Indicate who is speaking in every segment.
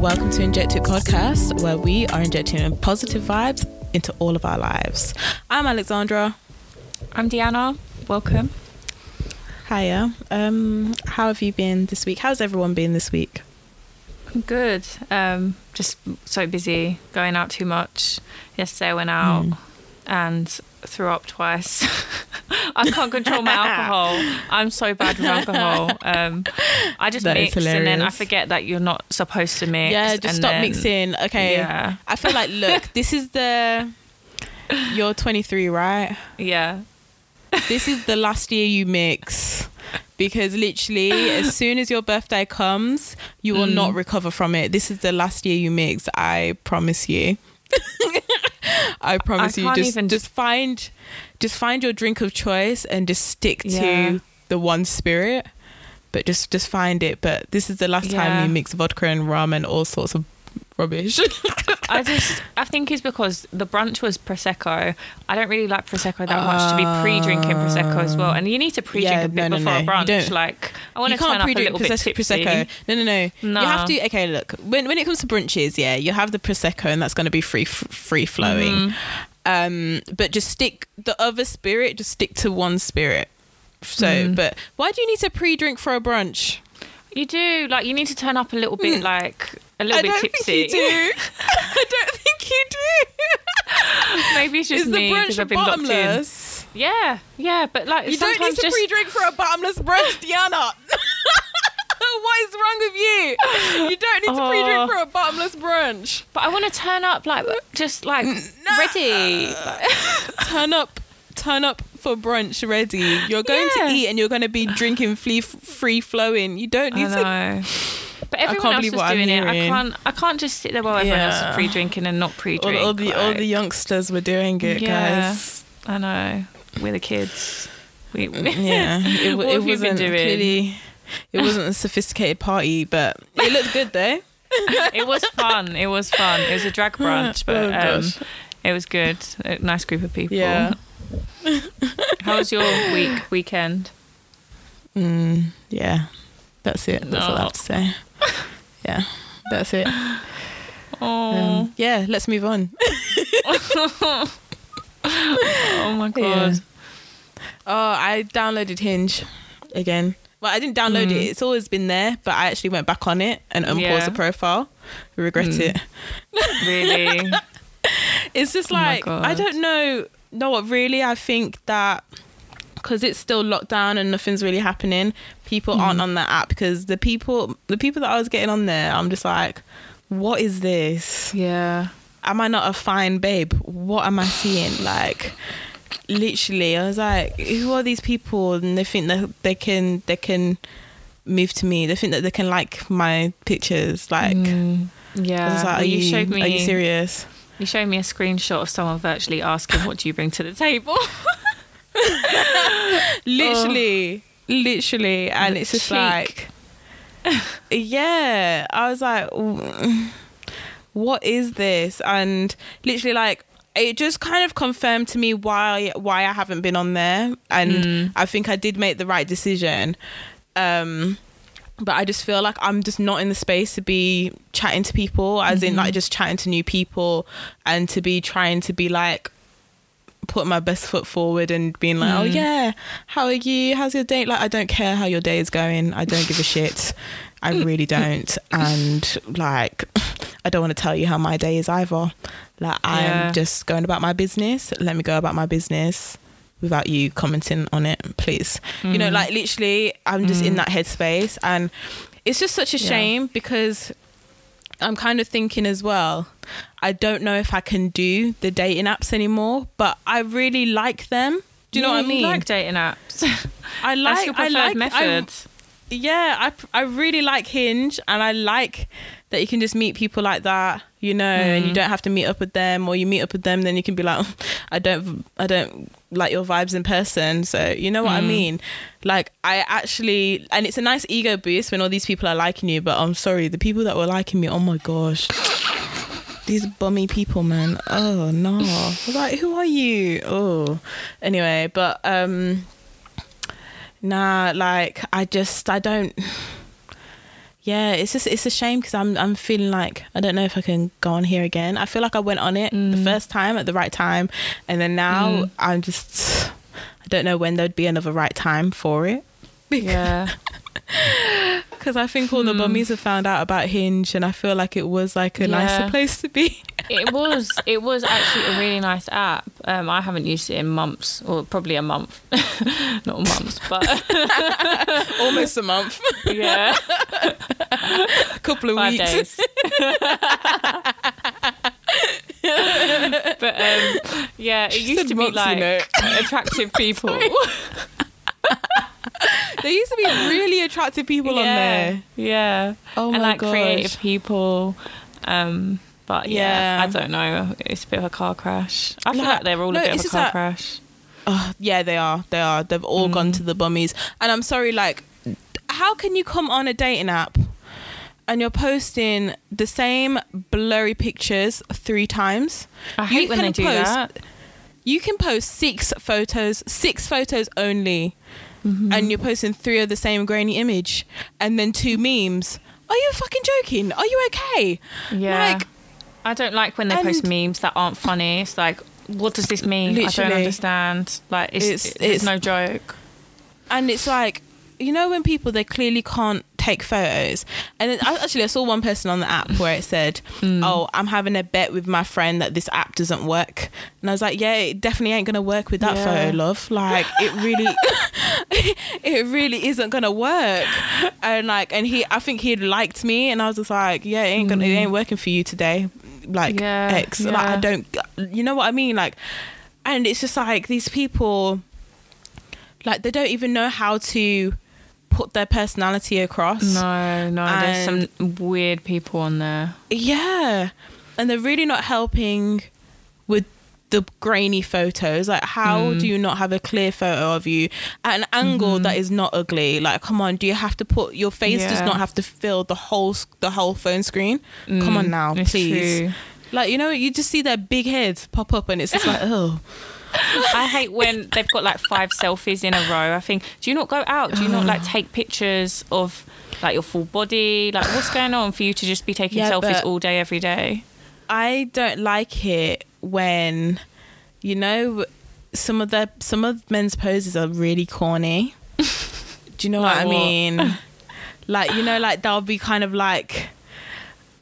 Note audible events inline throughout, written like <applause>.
Speaker 1: welcome to Inject It Podcast, where we are injecting positive vibes into all of our lives. I'm Alexandra.
Speaker 2: I'm Deanna. Welcome.
Speaker 1: Hiya. Um, how have you been this week? How's everyone been this week?
Speaker 2: Good. Um, just so busy, going out too much. Yesterday I went out
Speaker 1: Mm.
Speaker 2: and threw up twice. <laughs> I can't control my alcohol. <laughs> I'm so bad with alcohol. Um, I just
Speaker 1: That
Speaker 2: mix and then I forget that you're not supposed to mix.
Speaker 1: yeah, just stop
Speaker 2: then-
Speaker 1: mixing. Okay.
Speaker 2: Yeah,
Speaker 1: I feel like, look, <laughs> this is the. You're 23, right?
Speaker 2: yeah.
Speaker 1: This is the last year you mix. Because literally, as soon as your birthday comes, you will
Speaker 2: Mm.
Speaker 1: not recover from it. This is the last year you mix. I promise you. I promise you. Just,
Speaker 2: even-
Speaker 1: just find, just find your drink of choice and just stick
Speaker 2: Yeah.
Speaker 1: to the one spirit. But just, just find it. But this is the last
Speaker 2: Yeah.
Speaker 1: time you mix vodka and rum and all sorts of rubbish. <laughs>
Speaker 2: I just, I think it's because the brunch was prosecco. I don't really like prosecco that much to be pre-drinking prosecco as well. And you need to pre-drink
Speaker 1: Yeah,
Speaker 2: a bit
Speaker 1: no, no,
Speaker 2: before
Speaker 1: no.
Speaker 2: a brunch.
Speaker 1: don't-
Speaker 2: Like, I want to turn
Speaker 1: can't
Speaker 2: up a
Speaker 1: pre-drink
Speaker 2: little bit
Speaker 1: Prosecco-
Speaker 2: tipsy.
Speaker 1: prosecco. No, no, no.
Speaker 2: No.
Speaker 1: You have to. Okay, look. When when it comes to brunches, yeah, you have the prosecco, and that's going to be free free flowing.
Speaker 2: Mm.
Speaker 1: Um, but just stick the other spirit. Just stick to one spirit. So,
Speaker 2: Mm.
Speaker 1: but why do you need to pre-drink for a brunch?
Speaker 2: You do like you need to turn up a little bit hmm. like a little
Speaker 1: I
Speaker 2: bit
Speaker 1: don't
Speaker 2: tipsy.
Speaker 1: think you do. <laughs> I don't think you do. <laughs>
Speaker 2: Maybe it's just
Speaker 1: Is
Speaker 2: me because I've been locked in.
Speaker 1: bottomless?
Speaker 2: Yeah, yeah, but like
Speaker 1: You don't need to
Speaker 2: just
Speaker 1: pre-drink for a bottomless brunch, <laughs> Diana. what is wrong with you? You don't need to
Speaker 2: Oh.
Speaker 1: pre-drink for a oh. bottomless brunch.
Speaker 2: but I want to turn up like just like ready.
Speaker 1: turn up turn up for brunch ready you're going
Speaker 2: Yeah.
Speaker 1: to eat and you're going to be drinking free free flowing you don't
Speaker 2: I
Speaker 1: need to
Speaker 2: know. But everyone
Speaker 1: can't
Speaker 2: else
Speaker 1: believe
Speaker 2: was
Speaker 1: what I'm
Speaker 2: doing it. I can't. I can't just sit there while everyone else is pre-drinking and not pre-drink.
Speaker 1: all the all the youngsters were doing it
Speaker 2: Yeah.
Speaker 1: guys
Speaker 2: I know. We're the kids. We, <laughs>
Speaker 1: yeah <laughs> it,
Speaker 2: What
Speaker 1: it
Speaker 2: have
Speaker 1: wasn't
Speaker 2: been doing?
Speaker 1: clearly it wasn't a sophisticated party but it looked good though <laughs>
Speaker 2: it was fun. It was fun. It was a drag brunch, but
Speaker 1: Oh,
Speaker 2: um, it was good. A nice group of people.
Speaker 1: yeah <laughs>
Speaker 2: How was your week, weekend?
Speaker 1: mm, yeah that's it that's all i have to say <laughs> yeah that's it
Speaker 2: Oh,
Speaker 1: um, yeah let's move on <laughs>
Speaker 2: oh my
Speaker 1: Yeah.
Speaker 2: god.
Speaker 1: Oh, I downloaded Hinge again. Well, I didn't download
Speaker 2: Mm.
Speaker 1: it. It's always been there, but I actually went back on it and unpaused
Speaker 2: Yeah.
Speaker 1: the profile. Regret
Speaker 2: Mm.
Speaker 1: it.
Speaker 2: Really?
Speaker 1: It's just
Speaker 2: Oh
Speaker 1: like I don't know. No, what really? I think that because it's still locked down and nothing's really happening, people
Speaker 2: Mm.
Speaker 1: aren't on that app because the people, the people that I was getting on there, I'm just like, what is this?
Speaker 2: yeah.
Speaker 1: am I not a fine babe? What am I seeing? <sighs> Like, literally, I was like, who are these people? And they think that they can they can move to me. They think that they can like my pictures. Like,
Speaker 2: Mm,
Speaker 1: I
Speaker 2: yeah.
Speaker 1: was like, are
Speaker 2: you,
Speaker 1: you,
Speaker 2: showed me.
Speaker 1: Are you serious?
Speaker 2: You showed me a screenshot of someone virtually asking, "What do you bring to the table?" <laughs>
Speaker 1: Literally, literally, and
Speaker 2: The
Speaker 1: it's just
Speaker 2: cheek.
Speaker 1: like, <laughs> yeah. I was like, what is this? And literally, like. It just kind of confirmed to me why why I haven't been on there, and
Speaker 2: Mm.
Speaker 1: I think I did make the right decision. Um, but I just feel like I'm just not in the space to be chatting to people, as in
Speaker 2: Mm-hmm.
Speaker 1: like just chatting to new people, and to be trying to be like put my best foot forward and being like, oh
Speaker 2: Mm.
Speaker 1: yeah, how are you? How's your day? Like I don't care how your day is going. I don't give a shit. I really <laughs> don't. And like, I don't want to tell you how my day is either. Like I'm just going about my business. Let me go about my business without you commenting on it, please. You know,
Speaker 2: Mm.
Speaker 1: like literally, I'm just in
Speaker 2: Mm.
Speaker 1: that headspace, and it's just such a
Speaker 2: Yeah.
Speaker 1: shame because I'm kind of thinking as well. I don't know if I can do the dating apps anymore, but I really like them. Do you know what I
Speaker 2: Yeah,
Speaker 1: mean?
Speaker 2: like dating apps. <laughs>
Speaker 1: I like.
Speaker 2: That's your
Speaker 1: I like.
Speaker 2: method.
Speaker 1: I, yeah, I I really like Hinge, and I like that you can just meet people like that, you know, and you
Speaker 2: Mm.
Speaker 1: don't have to meet up with them, or you meet up with them, then you can be like, <laughs> I don't, I don't like your vibes in person, so you know what I
Speaker 2: Mm.
Speaker 1: mean. Like I actually, and it's a nice ego boost when all these people are liking you, but I'm sorry, the people that were liking me, oh my gosh. These bummy people, man. Oh no! I like, who are you? Oh, anyway, but um, nah, like I just I don't yeah, it's just it's a shame because I'm I'm feeling like I don't know if I can go on here again. I feel like I went on it the
Speaker 2: Mm.
Speaker 1: first time at the right time, and then now
Speaker 2: Mm.
Speaker 1: I'm just I don't know when there'd be another right time for it.
Speaker 2: Yeah. <laughs>
Speaker 1: Because I think all the
Speaker 2: Hmm.
Speaker 1: bummies have found out about Hinge, and I feel like it was like a
Speaker 2: Yeah.
Speaker 1: nicer place to be.
Speaker 2: It was it was actually a really nice app. Um, I haven't used it in months, or probably a month, <laughs> not months, but <laughs>
Speaker 1: Almost a month,
Speaker 2: yeah,
Speaker 1: a <laughs> couple of
Speaker 2: five
Speaker 1: weeks.
Speaker 2: days. but um, yeah, it
Speaker 1: She
Speaker 2: used to be like attractive people.
Speaker 1: There used to be really attractive people on there.
Speaker 2: yeah,
Speaker 1: Oh
Speaker 2: and
Speaker 1: my
Speaker 2: like
Speaker 1: gosh.
Speaker 2: creative people. Um, but yeah,
Speaker 1: Yeah.
Speaker 2: I don't know. It's a bit of a car crash. I feel
Speaker 1: Like-
Speaker 2: like they're all
Speaker 1: no,
Speaker 2: a bit of a car
Speaker 1: that-
Speaker 2: crash.
Speaker 1: Oh, yeah, they are. They are. They've all
Speaker 2: Mm.
Speaker 1: gone to the bummies. And I'm sorry, like, how can you come on a dating app and you're posting the same blurry pictures three times?
Speaker 2: I
Speaker 1: You
Speaker 2: hate when they do
Speaker 1: post-
Speaker 2: that.
Speaker 1: You can post six photos, six photos only,
Speaker 2: Mm-hmm.
Speaker 1: and you're posting three of the same grainy image, and then two memes. Are you fucking joking? Are you okay?
Speaker 2: Yeah.
Speaker 1: Like,
Speaker 2: I don't like when they post memes that aren't funny. It's like, what does this mean? I don't understand. Like, it's,
Speaker 1: It's-
Speaker 2: it's,
Speaker 1: it's-
Speaker 2: no joke.
Speaker 1: and it's like you know when people they clearly can't take photos and then, actually i saw one person on the app where it said
Speaker 2: Mm.
Speaker 1: oh i'm having a bet with my friend that this app doesn't work and i was like yeah it definitely ain't gonna work with that
Speaker 2: Yeah.
Speaker 1: photo love like it really <laughs> <laughs> it really isn't gonna work and like and he i think he liked me and i was just like yeah it ain't gonna it ain't working for you today like
Speaker 2: ex, Yeah,
Speaker 1: like i don't you know what i mean like and it's just like these people like they don't even know how to put their personality across.
Speaker 2: No, no, there's some weird people on there.
Speaker 1: Yeah. And they're really not helping the grainy photos. Like how
Speaker 2: Mm.
Speaker 1: do you not have a clear photo of you at an angle that is not ugly? Like come on, do you have to put your face does
Speaker 2: Mm-hmm.
Speaker 1: Not have to fill the whole the whole phone screen? Come on
Speaker 2: Mm,
Speaker 1: now, please.
Speaker 2: true.
Speaker 1: Like you know, you just see their big heads pop up and it's just like, <laughs> oh.
Speaker 2: I hate when they've got like five selfies in a row. I think, do you not go out? Do you not like <sighs> take pictures of like your full body? Like, what's going on for you to just be taking
Speaker 1: Yeah,
Speaker 2: selfies all day, every day?
Speaker 1: I don't like it when you know some of the some of men's poses are really corny. <laughs> Do you know
Speaker 2: Like
Speaker 1: what I
Speaker 2: what?
Speaker 1: mean? <sighs> like you know, like they'll be kind of like,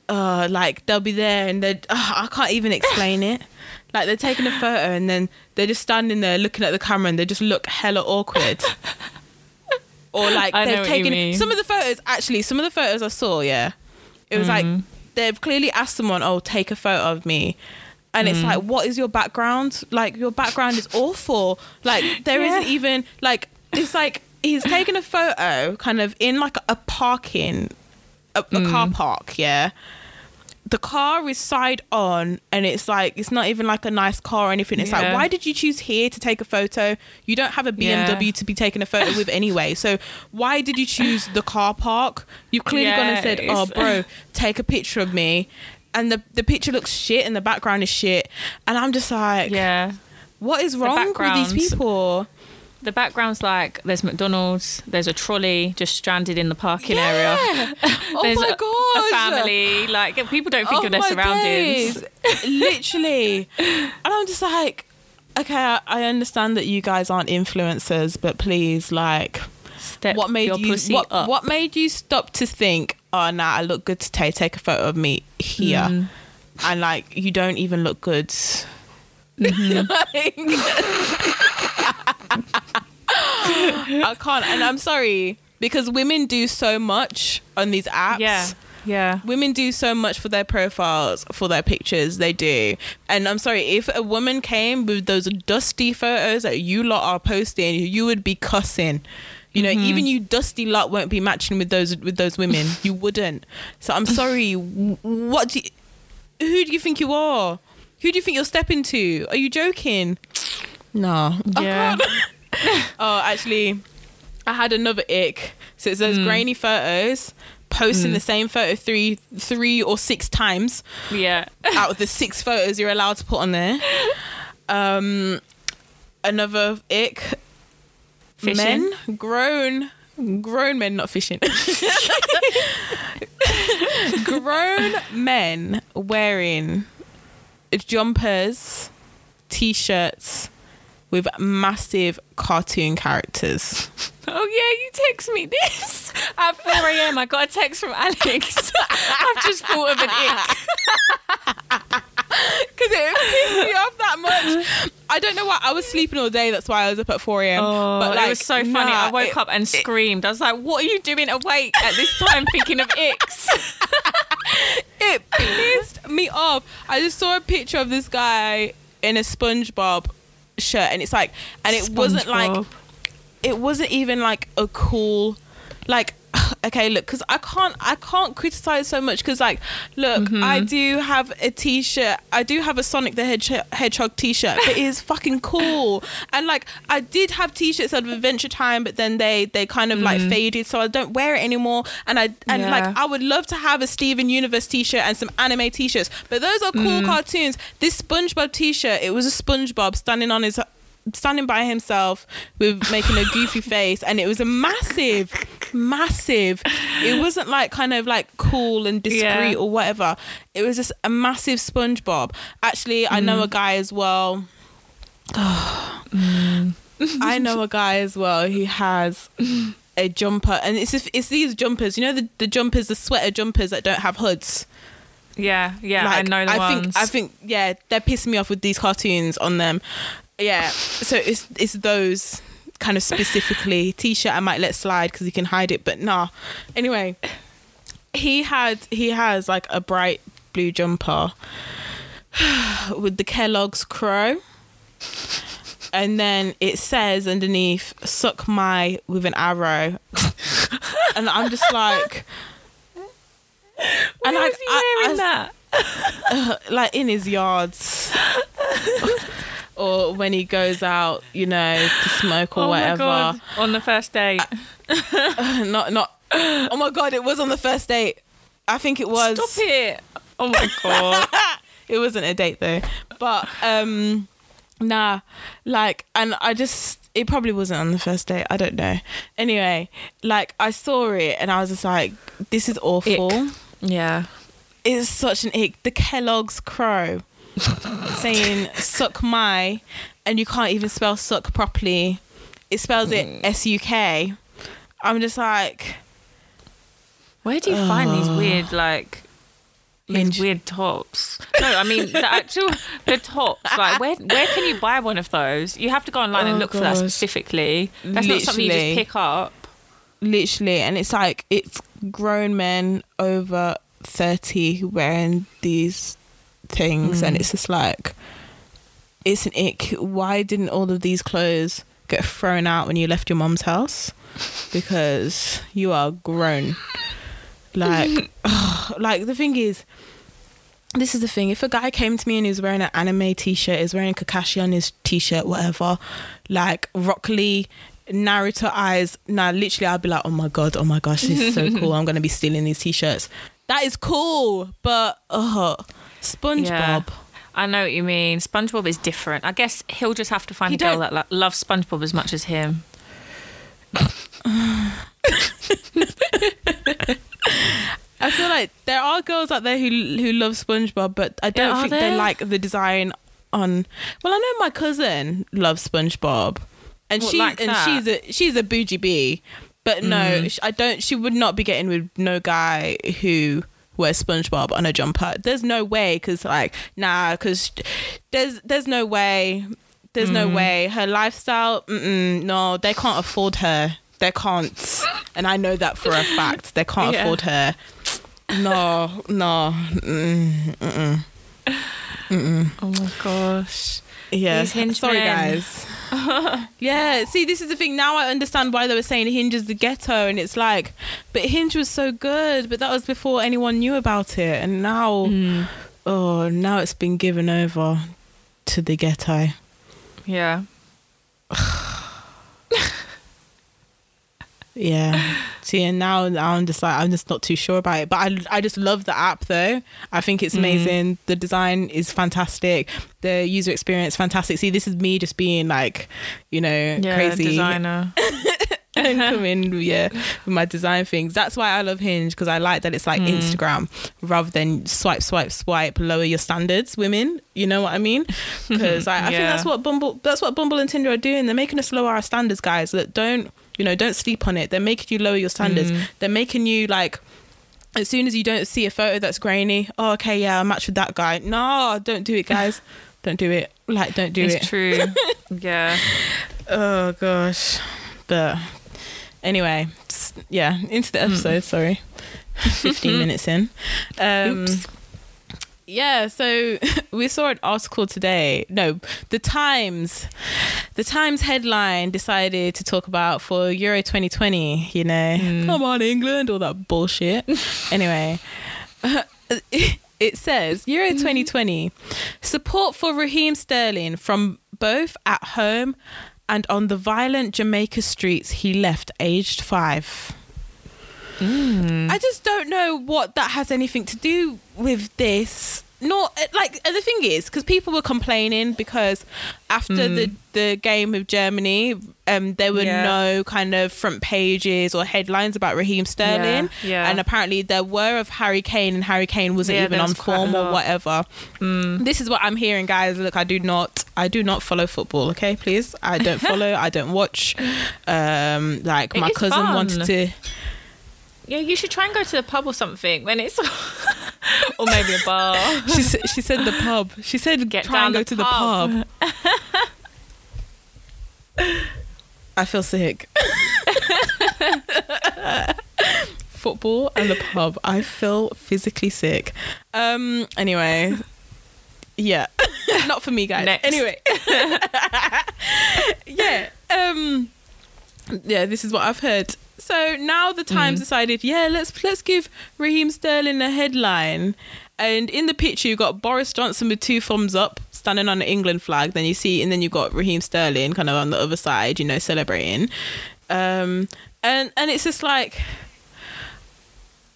Speaker 1: uh, like they'll be there and they uh, <sighs> I can't even explain it. <laughs> Like they're taking a photo and then they're just standing there looking at the camera and they just look hella awkward. <laughs> or like
Speaker 2: I
Speaker 1: they've taken some of the photos. Actually, some of the photos I saw, yeah, it was like
Speaker 2: Mm.
Speaker 1: They've clearly asked someone, "Oh, take a photo of me," and
Speaker 2: Mm.
Speaker 1: it's like, "What is your background? Like your background is awful. Like there
Speaker 2: Yeah.
Speaker 1: not even like it's like he's taken a photo kind of in like a parking, a, a
Speaker 2: Mm.
Speaker 1: car park, yeah." The car is side on, and it's like it's not even like a nice car or anything. It's like, why did you choose here to take a photo? You don't have a BMW
Speaker 2: Yeah.
Speaker 1: to be taking a photo with anyway. So why did you choose the car park? You've clearly gone and said, "Oh, bro, take a picture of me," and the the picture looks shit and the background is shit, and I'm just like,
Speaker 2: Yeah.
Speaker 1: what is wrong with these people?
Speaker 2: The background's like there's McDonald's, there's a trolley just stranded in the parking area.
Speaker 1: Yeah. <laughs> Oh <laughs>
Speaker 2: there's
Speaker 1: my
Speaker 2: a,
Speaker 1: god,
Speaker 2: a family. Like people don't think
Speaker 1: oh
Speaker 2: of their surroundings.
Speaker 1: days. Literally, <laughs> and I'm just like, okay, I, I understand that you guys aren't influencers, but please, like.
Speaker 2: Step
Speaker 1: what made
Speaker 2: your
Speaker 1: you what,
Speaker 2: up.
Speaker 1: what made you stop to think oh nah i look good today take a photo of me here
Speaker 2: Mm.
Speaker 1: and like you don't even look good
Speaker 2: Mm-hmm. <laughs> <laughs>
Speaker 1: i can't and i'm sorry because women do so much on these apps
Speaker 2: Yeah. Yeah.
Speaker 1: women do so much for their profiles for their pictures they do and i'm sorry if a woman came with those dusty photos that you lot are posting you would be cussing you know even you dusty lot won't be matching with those with those women you wouldn't so i'm sorry what do you, who do you think you are who do you think you're stepping to are you joking no
Speaker 2: Yeah.
Speaker 1: can't. <laughs> oh actually i had another ick so it's those
Speaker 2: Hmm.
Speaker 1: grainy photos posting the same photo three three or six times
Speaker 2: Yeah. <laughs>
Speaker 1: out of the six photos you're allowed to put on there um another ick
Speaker 2: Fishing.
Speaker 1: men grown grown men not fishing. <laughs> grown men wearing jumpers, t-shirts with massive cartoon characters. <laughs>
Speaker 2: Oh yeah, you text me this <laughs> at 4 a.m. I got a text from Alex. <laughs> I've just thought of an ick. <laughs>
Speaker 1: Because it pissed me off that much. I don't know why. I was sleeping all day. That's why I was up at 4 a.m.
Speaker 2: Oh,
Speaker 1: but like,
Speaker 2: it was so funny.
Speaker 1: nah,
Speaker 2: I woke
Speaker 1: it-
Speaker 2: up and screamed. I was like, "What are you doing awake at this time, thinking of X?" <laughs>
Speaker 1: it pissed me off. I just saw a picture of this guy in a SpongeBob shirt, and it's like, and it wasn't like, it wasn't even like a cool, like. Okay, look, because I can't, I can't criticize so much. Because, like, look,
Speaker 2: Mm-hmm.
Speaker 1: I do have a T-shirt. I do have a Sonic the Hedge- Hedgehog T-shirt, but it is fucking cool. <laughs> And like, I did have T-shirts of Adventure Time, but then they they kind of like faded, so I don't wear it anymore. And I and
Speaker 2: Mm. Yeah.
Speaker 1: like, I would love to have a Steven Universe T-shirt and some anime T-shirts, but those are
Speaker 2: Mm.
Speaker 1: cool cartoons. This SpongeBob T-shirt, it was a SpongeBob standing on his standing by himself with making a goofy face and it was a massive massive it wasn't like kind of like cool and discreet
Speaker 2: Yeah.
Speaker 1: or whatever it was just a massive spongebob actually i
Speaker 2: Mm.
Speaker 1: know a guy as well <sighs> i know a guy as well who has a jumper and it's it's these jumpers you know the, the jumpers the sweater jumpers that don't have hoods
Speaker 2: Yeah, yeah, I know the
Speaker 1: I
Speaker 2: ones.
Speaker 1: think I think yeah, they're pissing me off with these cartoons on them. Yeah, so it's it's those kind of specifically t-shirt I might let slide because he can hide it, but nah. Anyway, he had he has like a bright blue jumper <sighs> with the Kellogg's crow. And then it says underneath, suck my with an arrow. <laughs> and I'm just like,
Speaker 2: Why
Speaker 1: and I-
Speaker 2: he
Speaker 1: I-
Speaker 2: wearing
Speaker 1: I-
Speaker 2: that? <laughs>
Speaker 1: like in his yards <laughs> or when he goes out you know to smoke or
Speaker 2: oh
Speaker 1: whatever
Speaker 2: my god! On the first date. <laughs>
Speaker 1: not not oh my god it was on the first date i think it was
Speaker 2: Stop it! Oh my god! <laughs>
Speaker 1: it wasn't a date though but um nah like and i just it probably wasn't on the first date i don't know anyway like i saw it and i was just like this is awful
Speaker 2: yeah.
Speaker 1: it's such an ick. The Kellogg's crow saying suck my and you can't even spell suck properly. It spells it hmm. S U K. I'm just like
Speaker 2: Where do you find these uh, weird like? These weird tops. No, I mean the actual the tops. Like where where can you buy one of those? You have to go online and
Speaker 1: Oh,
Speaker 2: look for that specifically. That's not something you just pick up.
Speaker 1: literally and it's like it's grown men over 30 wearing these things and it's just like it's an ick. Why didn't all of these clothes get thrown out when you left your mom's house? Because you are grown. Like <laughs> <sighs> like the thing is this is the thing. If a guy came to me and he was wearing an anime t-shirt is wearing kakashi on his t-shirt whatever like rock lee naruto eyes nah literally i'd be like oh my god oh my gosh this is so <laughs> cool. I'm gonna be stealing these t-shirts. That is cool but uh spongebob
Speaker 2: Yeah. I know what you mean. SpongeBob is different. I guess he'll just have to find
Speaker 1: He
Speaker 2: a girl that like, loves SpongeBob as much as him. <laughs>
Speaker 1: I feel like there are girls out there who who love SpongeBob, but I don't
Speaker 2: Yeah,
Speaker 1: think they like the design on. Well, I know my cousin loves SpongeBob, and
Speaker 2: What,
Speaker 1: she
Speaker 2: like
Speaker 1: and
Speaker 2: that?
Speaker 1: she's a she's a bougie bee, but no,
Speaker 2: Mm.
Speaker 1: I don't. She would not be getting with no guy who wears SpongeBob on a jumper. There's no way, because like nah, because there's there's no way. There's
Speaker 2: Mm.
Speaker 1: no way. Her lifestyle, mm-mm, no, they can't afford her. They can't, and I know that for a fact. They can't
Speaker 2: Yeah.
Speaker 1: afford her. No, no. Mm, mm-mm.
Speaker 2: Oh my gosh.
Speaker 1: Yeah.
Speaker 2: These Hinge
Speaker 1: Sorry,
Speaker 2: men.
Speaker 1: guys. <laughs> yeah. See, this is the thing. Now I understand why they were saying Hinge is the ghetto, and it's like, but Hinge was so good, but that was before anyone knew about it, and now,
Speaker 2: Mm.
Speaker 1: oh, now it's been given over to the ghetto.
Speaker 2: Yeah. <laughs>
Speaker 1: Yeah. See, and now I'm just like I'm just not too sure about it. But I I just love the app though. I think
Speaker 2: Mm.
Speaker 1: it's amazing. The design is fantastic. The user experience fantastic. See, this is me just being like, you know,
Speaker 2: Yeah.
Speaker 1: crazy.
Speaker 2: Designer. <laughs>
Speaker 1: and come in, yeah, with my design things. That's why I love Hinge because I like that it's like Instagram rather than swipe, swipe, swipe, lower your standards, women. You know what I mean? <laughs> Because I, I think that's what Bumble, that's what Bumble and Tinder are doing. They're making us lower our standards, guys. That don't, you know, don't sleep on it. They're making you lower your standards. They're making you like as soon as you don't see a photo that's grainy, oh, okay, yeah, I'll match with that guy. No, don't do it, guys. <laughs> don't do it. Like, don't do
Speaker 2: it's
Speaker 1: it.
Speaker 2: It's true. <laughs> yeah.
Speaker 1: Oh, gosh. But anyway, yeah, into the episode, sorry. <laughs> 15 minutes in. Um,
Speaker 2: Oops.
Speaker 1: Yeah, so <laughs> we saw an article today. No, the Times, the Times headline decided to talk about for Euro 2020. You know, hmm. come on England, all that bullshit. <laughs> anyway, <laughs> it says Euro mm-hmm. 2020 support for Raheem Sterling from both at home and on the violent Jamaica streets he left aged five. Mm. I just don't know what that has anything to do with this. Not uh, like and the thing is because people were complaining because after the mm. the game with Germany, um, there were
Speaker 2: Yeah.
Speaker 1: no kind of front pages or headlines about Raheem Sterling,
Speaker 2: yeah.
Speaker 1: and apparently there were of Harry Kane, and Harry Kane wasn't
Speaker 2: Yeah,
Speaker 1: even on
Speaker 2: was a
Speaker 1: form or whatever. Mm. This is what I'm hearing, guys. Look, I do not, I do not follow football. Okay, please, I don't follow. I don't watch. <laughs> Um, like
Speaker 2: It
Speaker 1: my cousin
Speaker 2: fun.
Speaker 1: wanted to.
Speaker 2: Yeah, you should try and go to the pub or something when it's, <laughs> or maybe a bar. <laughs>
Speaker 1: She said, she said the pub. She said
Speaker 2: Get
Speaker 1: try and go
Speaker 2: the
Speaker 1: to the
Speaker 2: pub.
Speaker 1: pub. <laughs> I feel sick. Football and the pub. I feel physically sick. Um. Anyway. Yeah. Not for me, guys.
Speaker 2: Next.
Speaker 1: Anyway. yeah. Um. Yeah. This is what I've heard. So now the Times decided, yeah, let's let's give Raheem Sterling a headline. And in the picture, you got Boris Johnson with two thumbs up, standing on the England flag. Then you see, and then you got Raheem Sterling kind of on the other side, you know, celebrating. Um, and and it's just like,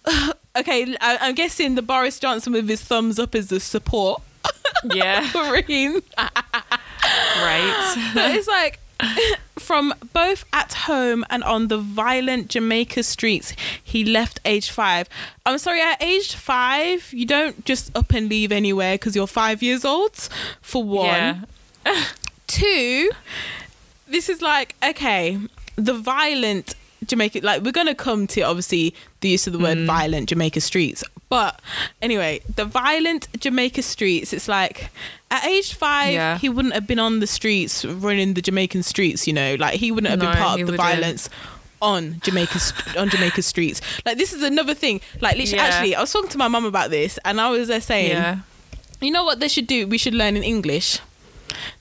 Speaker 1: <sighs> okay, I, I'm guessing the Boris Johnson with his thumbs up is the support <laughs>
Speaker 2: Yeah,
Speaker 1: for Raheem. <laughs>
Speaker 2: right. <laughs>
Speaker 1: But it's like <laughs> from both at home and on the violent Jamaica streets, he left age five. I'm sorry, at age five, you don't just up and leave anywhere because you're five years old, for one.
Speaker 2: Yeah. <laughs>
Speaker 1: Two, this is like, okay, the violent Jamaica, like, we're going to come to obviously the use of the word mm. violent Jamaica streets. But anyway, the violent Jamaica streets, it's like at age five,
Speaker 2: Yeah.
Speaker 1: he wouldn't have been on the streets running the Jamaican streets, you know, like he wouldn't have
Speaker 2: No,
Speaker 1: been part of the
Speaker 2: wouldn't.
Speaker 1: violence on Jamaica on Jamaica streets. Like this is another thing. Like literally,
Speaker 2: Yeah.
Speaker 1: actually, I was talking to my mum about this, and I was there saying,
Speaker 2: Yeah.
Speaker 1: you know what they should do? We should learn in English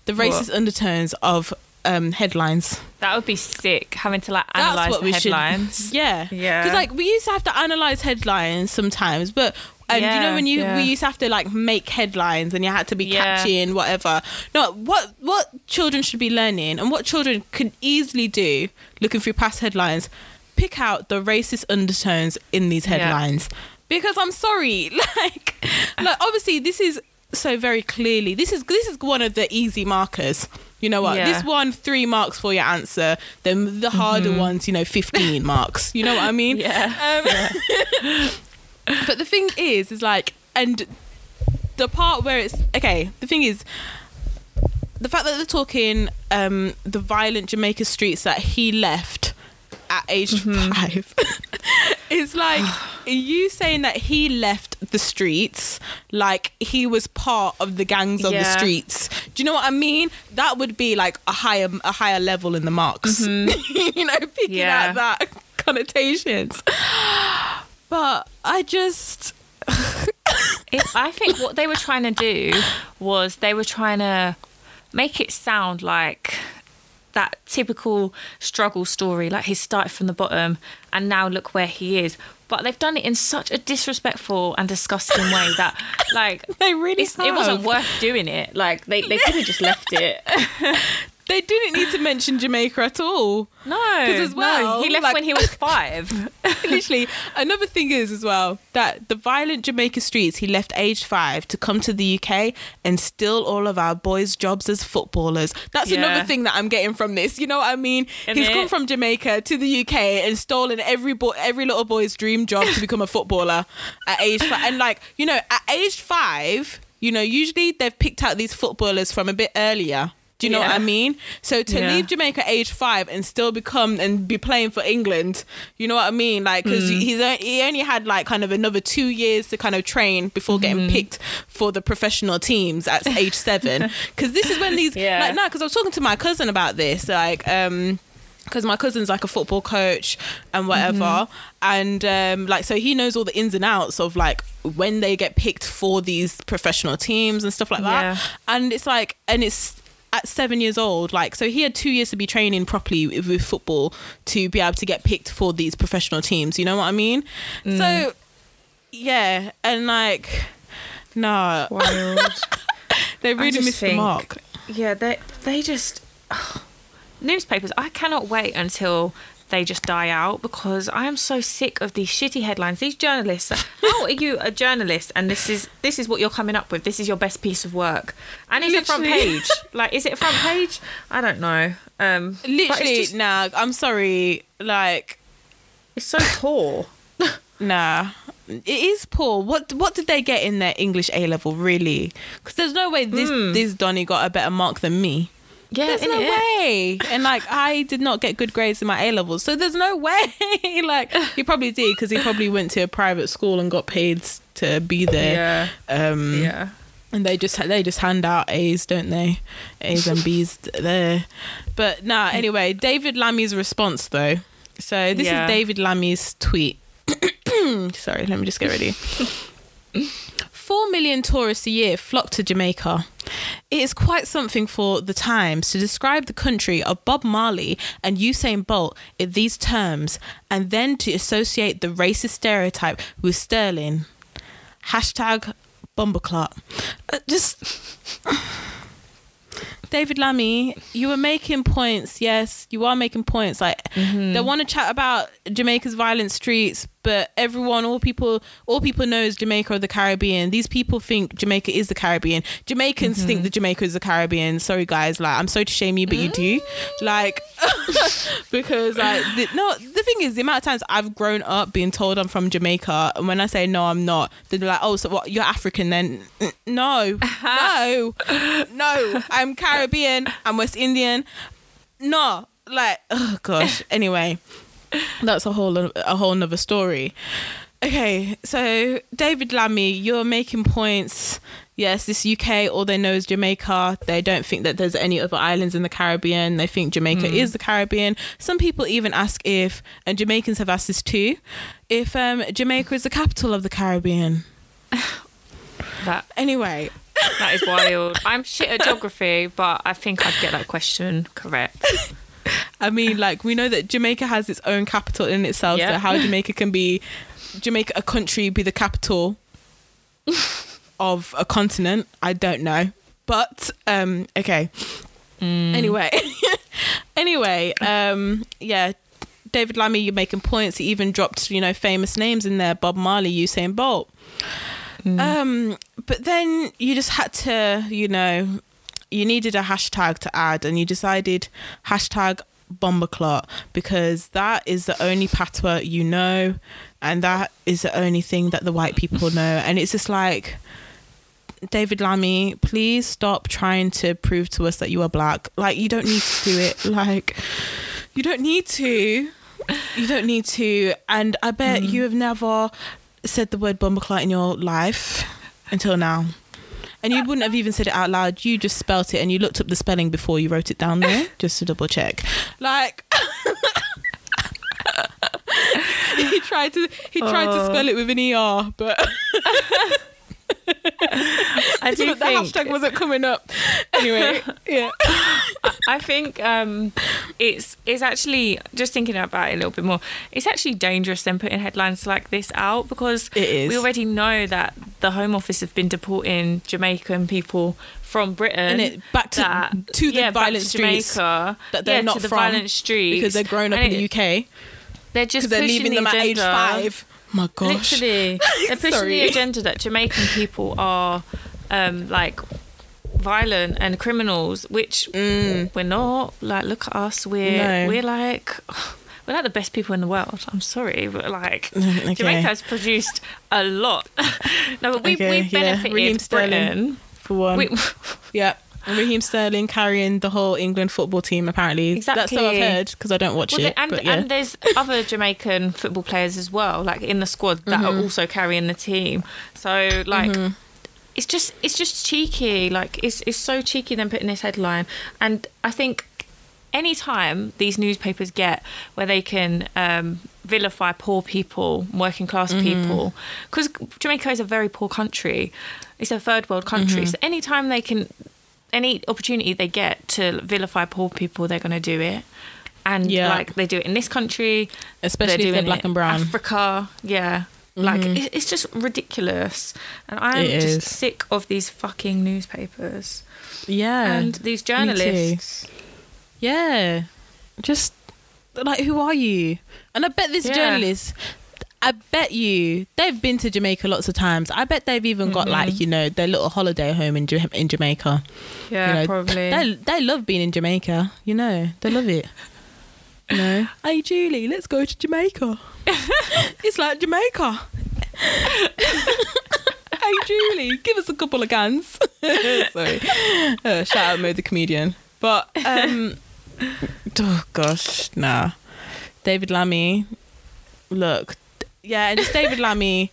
Speaker 1: the
Speaker 2: What?
Speaker 1: racist undertones of um, headlines.
Speaker 2: That would be sick, having to like analyze the headlines.
Speaker 1: should. <laughs> Yeah,
Speaker 2: Yeah.
Speaker 1: Because like we used to have to analyze headlines sometimes, but and you know when you
Speaker 2: yeah.
Speaker 1: we used to have to like make headlines and you had to be
Speaker 2: Yeah.
Speaker 1: catchy and whatever. No, what what children should be learning and what children could easily do looking through past headlines, pick out the racist undertones in these
Speaker 2: Yeah.
Speaker 1: headlines. Because I'm sorry, <laughs> like, like obviously this is so very clearly this is this is one of the easy markers. You know what?
Speaker 2: Yeah.
Speaker 1: This one three marks for your answer. Then the harder ones, you know, fifteen marks. You know what I mean? <laughs>
Speaker 2: Yeah.
Speaker 1: Um, <laughs> but the thing is, is like, and the part where it's okay. The thing is, the fact that they're talking um, the violent Jamaica streets that he left at age
Speaker 2: Mm-hmm.
Speaker 1: five. <laughs> it's like <sighs> you saying that he left the streets like he was part of the gangs on the streets. Do you know what I mean? That would be like a higher a higher level in the marks. <laughs> you know, picking
Speaker 2: Mm-hmm. Yeah.
Speaker 1: out that connotations. But I just <laughs>
Speaker 2: It, I think what they were trying to do was they were trying to make it sound like that typical struggle story, like he started from the bottom and now look where he is. But they've done it in such a disrespectful and disgusting way that, like, <laughs>
Speaker 1: they really
Speaker 2: it wasn't worth doing it. Like, they, they could have just left it. <laughs>
Speaker 1: they didn't need to mention Jamaica at all.
Speaker 2: No,
Speaker 1: 'Cause as well,
Speaker 2: no, he left
Speaker 1: like-
Speaker 2: when he was <laughs> five.
Speaker 1: Literally, another thing is as well that the violent Jamaica streets he left aged five to come to the UK and steal all of our boys' jobs as footballers. That's
Speaker 2: Yeah.
Speaker 1: another thing that I'm getting from this. You know what I mean?
Speaker 2: Isn't
Speaker 1: He's
Speaker 2: it?
Speaker 1: come from Jamaica to the UK and stolen every boy, every little boy's dream job to become a footballer at age five. And like you know, at age five, you know, usually they've picked out these footballers from a bit earlier. Do you know what I mean? So to
Speaker 2: Yeah.
Speaker 1: leave Jamaica age five and still become and be playing for England, you know what I mean? Like because
Speaker 2: Mm.
Speaker 1: he's he only had like kind of another two years to kind of train before getting
Speaker 2: Mm-hmm.
Speaker 1: picked for the professional teams at <laughs> age seven. Because this is when these
Speaker 2: Yeah.
Speaker 1: like no, because I was talking to my cousin about this like um because my cousin's like a football coach and whatever
Speaker 2: Mm-hmm.
Speaker 1: and um like so he knows all the ins and outs of like when they get picked for these professional teams and stuff like that
Speaker 2: Yeah.
Speaker 1: and it's like and it's at seven years old like so he had two years to be training properly with, with football to be able to get picked for these professional teams you know what i mean
Speaker 2: Mm.
Speaker 1: so yeah and like no
Speaker 2: Wild. <laughs>
Speaker 1: they really missed the mark
Speaker 2: Yeah, they they just newspapers. I cannot wait until they just die out because I am so sick of these shitty headlines. These journalists. How are you a journalist and this is this is what you're coming up with? This is your best piece of work, and it's a front page. Like, is it front page? I don't know. Um,
Speaker 1: literally
Speaker 2: just,
Speaker 1: nah i'm sorry like
Speaker 2: it's so poor.
Speaker 1: Nah, it is poor. What what did they get in their English A level really? Because there's no way this this Donny got a better mark than me.
Speaker 2: Yeah,
Speaker 1: There's no way. And like I did not get good grades in my A levels, so there's no way. <laughs> like he probably did because he probably went to a private school and got paid to be there.
Speaker 2: Yeah,
Speaker 1: Um,
Speaker 2: yeah.
Speaker 1: and they just they just hand out A's, don't they? A's and B's there. But nah, anyway, David Lammy's response though. So this
Speaker 2: Yeah.
Speaker 1: is David Lammy's tweet. <coughs> Sorry, let me just get ready. <laughs> Four million tourists a year flock to Jamaica. It is quite something for the Times to describe the country of Bob Marley and Usain Bolt in these terms, and then to associate the racist stereotype with Sterling. Hashtag Bumbleclot. Uh, just <laughs> David Lammy, you were making points. Yes, you are making points. Like they want to chat about Jamaica's violent streets, but everyone, all people, all people know is Jamaica or the Caribbean. These people think Jamaica is the Caribbean. Jamaicans think mm-hmm. that Jamaica is the Caribbean. Sorry, guys. Like I'm sorry to shame you, but you do. Mm. Like <laughs> because like the, no, the thing is, the amount of times I've grown up being told I'm from Jamaica, and when I say no, I'm not, they're like, oh, so what? You're African then? N- No, <laughs> no, no. I'm Caribbean. I'm West Indian. No, like, oh gosh. Anyway, that's a whole a whole nother story. Okay, so David Lammy, you're making points. Yes, this UK, all they know is Jamaica. They don't think that there's any other islands in the Caribbean. They think Jamaica is the Caribbean. Some people even ask if, and Jamaicans have asked this too, if um, Jamaica is the capital of the Caribbean. <sighs>
Speaker 2: That
Speaker 1: Anyway,
Speaker 2: that is wild. <laughs> I'm shit at geography, but I think I'd get that question correct. <laughs>
Speaker 1: I mean, like we know that Jamaica has its own capital in itself. So how Jamaica can be Jamaica a country be the capital <laughs> of a continent, I don't know. But um okay. Anyway. <laughs> anyway, um yeah, David Lammy, you're making points. He even dropped, you know, famous names in there, Bob Marley, Usain Bolt. Um, but then you just had to, you know, you needed a hashtag to add, and you decided hashtag bomberclot because that is the only patois you know, and that is the only thing that the white people know. And it's just like, David Lammy, please stop trying to prove to us that you are black. Like, you don't need to do it. <laughs> Like, you don't need to. You don't need to. And I bet mm. you have never said the word bomberclot in your life until now. And you wouldn't have even said it out loud. You just spelt it and you looked up the spelling before you wrote it down there, <laughs> just to double check. Like <laughs> he tried to he tried to
Speaker 2: Oh.
Speaker 1: spell it with an ER, but <laughs>
Speaker 2: I do
Speaker 1: the
Speaker 2: think
Speaker 1: hashtag wasn't coming up. Anyway, <laughs> yeah.
Speaker 2: I think um, it's it's actually just thinking about it a little bit more. It's actually dangerous then putting headlines like this out because
Speaker 1: It is.
Speaker 2: we already know that the Home Office have been deporting Jamaican people from Britain.
Speaker 1: And it back to
Speaker 2: that-
Speaker 1: to the
Speaker 2: yeah,
Speaker 1: violent
Speaker 2: to
Speaker 1: streets
Speaker 2: Jamaica,
Speaker 1: that they're
Speaker 2: yeah,
Speaker 1: not
Speaker 2: to the
Speaker 1: from
Speaker 2: violent streets
Speaker 1: because they're grown up
Speaker 2: And
Speaker 1: in the UK
Speaker 2: They're just
Speaker 1: because they're leaving
Speaker 2: the
Speaker 1: them at age five. My gosh.
Speaker 2: Literally, <laughs> they're pushing
Speaker 1: Sorry.
Speaker 2: the agenda that Jamaican people are um, like violent and criminals, which we're not. Like, look at us. We're
Speaker 1: Mm. No.
Speaker 2: we're like <sighs> we're like the best people in the world. I'm sorry, but like <laughs>
Speaker 1: Okay.
Speaker 2: Jamaica has produced a lot. <laughs> no, but we,
Speaker 1: Okay,
Speaker 2: we've
Speaker 1: yeah.
Speaker 2: benefited
Speaker 1: Sterling.
Speaker 2: Britain.
Speaker 1: For one.
Speaker 2: We,
Speaker 1: Yeah. Raheem Sterling carrying the whole England football team, apparently. Exactly. That's what I've heard because I don't watch
Speaker 2: Well,
Speaker 1: it.
Speaker 2: and,
Speaker 1: but yeah.
Speaker 2: and there's other Jamaican football players as well, like in the squad that
Speaker 1: Mm-hmm.
Speaker 2: are also carrying the team. So like, it's just it's just cheeky. Like it's it's so cheeky them putting this headline. And I think anytime these newspapers get where they can um, vilify poor people, working class
Speaker 1: Mm-hmm.
Speaker 2: people, because Jamaica is a very poor country. It's a third world country.
Speaker 1: Mm-hmm.
Speaker 2: So anytime they can any opportunity they get to vilify poor people, they're going to do it. And
Speaker 1: Yeah.
Speaker 2: like they do it in this country,
Speaker 1: Especially if they're black and brown. Mm-hmm.
Speaker 2: Africa, yeah. Like it, it's just ridiculous, and I'm
Speaker 1: It
Speaker 2: just
Speaker 1: is.
Speaker 2: sick of these fucking newspapers
Speaker 1: yeah.
Speaker 2: and these journalists.
Speaker 1: Yeah. Just like who are you? And I bet this
Speaker 2: Yeah.
Speaker 1: journalist I bet you they've been to Jamaica lots of times. I bet they've even got
Speaker 2: Mm-hmm.
Speaker 1: like, you know, their little holiday home in in Jamaica.
Speaker 2: Yeah,
Speaker 1: you know,
Speaker 2: probably.
Speaker 1: They they love being in Jamaica, you know. They love it. You know. <laughs> hey Julie, let's go to Jamaica. <laughs> it's like Jamaica. <laughs> hey Julie, give us a couple of cans. Sorry. Uh, shout out Mo the comedian. But um oh gosh, nah. David Lammy, look, yeah, and just David Lammy,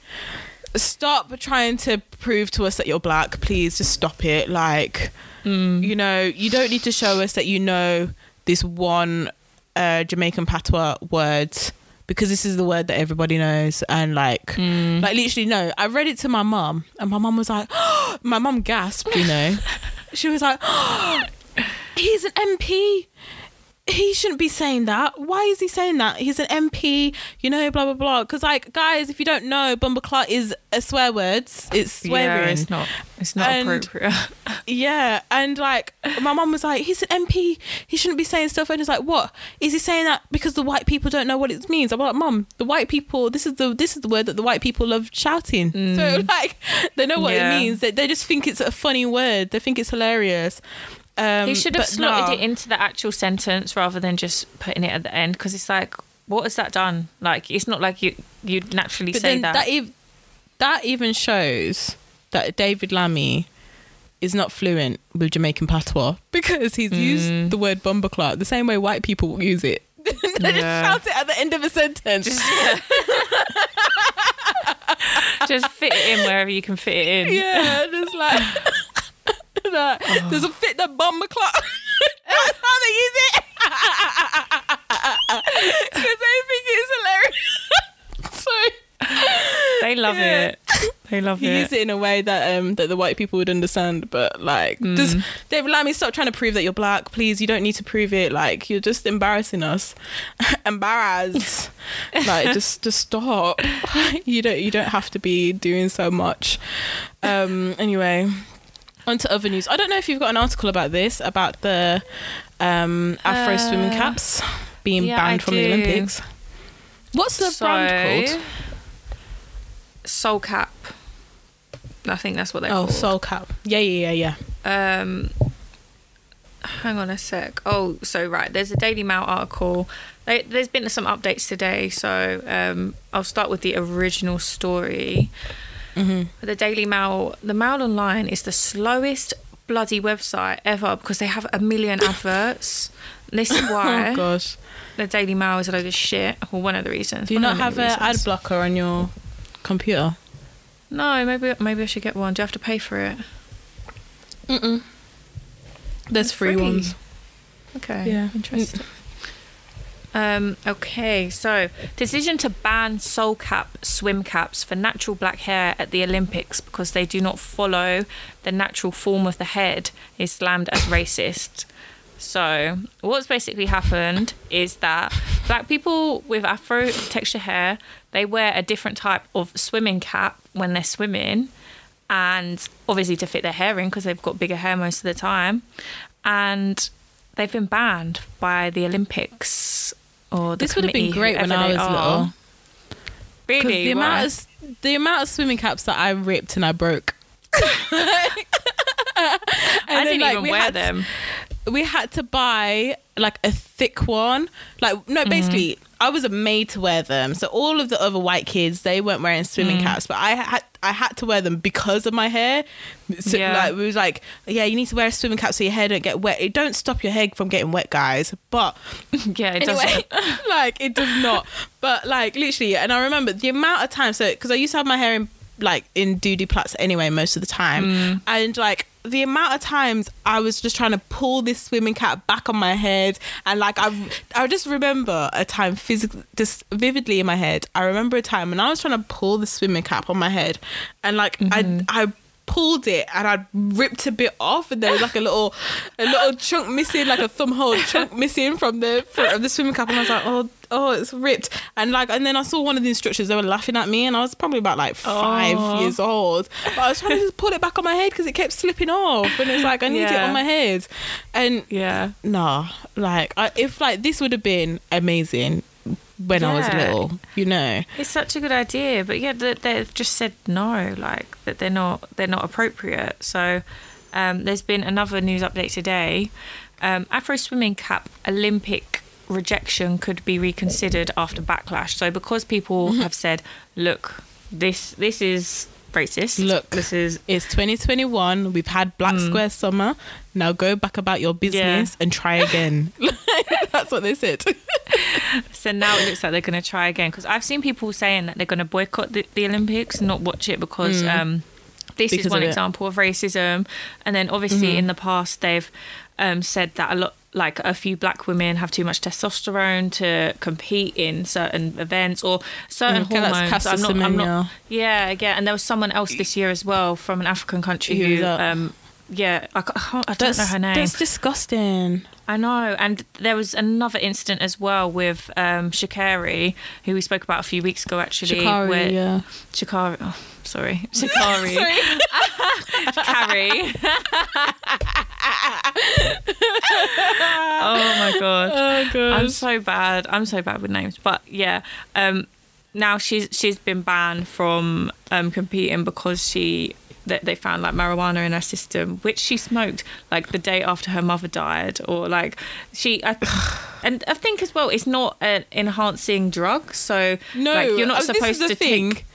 Speaker 1: stop trying to prove to us that you're black. Please, just stop it. Like, you know, you don't need to show us that you know this one uh, Jamaican patois word because this is the word that everybody knows. And like, like literally, no. I read it to my mum, and my mum was like, <gasps> my mum gasped. You know, <laughs> she was like, <gasps> he's an MP. He shouldn't be saying that. Why is he saying that? He's an MP, you know, blah blah blah. Because like, guys, if you don't know, Bumbleclot is a swear words. It's swearing.
Speaker 2: yeah, it's not. It's not
Speaker 1: And-
Speaker 2: appropriate. <laughs>
Speaker 1: Yeah, and like my mum was like, he's an MP. He shouldn't be saying stuff. And he's like, what is he saying that because the white people don't know what it means? I'm like, mum, the white people. This is the this is the word that the white people love shouting. <laughs> So mm. like, they know what
Speaker 2: Yeah.
Speaker 1: it means. They, they just think it's a funny word. They think it's hilarious. Um,
Speaker 2: he should have slotted
Speaker 1: nah.
Speaker 2: it into the actual sentence rather than just putting it at the end because it's like, what has that done? Like, it's not like you you'd naturally
Speaker 1: But
Speaker 2: say that.
Speaker 1: that ev- that even shows that David Lammy is not fluent with Jamaican patois <laughs> because he's
Speaker 2: Mm.
Speaker 1: used the word bumbleclot the same way white people use it. <laughs> they just
Speaker 2: Yeah.
Speaker 1: shout it at the end of a sentence. <laughs>
Speaker 2: just fit it in wherever you can fit it in.
Speaker 1: yeah, just like, <laughs> like
Speaker 2: Oh.
Speaker 1: there's a fit that bumbleclot. That's how they use it. <laughs> Because they think it's hilarious. <laughs> so
Speaker 2: They love
Speaker 1: Yeah.
Speaker 2: it. They love
Speaker 1: he
Speaker 2: it.
Speaker 1: used it in a way that um that the white people would understand but like
Speaker 2: Mm.
Speaker 1: just David Lammy stop trying to prove that you're black please you don't need to prove it like you're just embarrassing us embarrassed like just just stop you don't you don't have to be doing so much um anyway on to other news. I don't know if you've got an article about this about the um Afro swimming
Speaker 2: Uh,
Speaker 1: caps being
Speaker 2: yeah,
Speaker 1: banned
Speaker 2: I
Speaker 1: from the. Olympics. What's the brand called?
Speaker 2: Soul Cap. I think that's what they're
Speaker 1: oh
Speaker 2: called.
Speaker 1: soul cap. Yeah yeah yeah yeah.
Speaker 2: Um hang on a sec. Oh so right there's a daily mail article. They, there's been some updates today so um i'll start with the original story Mm-hmm. the daily mail the mail online is the slowest bloody website ever because they have a million <laughs> adverts this is oh, why
Speaker 1: Oh gosh.
Speaker 2: the daily mail is a load of shit or one of the reasons
Speaker 1: Do you not have an ad blocker on your computer?
Speaker 2: no maybe maybe i should get one do you have to pay for it
Speaker 1: Mm-mm. There's free,
Speaker 2: Free.
Speaker 1: ones.
Speaker 2: Okay.
Speaker 1: Yeah.
Speaker 2: Interesting. Um, okay, so decision to ban soul cap swim caps for natural black hair at the Olympics because they do not follow the natural form of the head is slammed as racist. So, what's basically happened is that black people with afro texture hair, they wear a different type of swimming cap when they're swimming and obviously to fit their hair in because they've got bigger hair most of the time. And they've been banned by the Olympics or the
Speaker 1: This would have been great when I was
Speaker 2: are.
Speaker 1: little.
Speaker 2: Really?
Speaker 1: the amount of the amount of swimming caps that I ripped and I broke. <laughs> <laughs>
Speaker 2: I didn't even
Speaker 1: we
Speaker 2: wear
Speaker 1: had-
Speaker 2: them.
Speaker 1: we had to buy like a thick one. Like no,
Speaker 2: Mm-hmm.
Speaker 1: basically, I was made to wear them. So all of the other white kids, they weren't wearing swimming
Speaker 2: Mm.
Speaker 1: caps, but I had I had to wear them because of my hair. So,
Speaker 2: Yeah.
Speaker 1: Like we was like, yeah, you need to wear a swimming cap so your hair don't get wet. It don't stop your hair from getting wet, guys. But <laughs>
Speaker 2: Yeah, it
Speaker 1: anyway,
Speaker 2: doesn't. <laughs>
Speaker 1: like it does not. But like literally, and I remember the amount of time. So because I used to have my hair in like in doody plaits anyway most of the time,
Speaker 2: Mm.
Speaker 1: and like the amount of times I was just trying to pull this swimming cap back on my head, and like I, I just remember a time physically, just vividly in my head. I remember a time when I was trying to pull the swimming cap on my head, and like
Speaker 2: Mm-hmm.
Speaker 1: I, I pulled it and I'd ripped a bit off, and there was like a little, a little <laughs> chunk missing, like a thumb hole chunk missing from the front of the swimming cap, and I was like, oh, oh, it's ripped, and like, and then I saw one of the instructors, they were laughing at me, and I was probably about like five
Speaker 2: Oh.
Speaker 1: years old, but I was trying to just pull it back on my head because it kept slipping off, and it's like I need it on my head, and
Speaker 2: Yeah.
Speaker 1: nah, like I, if like this would have been amazing when I was little, you know.
Speaker 2: It's such a good idea, but yeah, they, they've just said no, like that they're not they're not appropriate. So um, there's been another news update today. Um, Afro swimming cap Olympic rejection could be reconsidered after backlash. So because people
Speaker 1: Mm-hmm.
Speaker 2: have said, look, this this is racist.
Speaker 1: Look.
Speaker 2: this is
Speaker 1: It's 2021. We've had Black
Speaker 2: Mm.
Speaker 1: Square Summer. Now go back about your business and try again. <laughs> <laughs> That's what they said.
Speaker 2: so now it looks like they're going to try again because I've seen people saying that they're going to boycott the, the Olympics and not watch it because um, this
Speaker 1: Mm. Because
Speaker 2: is one
Speaker 1: of
Speaker 2: example of racism. And then obviously
Speaker 1: Mm-hmm.
Speaker 2: in the past they've um, said that a lot. Like a few black women have too much testosterone to compete in certain events or certain
Speaker 1: Mm, okay,
Speaker 2: hormones.
Speaker 1: Caster
Speaker 2: I'm not, I'm not, yeah, yeah. And there was someone else this year as well from an African country
Speaker 1: Who
Speaker 2: who, um, yeah, I, can't, I don't know her name.
Speaker 1: That's disgusting.
Speaker 2: I know, and there was another incident as well with um, Sha'Carri, who we spoke about a few weeks ago. Actually,
Speaker 1: Shikari,
Speaker 2: where
Speaker 1: yeah.
Speaker 2: Sha'Carri, oh, sorry, <laughs> Sha'Carri, Carrie. <laughs> oh my god,
Speaker 1: Oh, God.
Speaker 2: I'm so bad. I'm so bad with names, but yeah. Um, now she's she's been banned from um, competing because she that they found like marijuana in her system, which she smoked like the day after her mother died, or like she. I, <sighs> and I think as well, it's not an enhancing drug, so
Speaker 1: no,
Speaker 2: like, you're not
Speaker 1: uh,
Speaker 2: supposed to
Speaker 1: thing.
Speaker 2: take.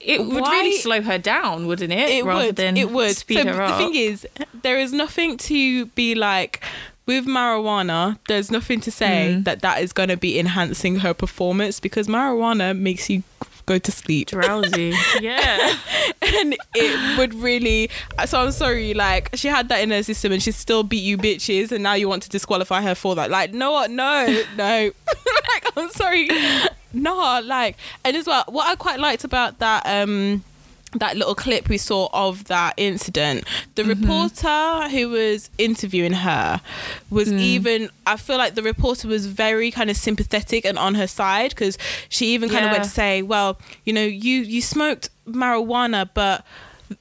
Speaker 2: It would
Speaker 1: Why-
Speaker 2: really slow her down, wouldn't it?
Speaker 1: it
Speaker 2: Rather
Speaker 1: would
Speaker 2: than
Speaker 1: it would
Speaker 2: speed
Speaker 1: so
Speaker 2: her up.
Speaker 1: the thing is there is nothing to be like with marijuana there's nothing to say
Speaker 2: Mm.
Speaker 1: that that is going to be enhancing her performance because marijuana makes you go to sleep
Speaker 2: drowsy. yeah. <laughs>
Speaker 1: and it would really so i'm sorry like she had that in her system and she still beat you bitches and now you want to disqualify her for that like no what? no no <laughs> like i'm sorry no like and as well what i quite liked about that um that little clip we saw of that incident the mm-hmm. reporter who was interviewing her was mm. even i feel like the reporter was very kind of sympathetic and on her side because she even kind of went to say well you know you you smoked marijuana but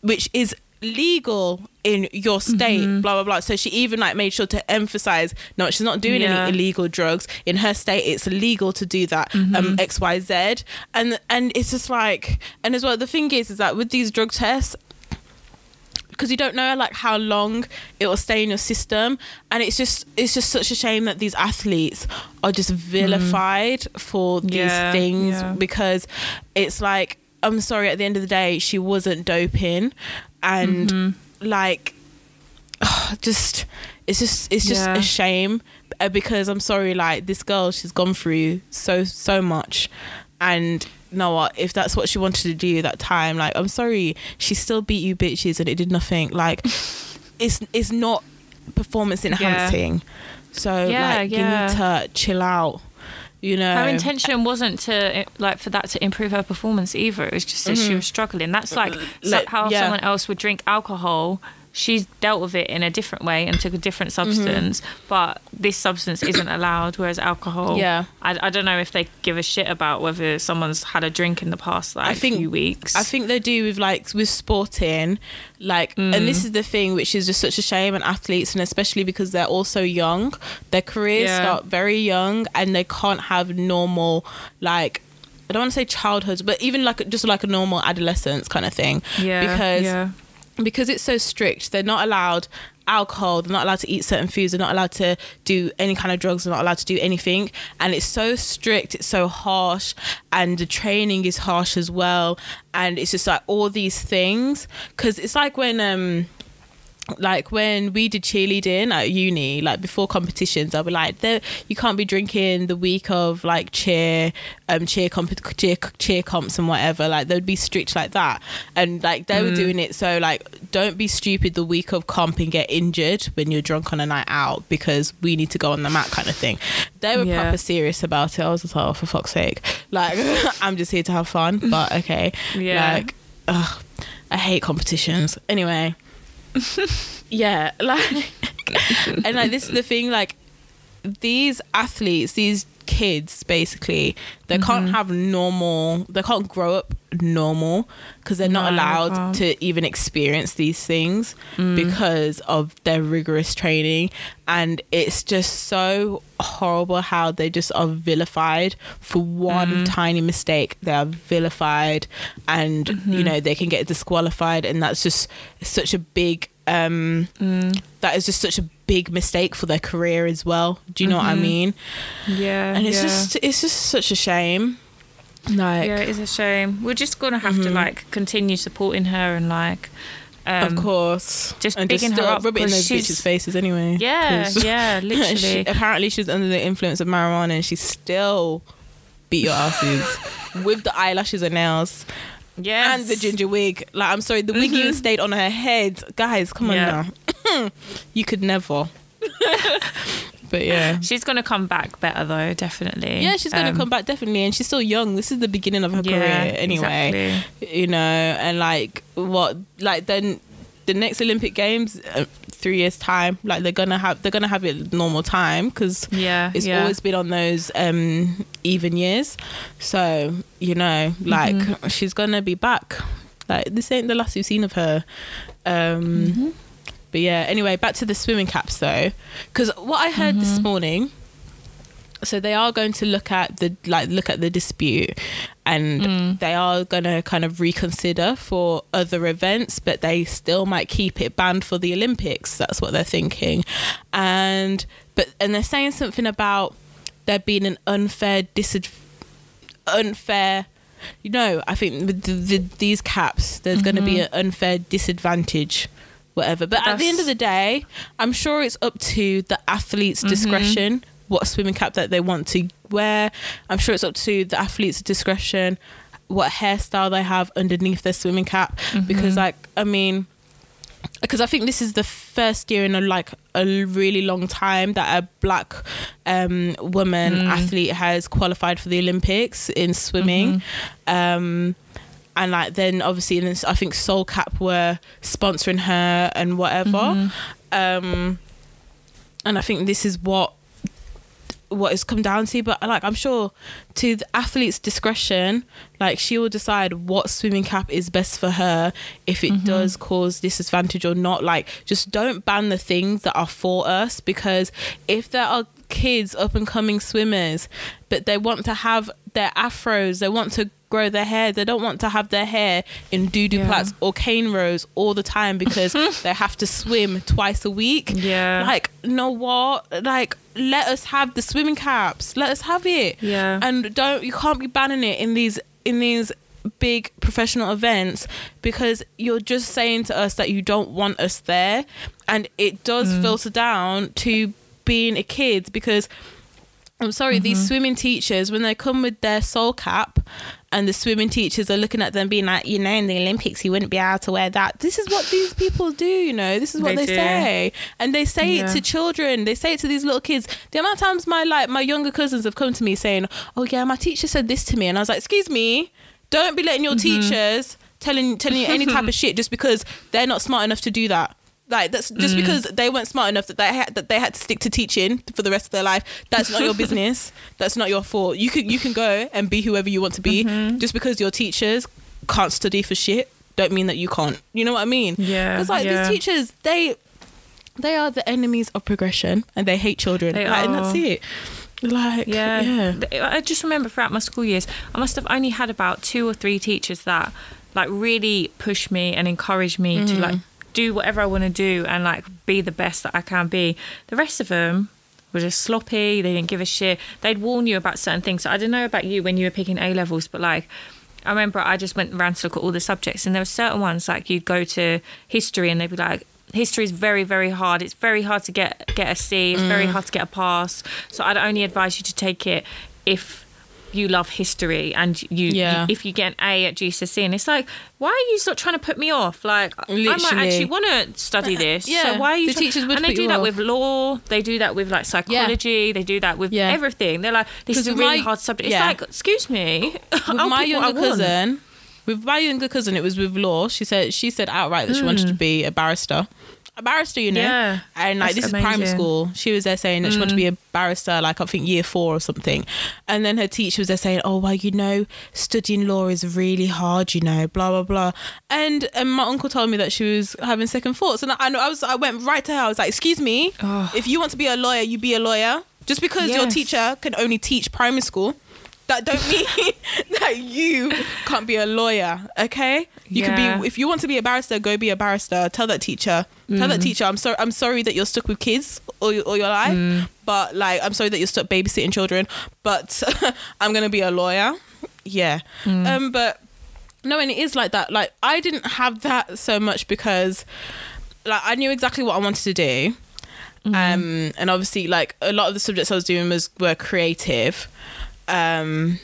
Speaker 1: which is legal in your state
Speaker 2: Mm-hmm.
Speaker 1: blah blah blah so she even like made sure to emphasize no she's not doing
Speaker 2: Yeah.
Speaker 1: any illegal drugs in her state it's illegal to do that
Speaker 2: Mm-hmm.
Speaker 1: um xyz and and it's just like and as well the thing is is that with these drug tests because you don't know like how long it will stay in your system and it's just it's just such a shame that these athletes are just vilified for these
Speaker 2: Yeah,
Speaker 1: things
Speaker 2: yeah.
Speaker 1: because it's like i'm sorry at the end of the day she wasn't doping and
Speaker 2: Mm-hmm.
Speaker 1: like <sighs> just it's just it's just
Speaker 2: Yeah.
Speaker 1: a shame uh, because i'm sorry like this girl she's gone through so so much and you know what if that's what she wanted to do that time like i'm sorry she still beat you bitches and it did nothing like <laughs> it's it's not performance enhancing so
Speaker 2: Yeah,
Speaker 1: like
Speaker 2: yeah.
Speaker 1: you need to chill out you know
Speaker 2: Her intention wasn't to like for that to improve her performance either. It was just that she was struggling. That's like
Speaker 1: Like,
Speaker 2: how
Speaker 1: Mm-hmm. yeah.
Speaker 2: someone else would drink alcohol she's dealt with it in a different way and took a different
Speaker 1: Mm-hmm.
Speaker 2: substance, but this substance isn't allowed, whereas alcohol,
Speaker 1: Yeah.
Speaker 2: I, I don't know if they give a shit about whether someone's had a drink in the past like
Speaker 1: I think
Speaker 2: few weeks.
Speaker 1: I think they do with like with sporting, like, and
Speaker 2: Mm.
Speaker 1: this is the thing which is just such a shame And athletes, and especially because they're also young. Their careers
Speaker 2: Yeah.
Speaker 1: start very young, and they can't have normal like. I don't want to say childhood, but even like just like a normal adolescence kind of thing.
Speaker 2: yeah,
Speaker 1: because
Speaker 2: yeah.
Speaker 1: Because it's so strict, they're not allowed alcohol, they're not allowed to eat certain foods, they're not allowed to do any kind of drugs, they're not allowed to do anything. And it's so strict, it's so harsh, and the training is harsh as well. And it's just like all these things. Because it's like when, um, like when we did cheerleading at uni, like before competitions, I would be like, you can't be drinking the week of like cheer, um, cheer comp, cheer, cheer comps and whatever. Like they'd be strict like that, and like they were doing it so like, don't be stupid the week of comp and get injured when you're drunk on a night out because we need to go on the mat kind of thing. They were
Speaker 2: Yeah.
Speaker 1: proper serious about it. I was just like, oh, for fuck's sake, like <laughs> I'm just here to have fun, but okay, <laughs>
Speaker 2: Yeah.
Speaker 1: like, ugh, I hate competitions. Anyway <laughs> yeah like <laughs> and like this is the thing like these athletes these kids basically they
Speaker 2: Mm-hmm.
Speaker 1: can't have normal they can't grow up normal because they're not
Speaker 2: No, they
Speaker 1: allowed to even experience these things
Speaker 2: Mm.
Speaker 1: because of their rigorous training and it's just so horrible how they just are vilified for one
Speaker 2: Mm.
Speaker 1: tiny mistake they are vilified and
Speaker 2: Mm-hmm.
Speaker 1: you know they can get disqualified and that's just such a big um
Speaker 2: Mm.
Speaker 1: that is just such a big mistake for their career as well do you know what i
Speaker 2: Mhm.
Speaker 1: mean
Speaker 2: Yeah,
Speaker 1: and it's
Speaker 2: yeah.
Speaker 1: just it's just such a shame like
Speaker 2: yeah, it is a shame. We're just gonna have to
Speaker 1: Mhm.
Speaker 2: like continue supporting her and like, um,
Speaker 1: of course
Speaker 2: just
Speaker 1: and
Speaker 2: bigging her
Speaker 1: still
Speaker 2: up
Speaker 1: rub it in those bitches faces anyway
Speaker 2: Yeah, <laughs> yeah,
Speaker 1: she,
Speaker 2: literally.
Speaker 1: apparently she's under the influence of marijuana and she still beat your asses <laughs> with the eyelashes and nails
Speaker 2: yes.
Speaker 1: and the ginger wig like i'm sorry the wig even
Speaker 2: Mhm.
Speaker 1: stayed on her head guys come on
Speaker 2: Yeah.
Speaker 1: now <laughs> you could never <laughs> but yeah
Speaker 2: She's gonna come back better though, definitely.
Speaker 1: Yeah, she's gonna
Speaker 2: Um,
Speaker 1: come back definitely, and she's still young. This is the beginning of her
Speaker 2: Yeah,
Speaker 1: career, anyway.
Speaker 2: exactly.
Speaker 1: You know, and like what, like then the next Olympic Games, uh, three years time, like they're gonna have they're gonna have it normal time because
Speaker 2: Yeah,
Speaker 1: it's
Speaker 2: yeah.
Speaker 1: always been on those um even years. So you know, like
Speaker 2: Mm-hmm.
Speaker 1: she's gonna be back. Like this ain't the last we've seen of her. Um,
Speaker 2: Mm-hmm.
Speaker 1: But yeah, anyway, back to the swimming caps though, because what I heard
Speaker 2: Mm-hmm.
Speaker 1: this morning. So they are going to look at the like look at the dispute, and
Speaker 2: Mm.
Speaker 1: they are going to kind of reconsider for other events, but they still might keep it banned for the Olympics. That's what they're thinking, and but and they're saying something about there being an unfair disadvantage unfair you know i think with the, the, these caps there's going to be an unfair disadvantage whatever but at the end of the day i'm sure it's up to the athlete's discretion what swimming cap that they want to wear. I'm sure it's up to the athlete's discretion what hairstyle they have underneath their swimming cap. Because like i mean because I think this is the first year in a like a really long time that a black um, woman athlete has qualified for the Olympics in swimming. Um, and like then obviously in this, I think Soul Cap were sponsoring her and whatever. Um, and I think this is what what it's come down to but like i'm sure to the athlete's discretion like she will decide what swimming cap is best for her if it mm-hmm. does cause disadvantage or not. Like just don't ban the things that are for us because if there are kids up and coming swimmers but they want to have their afros they want to grow their hair they don't want to have their hair in doo-doo
Speaker 2: Yeah.
Speaker 1: plaits or cane rows all the time because <laughs> they have to swim twice a week
Speaker 2: Yeah.
Speaker 1: like know what like let us have the swimming caps let us have it
Speaker 2: Yeah.
Speaker 1: and don't you can't be banning it in these in these big professional events because you're just saying to us that you don't want us there and it does
Speaker 2: Mm.
Speaker 1: filter down to being a kid because I'm sorry, these
Speaker 2: Mm-hmm.
Speaker 1: swimming teachers, when they come with their soul cap and the swimming teachers are looking at them being like, you know, in the Olympics, you wouldn't be able to wear that. This is what these people do, you know, this is what
Speaker 2: They
Speaker 1: they, say. And they say it to children, they say it to these little kids. The amount of times my like my younger cousins have come to me saying, oh, yeah, my teacher said this to me. And I was like, excuse me, don't be letting your
Speaker 2: Mm-hmm.
Speaker 1: teachers telling telling you any type of <laughs> shit just because they're not smart enough to do that. Like that's just because they weren't smart enough that they had that they had to stick to teaching for the rest of their life. That's not your <laughs> business. That's not your fault. You can you can go and be whoever you want to be. Just because your teachers can't study for shit, don't mean that you can't. You know what I mean?
Speaker 2: Yeah,
Speaker 1: It's like
Speaker 2: yeah.
Speaker 1: these teachers, they they are the enemies of progression and they hate children.
Speaker 2: They
Speaker 1: Like, and that's it. Like
Speaker 2: Yeah.
Speaker 1: yeah.
Speaker 2: I just remember throughout my school years, I must have only had about two or three teachers that like really pushed me and encouraged me
Speaker 1: Mm-hmm.
Speaker 2: to like do whatever I want to do and like be the best that I can be. The rest of them were just sloppy. They didn't give a shit. They'd warn you about certain things. So I don't know about you when you were picking A levels, but like I remember I just went around to look at all the subjects, and there were certain ones like you'd go to history, and they'd be like, "History is very, very hard. It's very hard to get get a C. It's
Speaker 1: Mm.
Speaker 2: very hard to get a pass." So I'd only advise you to take it if you love history and you,
Speaker 1: Yeah.
Speaker 2: you if you get an A at GCSE, and it's like, why are you sort of trying to put me off? Like I might actually want to study uh, this.
Speaker 1: Yeah,
Speaker 2: So why are you?
Speaker 1: the
Speaker 2: try-
Speaker 1: teachers would
Speaker 2: and they do that
Speaker 1: off.
Speaker 2: with law. They do that with like psychology. They do that with
Speaker 1: Yeah.
Speaker 2: everything. They're like, this is a really
Speaker 1: my-
Speaker 2: hard subject.
Speaker 1: yeah.
Speaker 2: It's like, excuse me. <laughs>
Speaker 1: with my
Speaker 2: pick what I
Speaker 1: younger cousin with my younger cousin it was with law she said she said outright that she wanted to hmm. be a barrister a barrister you know.
Speaker 2: Yeah,
Speaker 1: and like this is primary. School. She was there saying that she wanted to be a barrister like i think year four or something. And then her teacher was there saying oh well you know studying law is really hard you know blah blah blah. And and my uncle told me that she was having second thoughts. And i, know I was i went right to her. I was like excuse me.
Speaker 2: Oh.
Speaker 1: if you want to be a lawyer you be a lawyer. Just because your teacher can only teach primary school that don't mean <laughs> that you can't be a lawyer okay? You
Speaker 2: Yeah.
Speaker 1: can be if you want to be a barrister go be a barrister. Tell that teacher. Tell
Speaker 2: Mm.
Speaker 1: that teacher i'm sorry i'm sorry that you're stuck with kids all, your- all your life
Speaker 2: Mm.
Speaker 1: but like i'm sorry that you're stuck babysitting children but <laughs> i'm gonna be a lawyer. Yeah.
Speaker 2: Mm.
Speaker 1: um but no and it is like that. Like i didn't have that so much because like i knew exactly what i wanted to do. Um and obviously like a lot of the subjects i was doing was were creative um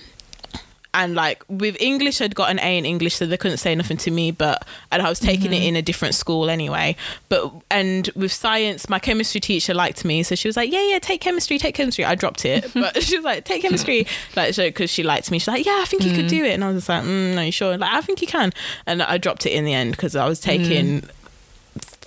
Speaker 1: and like with english i'd got an a in english so they couldn't say nothing to me but and i was taking it in a different school anyway. But and with science my chemistry teacher liked me so she was like yeah yeah take chemistry take chemistry. I dropped it <laughs> but she was like take chemistry. Like so because she liked me she's like yeah i think you could do it. And i was just like mm, no you sure? Like i think you can. And i dropped it in the end because i was taking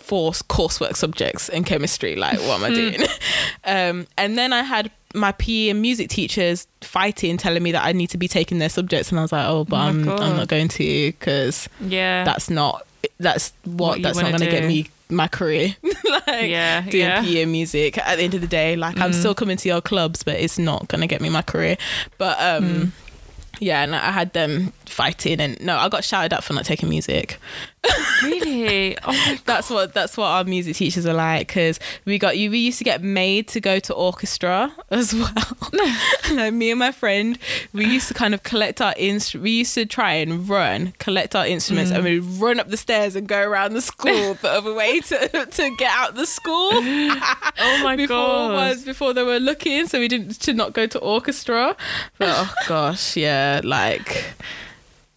Speaker 1: four coursework subjects in chemistry. Like, what am I doing? <laughs> um, and then I had my PE and music teachers fighting, telling me that I need to be taking their subjects, and I was like, oh, but
Speaker 2: Oh
Speaker 1: I'm,
Speaker 2: God.
Speaker 1: I'm not going to because
Speaker 2: Yeah.
Speaker 1: that's not that's what,
Speaker 2: What
Speaker 1: that's not going to get me my career. <laughs> like
Speaker 2: Yeah,
Speaker 1: doing
Speaker 2: yeah. Mm.
Speaker 1: PE and music. At the end of the day, like I'm still coming to your clubs, but it's not going to get me my career. But um.
Speaker 2: Mm.
Speaker 1: Yeah, and I had them fighting, and no, I got shouted at for not taking music.
Speaker 2: Really. Oh <laughs>
Speaker 1: That's what that's what our music teachers are like because we got you. We used to get made to go to orchestra as <laughs> well. <laughs> like me and my friend, we used to kind of collect our inst. We used to try and run, collect our instruments, and mm. we'd run up the stairs and go around the school the other way to to get out the school.
Speaker 2: Oh my
Speaker 1: before
Speaker 2: god.
Speaker 1: was before they were looking, so we didn't to not go to orchestra. But oh gosh, yeah, like.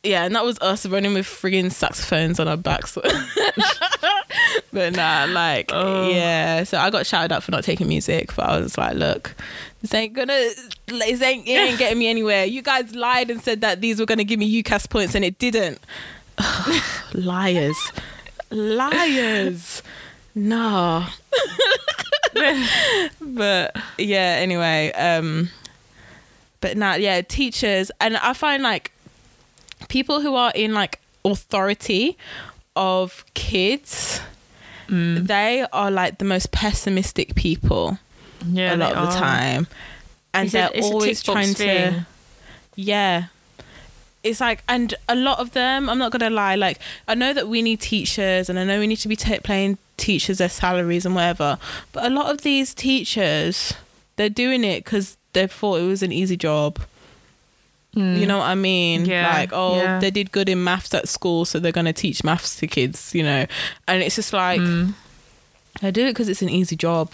Speaker 1: Yeah, and that was us running with frigging saxophones on our backs. <laughs> but nah, like,
Speaker 2: Oh.
Speaker 1: yeah. So I got shouted at for not taking music, but I was like, look, this ain't gonna, this ain't, it ain't getting me anywhere. You guys lied and said that these were gonna give me UCAS points, and it didn't. <sighs> Liars, liars. Nah. <laughs> but yeah, anyway, um, but now, yeah, teachers, and I find like people who are in like authority of kids, mm. they are like the most pessimistic people
Speaker 2: yeah,
Speaker 1: a lot of the
Speaker 2: are.
Speaker 1: time, and
Speaker 2: It's
Speaker 1: they're
Speaker 2: a
Speaker 1: always trying
Speaker 2: thing.
Speaker 1: to, yeah. It's like, and a lot of them, I'm not gonna lie. Like, I know that we need teachers, and I know we need to be ta paying teachers their salaries and whatever. But a lot of these teachers, they're doing it because they thought it was an easy job. You know what I mean?
Speaker 2: Mm. Yeah,
Speaker 1: Like, oh,
Speaker 2: yeah.
Speaker 1: they did good in maths at school, so they're gonna teach maths to kids. You know, and it's just like.
Speaker 2: Mm.
Speaker 1: I do it because it's an easy job,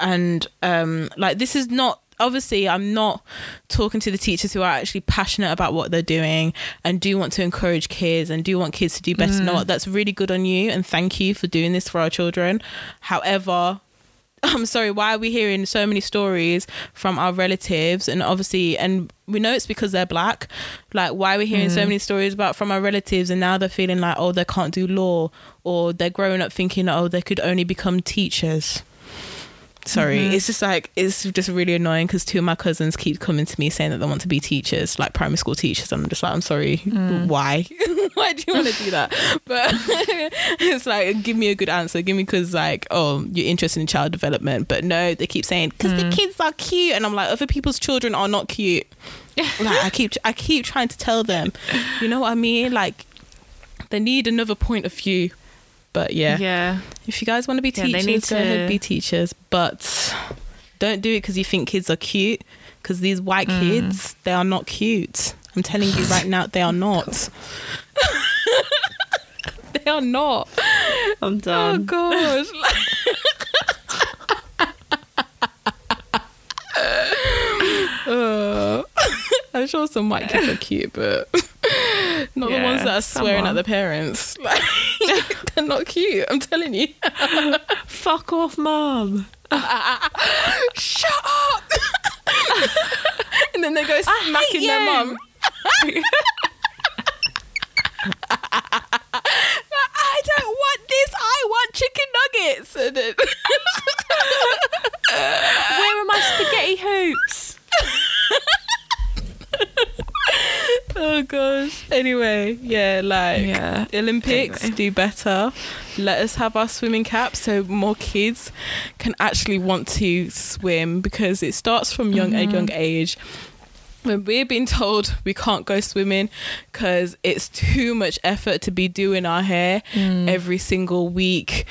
Speaker 1: and um, like this is not obviously I'm not talking to the teachers who are actually passionate about what they're doing and do want to encourage kids and do want kids to do better. You know what? That's really good on you, and thank you for doing this for our children. However, <laughs> I'm sorry, why are we hearing so many stories from our relatives and obviously and we know it's because they're black. Like why are we hearing so mm. many stories about from our relatives and now they're feeling like oh they can't do law or they're growing up thinking oh they could only become teachers. Sorry, mm-hmm. it's just like it's just really annoying because two of my cousins keep coming to me saying that they want to be teachers, like primary school teachers. And I'm just like, I'm sorry, mm. why? <laughs> why do you want to do that? But <laughs> it's like, give me a good answer. Give me because like, oh, you're interested in child development, but no, they keep saying because the mm. kids are cute, and I'm like, other people's children are not cute. <laughs> like I keep, I keep trying to tell them, you know what I mean? Like, they need another point of view. But yeah,
Speaker 2: Yeah.
Speaker 1: if you guys want to be teachers,
Speaker 2: Yeah, they need
Speaker 1: go ahead
Speaker 2: to-
Speaker 1: be teachers. But don't do it because you think kids are cute. Because these white
Speaker 2: Mm.
Speaker 1: kids, they are not cute. I'm telling you right now, they are not. <laughs> they are not.
Speaker 2: I'm done.
Speaker 1: Oh gosh. Uh, <laughs> <laughs> I'm sure some white kids are cute, but <laughs> not the ones that are swearing at the parents. <laughs> Like, <laughs> they're not cute. I'm telling you.
Speaker 2: Fuck off, mum.
Speaker 1: Shut up! and then they go smacking their mum. I don't want this. I want chicken nuggets.
Speaker 2: Where are my spaghetti hoops? <laughs>
Speaker 1: oh gosh. Anyway, yeah, like
Speaker 2: Yeah.
Speaker 1: Olympics,
Speaker 2: Anyway.
Speaker 1: do better. Let us have our swimming caps so more kids can actually want to swim because it starts from young a mm-hmm. young age. When we're being told we can't go swimming because it's too much effort to be doing our hair mm. every single week,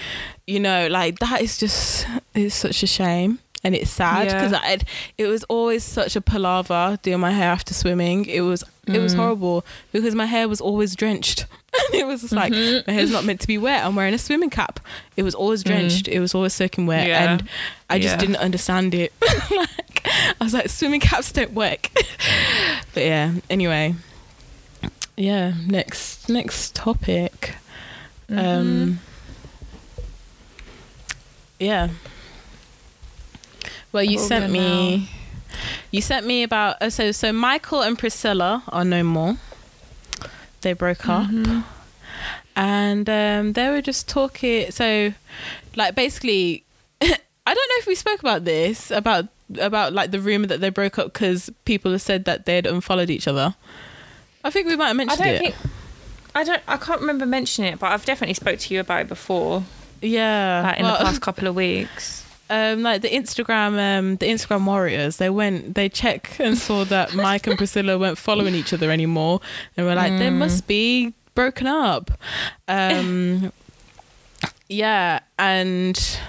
Speaker 1: you know, like that is just it's such a shame and it's sad because I it was always such a palaver doing my hair after swimming. It was it was mm. horrible because my hair was always drenched. <laughs> And it was just like mm-hmm. my hair's not meant to be wet. I'm wearing a swimming cap. It was always mm. drenched. It was always soaking wet,
Speaker 2: Yeah.
Speaker 1: and I just
Speaker 2: Yeah.
Speaker 1: didn't understand it. <laughs> like I was like, swimming caps don't work. <laughs> but yeah. Anyway, yeah. Next next topic. Mm-hmm. Um. Yeah. Well, you sent me. You sent me about uh, so so Michael and Priscilla are no more. They broke up, and um, they were just talking. So, like basically, <laughs> I don't know if we spoke about this about about like the rumor that they broke up because people have said that they'd unfollowed each other. I think we might have
Speaker 2: I
Speaker 1: mentioned
Speaker 2: don't
Speaker 1: it.
Speaker 2: think. I don't. I can't remember mentioning it, but I've definitely spoke to you about it before,
Speaker 1: yeah,
Speaker 2: like in
Speaker 1: well-
Speaker 2: the past <laughs> couple of weeks.
Speaker 1: Um, like the Instagram, um, the Instagram warriors, they went, they check and saw that Mike and Priscilla weren't following each other anymore, and were like, they must be broken up. Um, <laughs> yeah, and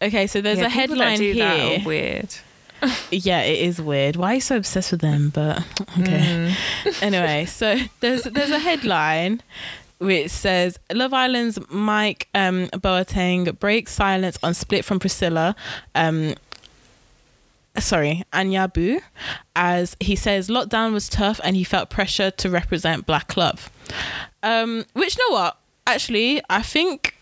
Speaker 1: okay, so there's
Speaker 2: Yeah,
Speaker 1: a headline
Speaker 2: do that are
Speaker 1: here.
Speaker 2: weird. <laughs>
Speaker 1: Yeah, it is weird. Why are you so obsessed with them? But <laughs> okay. anyway, so there's there's a headline which says Love Island's Mike um, Boateng breaks silence on split from Priscilla. Um, sorry, Anyabu, as he says lockdown was tough and he felt pressure to represent Black Love. Um, which, you know what? Actually, I think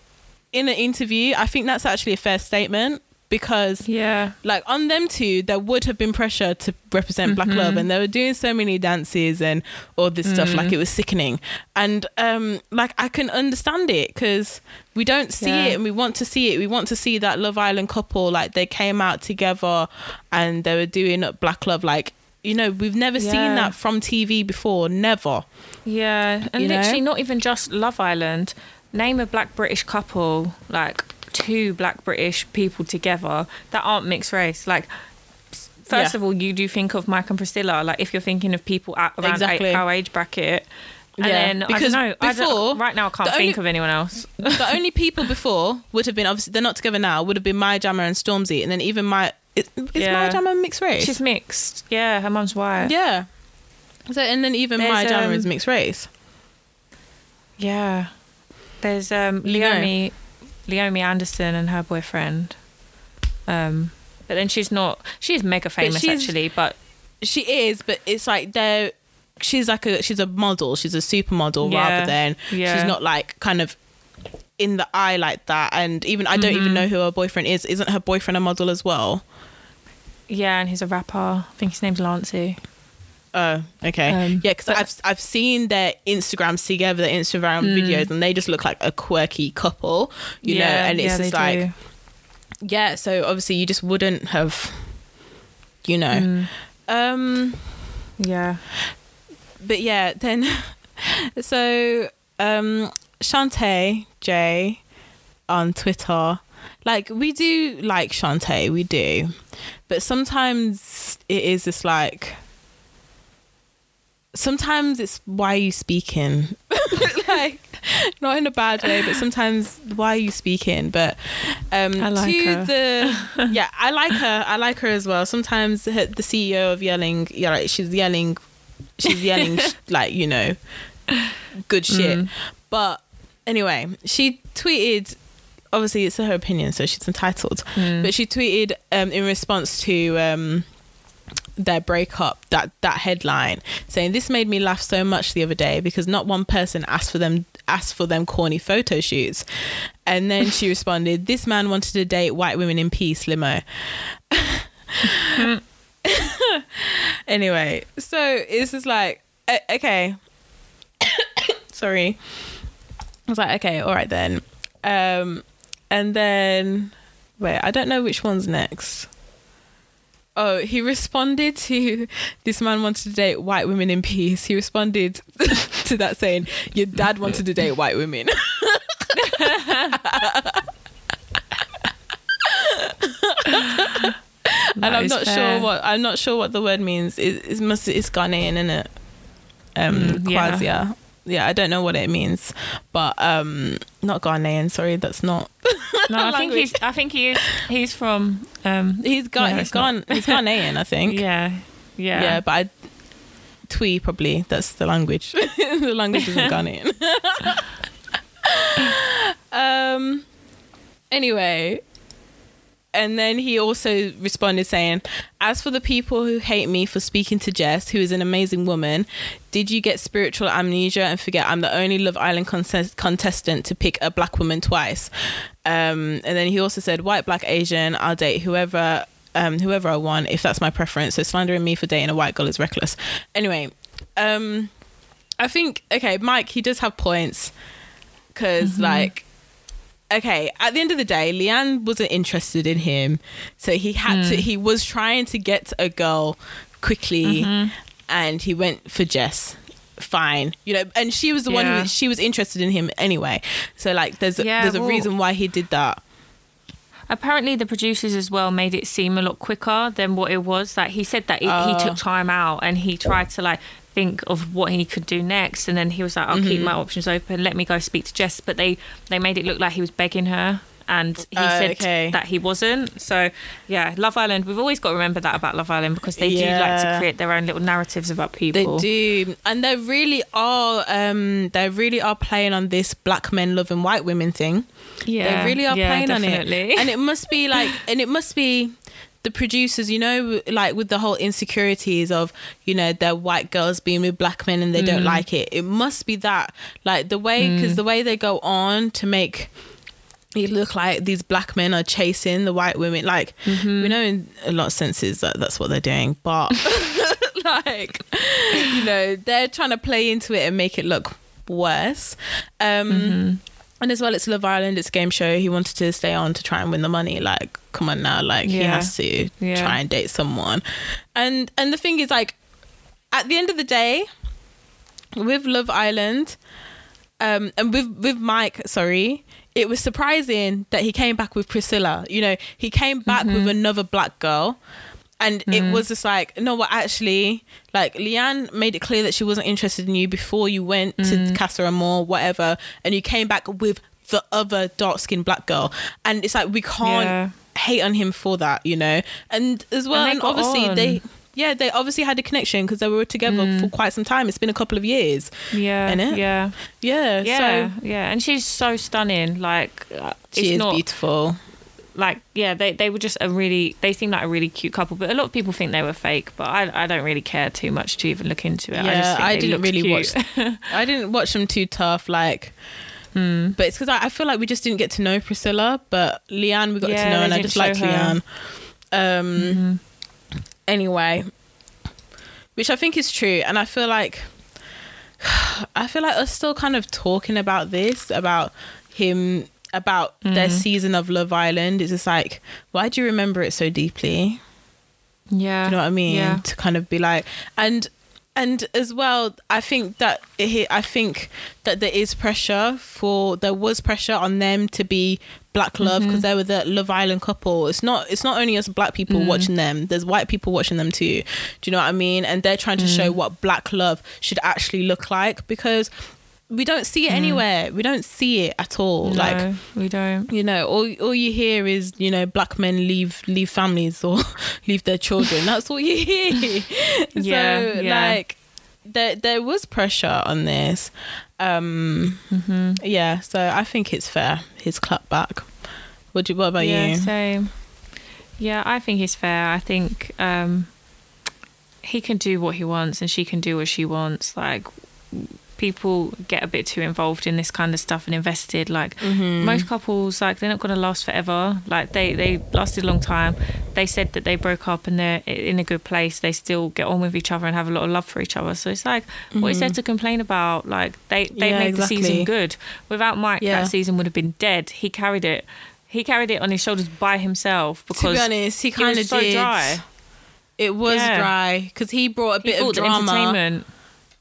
Speaker 1: in an interview, I think that's actually a fair statement because
Speaker 2: Yeah.
Speaker 1: like on them too there would have been pressure to represent black love and they were doing so many dances and all this stuff like it was sickening and um like i can understand it because we don't see
Speaker 2: Yeah.
Speaker 1: it and we want to see it we want to see that love island couple like they came out together and they were doing black love like you know we've never seen that from tv before never
Speaker 2: Yeah, and
Speaker 1: You know?
Speaker 2: literally not even just Love Island. Name a black British couple, like two black British people together that aren't mixed race. Like, first
Speaker 1: Yeah.
Speaker 2: of all, you do think of Mike and Priscilla. Like, if you're thinking of people at, around
Speaker 1: Exactly.
Speaker 2: a- our age bracket. And
Speaker 1: Yeah,
Speaker 2: then,
Speaker 1: because
Speaker 2: I don't know. I
Speaker 1: before,
Speaker 2: don't, right now, I can't think
Speaker 1: only-
Speaker 2: of anyone else. <laughs>
Speaker 1: the only people before would have been obviously they're not together now would have been Maya Jama and Stormzy and then even my is, is
Speaker 2: Yeah.
Speaker 1: Maya Jama mixed race
Speaker 2: She's mixed. Yeah, her mum's white.
Speaker 1: Yeah. So and then even
Speaker 2: There's,
Speaker 1: Maya
Speaker 2: um,
Speaker 1: is mixed race.
Speaker 2: Yeah. There's um,
Speaker 1: You know.
Speaker 2: Leomie, Anderson and her boyfriend. Um, but then she's not. She's mega famous
Speaker 1: she's-
Speaker 2: actually, but
Speaker 1: She is, but it's like they're she's like a she's a model. She's a supermodel
Speaker 2: Yeah.
Speaker 1: rather than
Speaker 2: Yeah.
Speaker 1: she's not like kind of in the eye like that. And even I don't
Speaker 2: Mm-hmm.
Speaker 1: even know who her boyfriend is. Isn't her boyfriend a model as well?
Speaker 2: Yeah, and he's a rapper. I think his name's Lancey.
Speaker 1: Oh, okay.
Speaker 2: Um,
Speaker 1: yeah, because I've I've seen their Instagrams together, their Instagram
Speaker 2: Mm.
Speaker 1: videos, and they just look like a quirky couple, you know. And it's
Speaker 2: yeah,
Speaker 1: just like,
Speaker 2: do.
Speaker 1: yeah. So obviously, you just wouldn't have, you know.
Speaker 2: Mm,
Speaker 1: Um,
Speaker 2: yeah.
Speaker 1: but yeah, then <laughs> so um Shantae J on Twitter. Like we do like Shantae, we do. But sometimes it is just like sometimes it's why are you speaking? <laughs> like not in a bad way, but sometimes why are you speaking? But um
Speaker 2: I like
Speaker 1: to
Speaker 2: her.
Speaker 1: the <laughs> yeah, I like her. I like her as well. Sometimes her, the CEO of yelling, yeah, like she's yelling she's yelling <laughs> like you know good shit
Speaker 2: Mm.
Speaker 1: but anyway she tweeted obviously it's her opinion so she's entitled
Speaker 2: Mm.
Speaker 1: but she tweeted um, in response to um, their breakup that that headline saying this made me laugh so much the other day because not one person asked for them asked for them corny photo shoots. And then she <laughs> responded this man wanted to date white women in peace limo. <laughs> Anyway so it's just like uh, okay. <coughs> Sorry. I was like okay all right then. Um and then wait i don't know which one's next oh he responded to <laughs> this man wanted to date white women in peace he responded <laughs> to that saying your dad wanted to date white women <laughs> and I'm not
Speaker 2: fair.
Speaker 1: sure what I'm not sure what the word means. It, it must it's Ghanaian, isn't it? Um,
Speaker 2: Mm, yeah.
Speaker 1: Kwazia. Yeah, I don't know what it means, but um, not Ghanaian. Sorry, that's not. <laughs>
Speaker 2: No, I think he's. I think he is. He's from. Um,
Speaker 1: He's Ga-
Speaker 2: Yeah,
Speaker 1: he's gone. He's Ghanaian, I think. <laughs>
Speaker 2: yeah, yeah,
Speaker 1: yeah, but I Twi probably that's the language. <laughs> the language isn't Ghanaian. um. Anyway, and then he also responded saying, "As for the people who hate me for speaking to Jess, who is an amazing woman, did you get spiritual amnesia and forget I'm the only Love Island contest- contestant to pick a black woman twice?" Um, and then he also said, "White, black, Asian, I'll date whoever." Um, whoever I want, if that's my preference. So slandering me for dating a white girl is reckless. Anyway, um, I think okay, Mike, he does have points because like okay, at the end of the day, Leanne wasn't interested in him, so he had to. Hmm. He was trying to get a girl quickly, mm-hmm. and he went for Jess. Fine, you know, and she was the one who she was interested in him anyway. So like, there's a,
Speaker 2: Yeah,
Speaker 1: there's a reason why he did that.
Speaker 2: Apparently, the producers as well made it seem a lot quicker than what it was. Like he said that he,
Speaker 1: Oh.
Speaker 2: he took time out and he tried to like think of what he could do next, and then he was like, "I'll keep
Speaker 1: Mm-hmm.
Speaker 2: my options open. Let me go speak to Jess." But they they made it look like he was begging her. And he
Speaker 1: Oh,
Speaker 2: said
Speaker 1: okay.
Speaker 2: that he wasn't. So, yeah, Love Island. We've always got to remember that about Love Island because they do like to create their own little narratives about people.
Speaker 1: They do, and they really are. Um, they really are playing on this black men loving white women thing.
Speaker 2: Yeah,
Speaker 1: they really are
Speaker 2: yeah,
Speaker 1: playing on it, and it must be like, and it must be the producers, you know, like with the whole insecurities of, you know, their white girls being with black men and they
Speaker 2: Mm.
Speaker 1: don't like it. It must be that, like the way, because the way they go on to make it look like these black men are chasing the white women. Like
Speaker 2: Mm-hmm.
Speaker 1: we know in a lot of senses that that's what they're doing, but <laughs> <laughs> like you know they're trying to play into it and make it look worse. Um,
Speaker 2: Mm-hmm.
Speaker 1: And as well, it's Love Island. It's a game show. He wanted to stay on to try and win the money. Like, come on now, like he has to
Speaker 2: Yeah.
Speaker 1: try and date someone. And and the thing is, like, at the end of the day, with Love Island, um, and with with Mike, sorry, it was surprising that he came back with Priscilla. You know, he came back with another black girl. And it mm. was just like, no, what actually, like Leanne made it clear that she wasn't interested in you before you went to mm. Casa Amor, whatever, and you came back with the other dark skinned black girl. And it's like, we can't
Speaker 2: Yeah.
Speaker 1: hate on him for that, you know? And as well,
Speaker 2: they
Speaker 1: and, obviously,
Speaker 2: on.
Speaker 1: they, yeah, they obviously had a connection because they were together mm. for quite some time. It's been a couple of years.
Speaker 2: yeah,
Speaker 1: Innit?
Speaker 2: yeah.
Speaker 1: Yeah.
Speaker 2: Yeah,
Speaker 1: So
Speaker 2: yeah, and she's so stunning. Like, uh,
Speaker 1: she is
Speaker 2: not
Speaker 1: beautiful.
Speaker 2: Like yeah, they they were just a really they seemed like a really cute couple. But a lot of people think they were fake. But I I don't really care too much to even look into it. I just
Speaker 1: Yeah, I,
Speaker 2: they
Speaker 1: didn't really
Speaker 2: cute.
Speaker 1: watch. <laughs> I didn't watch them too tough. Like
Speaker 2: Hmm.
Speaker 1: But it's because I, I feel like we just didn't get to know Priscilla, but Leanne we got
Speaker 2: Yeah,
Speaker 1: to know, and I just liked
Speaker 2: her.
Speaker 1: Leanne. Um,
Speaker 2: Mm-hmm.
Speaker 1: Anyway, which I think is true, and I feel like <sighs> I feel like us still kind of talking about this about him about their
Speaker 2: Mm.
Speaker 1: season of Love Island. It's just like, why do you remember it so deeply?
Speaker 2: Yeah.
Speaker 1: Do you know what I mean?
Speaker 2: Yeah.
Speaker 1: To kind of be like, and and as well, I think that it, I think that there is pressure for there was pressure on them to be black love mm-hmm. because they were the Love Island couple. It's not it's not only us black people mm. watching them. There's white people watching them too. Do you know what I mean? And they're trying to mm. show what black love should actually look like because we don't see it anywhere. We don't see it at all.
Speaker 2: No,
Speaker 1: Like
Speaker 2: we don't.
Speaker 1: you know all all you hear is you know black men leave leave families or <laughs> leave their children that's all you hear <laughs>
Speaker 2: Yeah,
Speaker 1: so
Speaker 2: yeah.
Speaker 1: like there there was pressure on this um
Speaker 2: Mm-hmm.
Speaker 1: yeah so i think it's fair his clap back what do you what about
Speaker 2: yeah,
Speaker 1: you
Speaker 2: same. Yeah, I think he's fair. I think um, he can do what he wants and she can do what she wants. Like people get a bit too involved in this kind of stuff and invested. Like
Speaker 1: Mm-hmm.
Speaker 2: most couples, like they're not going to last forever. Like they they lasted a long time. They said that they broke up and they're in a good place. They still get on with each other and have a lot of love for each other. So it's like, what is there to complain about? Like they they
Speaker 1: Mm-hmm. Yeah,
Speaker 2: made the season good. Without Mike,
Speaker 1: Yeah.
Speaker 2: that season would have been dead. He carried it. He carried it on his shoulders by himself because to
Speaker 1: be honest he kind of
Speaker 2: so
Speaker 1: did
Speaker 2: dry.
Speaker 1: it was
Speaker 2: Yeah.
Speaker 1: dry because he brought a bit of drama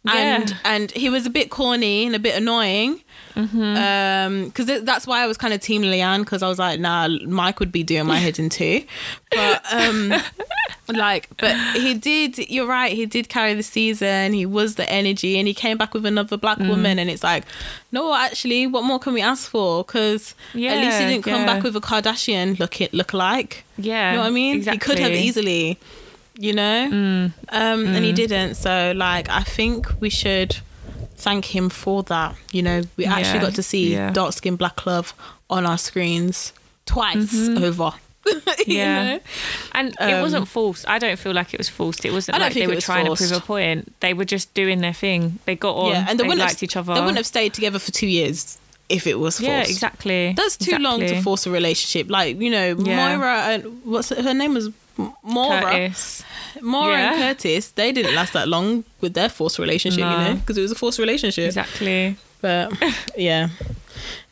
Speaker 2: entertainment.
Speaker 1: and
Speaker 2: yeah.
Speaker 1: and he was a bit corny and a bit annoying.
Speaker 2: Mm-hmm.
Speaker 1: Um, because that's why I was kind of team Leanne because I was like, nah, Mike would be doing my head in too. <laughs> But um, like, but he did. You're right. He did carry the season. He was the energy, and he came back with another black
Speaker 2: Mm.
Speaker 1: woman. And it's like, no, actually, what more can we ask for? Because at least he didn't come
Speaker 2: yeah.
Speaker 1: back with a Kardashian look it look like.
Speaker 2: Yeah.
Speaker 1: You know what I mean?
Speaker 2: Exactly.
Speaker 1: He could have easily, you know,
Speaker 2: Mm.
Speaker 1: um, and he didn't. So, like, I think we should thank him for that. You know, we actually got to see
Speaker 2: yeah.
Speaker 1: dark skin black love on our screens twice over. <laughs> you
Speaker 2: Mm-hmm. Yeah.
Speaker 1: know?
Speaker 2: And
Speaker 1: Um,
Speaker 2: it wasn't forced. I don't feel like it was forced. It wasn't
Speaker 1: I don't
Speaker 2: like
Speaker 1: think
Speaker 2: they were trying
Speaker 1: forced.
Speaker 2: to prove a point. They were just doing their thing. They got on.
Speaker 1: yeah, and they,
Speaker 2: they
Speaker 1: wouldn't
Speaker 2: liked
Speaker 1: have,
Speaker 2: each other.
Speaker 1: They wouldn't have stayed together for two years if it was forced.
Speaker 2: Yeah, exactly.
Speaker 1: That's too long to force a relationship. Like you know,
Speaker 2: Yeah.
Speaker 1: Moira and what's her name was M- Maura.
Speaker 2: Curtis.
Speaker 1: Maura and Curtis, they didn't last that long with their forced relationship, you know, because it was a forced relationship.
Speaker 2: Exactly.
Speaker 1: But <laughs> yeah.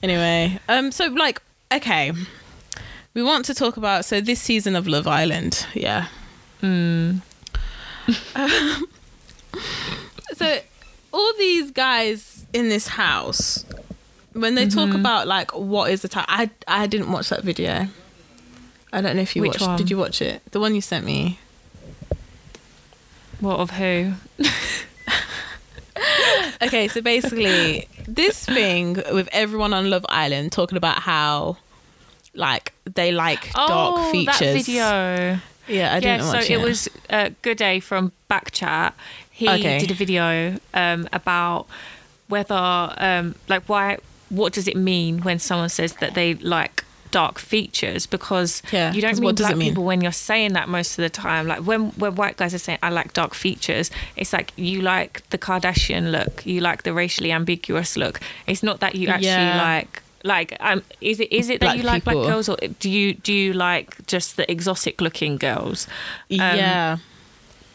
Speaker 1: Anyway, um, so like, okay, we want to talk about so this season of Love Island, yeah.
Speaker 2: Mm. <laughs>
Speaker 1: So all these guys in this house, when they talk
Speaker 2: Mm-hmm.
Speaker 1: about like what is the time, I I didn't watch that video. I don't know if you
Speaker 2: Which
Speaker 1: watched.
Speaker 2: one?
Speaker 1: Did you watch it? The one you sent me.
Speaker 2: What of who? <laughs>
Speaker 1: Okay, so basically, this thing with everyone on Love Island talking about how, like, they like dark
Speaker 2: oh,
Speaker 1: features.
Speaker 2: that video.
Speaker 1: Yeah, I
Speaker 2: yeah,
Speaker 1: didn't
Speaker 2: so
Speaker 1: watch
Speaker 2: it was uh, Good Day from Backchat. He
Speaker 1: Okay.
Speaker 2: did a video um, about whether, um, like, why, what does it mean when someone says that they like dark features? Because
Speaker 1: Yeah,
Speaker 2: you don't mean black
Speaker 1: mean?
Speaker 2: people when you're saying that most of the time. Like when when white guys are saying I like dark features, it's like you like the Kardashian look, you like the racially ambiguous look. It's not that you actually
Speaker 1: Yeah.
Speaker 2: like like um is it is it that
Speaker 1: Black
Speaker 2: you like
Speaker 1: people.
Speaker 2: black girls or do you do you like just the exotic looking girls um,
Speaker 1: yeah,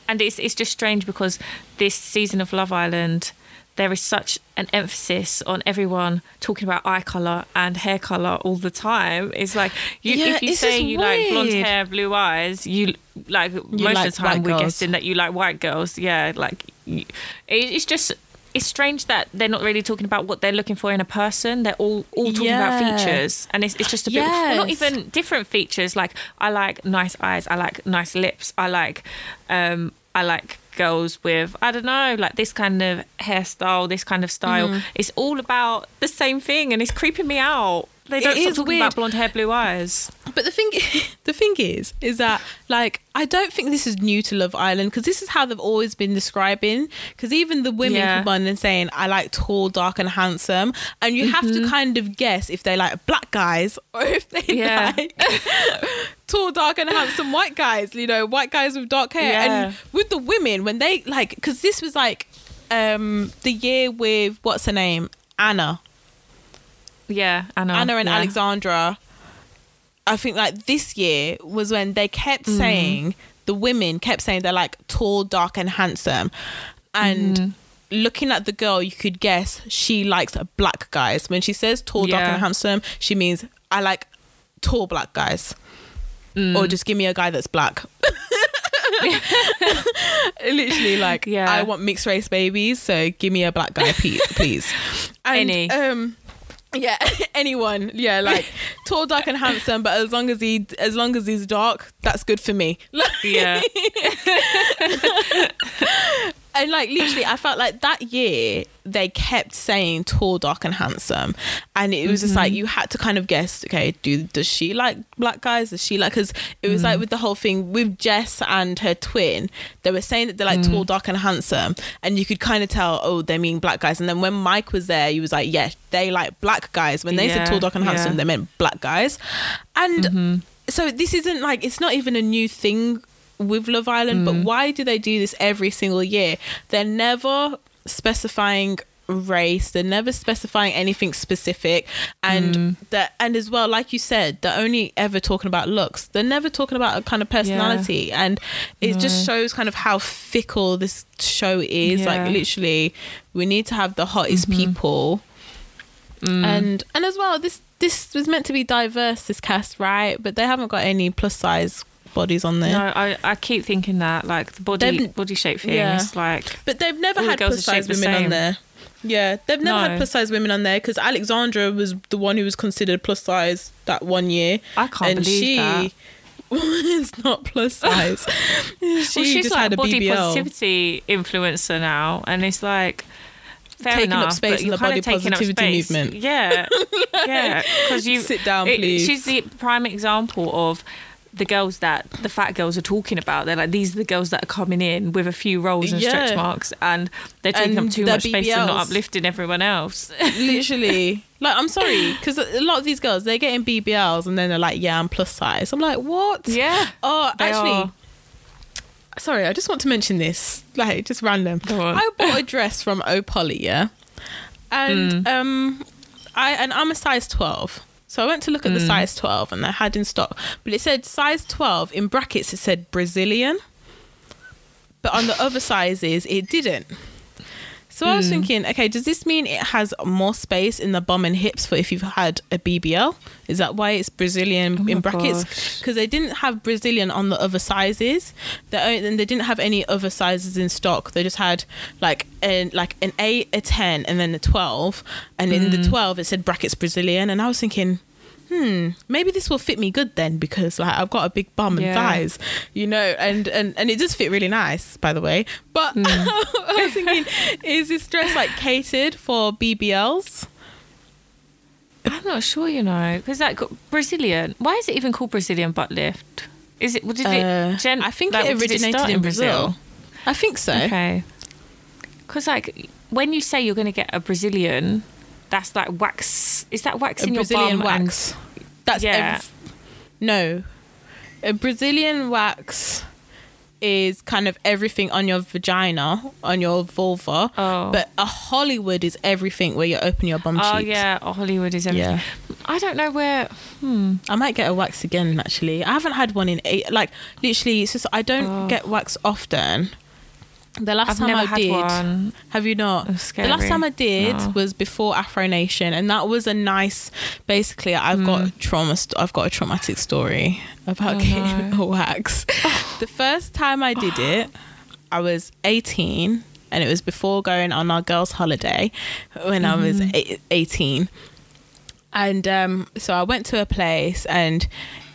Speaker 2: and it's it's just strange because this season of love island there is such an emphasis on everyone talking about eye color and hair color all the time it's like you,
Speaker 1: Yeah,
Speaker 2: if you say you like blonde hair blue eyes you like most
Speaker 1: like
Speaker 2: of the time we're
Speaker 1: girls.
Speaker 2: guessing that you like white girls yeah like you, it, it's just it's strange that they're not really talking about what they're looking for in a person. They're all all talking
Speaker 1: Yeah.
Speaker 2: about features, and it's, it's just a bit. Well, not even different features. Like I like nice eyes. I like nice lips. I like, um, I like girls with I don't know, like this kind of hairstyle, this kind of style.
Speaker 1: Mm-hmm.
Speaker 2: It's all about the same thing, and it's creeping me out. They don't stop
Speaker 1: is
Speaker 2: talking
Speaker 1: weird.
Speaker 2: about blonde hair, blue eyes.
Speaker 1: but the thing, <laughs> the thing is, is that like I don't think this is new to Love Island because this is how they've always been describing. Because even the women
Speaker 2: Yeah.
Speaker 1: come on and saying I like tall, dark, and handsome, and you have
Speaker 2: Mm-hmm.
Speaker 1: to kind of guess if they like black guys <laughs> or if they
Speaker 2: Yeah.
Speaker 1: like <laughs> tall, dark, and handsome white guys. You know, white guys with dark hair.
Speaker 2: Yeah.
Speaker 1: And with the women, when they like, because this was like um the year with what's her name, Anna.
Speaker 2: Yeah, Anna.
Speaker 1: Anna and
Speaker 2: yeah.
Speaker 1: Alexandra, I think like this year was when they kept
Speaker 2: Mm.
Speaker 1: saying the women kept saying they're like tall, dark, and handsome, and.
Speaker 2: Mm-hmm.
Speaker 1: Looking at the girl, you could guess she likes black guys. When she says tall, dark, and handsome, she means I like tall black guys,
Speaker 2: Mm.
Speaker 1: or just give me a guy that's black. <laughs> Literally, like
Speaker 2: Yeah.
Speaker 1: I want mixed race babies, so give me a black guy, pe- please. <laughs> And,
Speaker 2: Any.
Speaker 1: um, yeah, <laughs> anyone. Yeah, like <laughs> tall, dark, and handsome. But as long as he, as long as he's dark, that's good for me.
Speaker 2: Yeah. <laughs>
Speaker 1: and like literally, I felt like that year they kept saying tall, dark, and handsome, and it was just
Speaker 2: Mm-hmm.
Speaker 1: like you had to kind of guess. Okay, do does she like black guys? Does she like? Because it was
Speaker 2: Mm.
Speaker 1: like with the whole thing with Jess and her twin, they were saying that they're like
Speaker 2: Mm.
Speaker 1: tall, dark, and handsome, and you could kind of tell. Oh, they mean black guys. And then when Mike was there, he was like, yeah, they like black guys. When they said tall, dark, and handsome,
Speaker 2: yeah. Mm-hmm.
Speaker 1: they meant black guys, and so this isn't like it's not even a new thing with Love Island,
Speaker 2: Mm.
Speaker 1: but why do they do this every single year? They're never specifying race they're never specifying anything specific and
Speaker 2: Mm.
Speaker 1: that and as well like you said they're only ever talking about looks they're never talking about a kind of personality and it just shows kind of how fickle this show is
Speaker 2: Yeah.
Speaker 1: like literally we need to have the hottest people
Speaker 2: Mm.
Speaker 1: and and as well this this was meant to be diverse this cast right but they haven't got any plus size bodies on there
Speaker 2: No, I, I keep thinking that like the body
Speaker 1: They've-
Speaker 2: body shape thing
Speaker 1: yeah.
Speaker 2: is like
Speaker 1: but they've never
Speaker 2: All the
Speaker 1: had plus size
Speaker 2: shaped the
Speaker 1: women on there yeah they've never
Speaker 2: No.
Speaker 1: had plus size women on there because alexandra was the one who was considered plus size that one year
Speaker 2: I can't
Speaker 1: and
Speaker 2: believe
Speaker 1: she
Speaker 2: that. <laughs>
Speaker 1: is not plus size <laughs> she
Speaker 2: well, she's like
Speaker 1: had
Speaker 2: a body
Speaker 1: bbl
Speaker 2: positivity influencer now, and it's like fair
Speaker 1: Taking up
Speaker 2: enough,
Speaker 1: space
Speaker 2: but
Speaker 1: in the body
Speaker 2: up
Speaker 1: positivity
Speaker 2: space.
Speaker 1: movement.
Speaker 2: Yeah, <laughs> yeah, because you
Speaker 1: Sit down,
Speaker 2: it-
Speaker 1: please.
Speaker 2: She's the prime example of. The girls that the fat girls are talking about, they're like these are the girls that are coming in with a few rolls and stretch marks, and they're taking
Speaker 1: And
Speaker 2: up too much space and not uplifting everyone else. <laughs>
Speaker 1: literally. Like i'm sorry because a lot of these girls they're getting bbls and then they're like yeah i'm plus size. I'm like what?
Speaker 2: Yeah,
Speaker 1: oh actually
Speaker 2: are.
Speaker 1: sorry i just want to mention this like just random. I bought a dress from opoly yeah? And
Speaker 2: Mm.
Speaker 1: um i and i'm a size 12 so i went to look at the
Speaker 2: Mm.
Speaker 1: size 12 and they had in stock. But it said size 12 in brackets it said brazilian. But on the other sizes it didn't so I was
Speaker 2: Mm.
Speaker 1: thinking, okay, does this mean it has more space in the bum and hips for if you've had a BBL? Is that why it's Brazilian
Speaker 2: Oh
Speaker 1: in brackets? Because they didn't have Brazilian on the other sizes. They and they didn't have any other sizes in stock. They just had like an like an eight, a ten, and then a twelve. And in
Speaker 2: Mm.
Speaker 1: the twelve, it said brackets Brazilian. And I was thinking, hmm, maybe this will fit me good then because like I've got a big bum and
Speaker 2: Yeah.
Speaker 1: thighs, you know, and and and it does fit really nice, by the way. But <laughs>
Speaker 2: Mm.
Speaker 1: I was thinking, is this dress like catered for BBLs?
Speaker 2: I'm not sure, you know, because like Brazilian. Why is it even called Brazilian butt lift? Is it? Did
Speaker 1: Uh,
Speaker 2: it? Gen-
Speaker 1: I think
Speaker 2: like,
Speaker 1: it originated
Speaker 2: start
Speaker 1: in Brazil. I think so.
Speaker 2: Okay. Because like when you say you're going to get a Brazilian, that's like wax. Is that wax
Speaker 1: A
Speaker 2: in
Speaker 1: Brazilian
Speaker 2: your bum? and-
Speaker 1: wax. That's
Speaker 2: Yeah.
Speaker 1: ev- no. A Brazilian wax is kind of everything on your vagina, on your vulva.
Speaker 2: Oh.
Speaker 1: But a Hollywood is everything where you open your bum
Speaker 2: Oh
Speaker 1: cheeks.
Speaker 2: Oh yeah, oh, Hollywood is everything.
Speaker 1: Yeah.
Speaker 2: I don't know where. Hmm.
Speaker 1: I might get a wax again actually. I haven't had one in eight like literally it's just I don't
Speaker 2: Oh.
Speaker 1: get wax often. The last
Speaker 2: I've
Speaker 1: time I did
Speaker 2: one.
Speaker 1: Have you not? The last time I did
Speaker 2: No.
Speaker 1: was before Afro Nation, and that was a nice. Basically, I've got trauma. St- I've got a traumatic story about
Speaker 2: Mm. Oh,
Speaker 1: getting
Speaker 2: no. <laughs>
Speaker 1: a wax. <laughs> the first time I did it, I was eighteen, and it was before going on our girls' holiday when I was
Speaker 2: Mm-hmm.
Speaker 1: And um, so I went to a place, and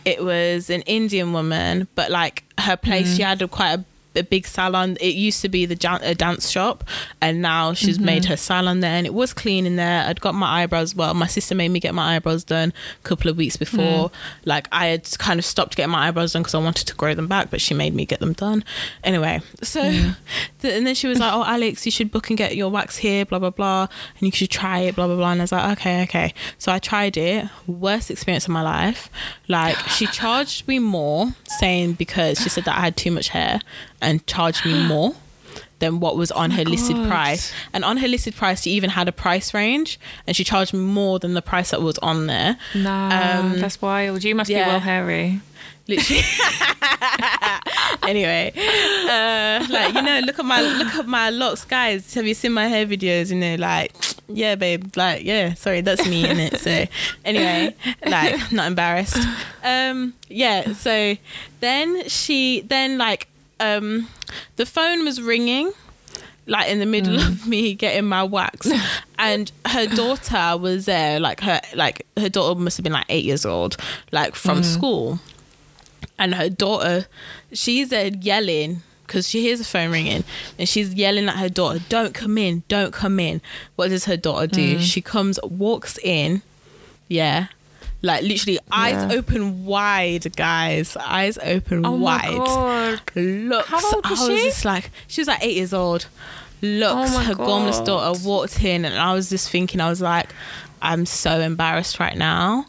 Speaker 1: it was an Indian woman, but like her place, she had a, quite a, a big salon. It used to be the jan- a dance shop, and now she's mm-hmm. made her salon there, and it was clean in there. I'd got my eyebrows. Well, my sister made me get my eyebrows done a couple of weeks before. Mm. Like I had kind of stopped getting my eyebrows done because I wanted to grow them back, but she made me get them done. Anyway, so <laughs> th- and then she was like, "Oh, Alex, you should book and get your wax here, blah blah blah, and you should try it, blah blah blah." And I was like, "Okay, okay." So I tried it. Worst experience of my life. Like she <sighs> charged me more, saying because she said that I had too much hair, and charged me <gasps> more. than what was on her listed price. And on her listed price, she even had a price range, and she charged me more than the price that was on there.
Speaker 2: Nah,
Speaker 1: Um,
Speaker 2: that's wild. You must
Speaker 1: yeah.
Speaker 2: be well hairy.
Speaker 1: literally <laughs> anyway uh like you know look at my look at my locks guys have you seen my hair videos you know like yeah babe like yeah sorry that's me in it <laughs> so anyway like not embarrassed um yeah so then she then like um the phone was ringing like in the middle mm. of me getting my wax <laughs> and her daughter was there like her like her daughter must have been like eight years old like from mm. school. And her daughter she's there yelling because she hears the phone ringing and she's yelling at her daughter don't come in don't come in. What does her daughter do? Mm. She comes walks in yeah like literally eyes
Speaker 2: Yeah.
Speaker 1: open wide guys eyes open
Speaker 2: Oh my
Speaker 1: wide
Speaker 2: god.
Speaker 1: looks.
Speaker 2: How old was
Speaker 1: I was
Speaker 2: she?
Speaker 1: just like, she was like eight years old. Looks,
Speaker 2: Oh my
Speaker 1: her gormless daughter walked in, and I was just thinking, I was like, I'm so embarrassed right now,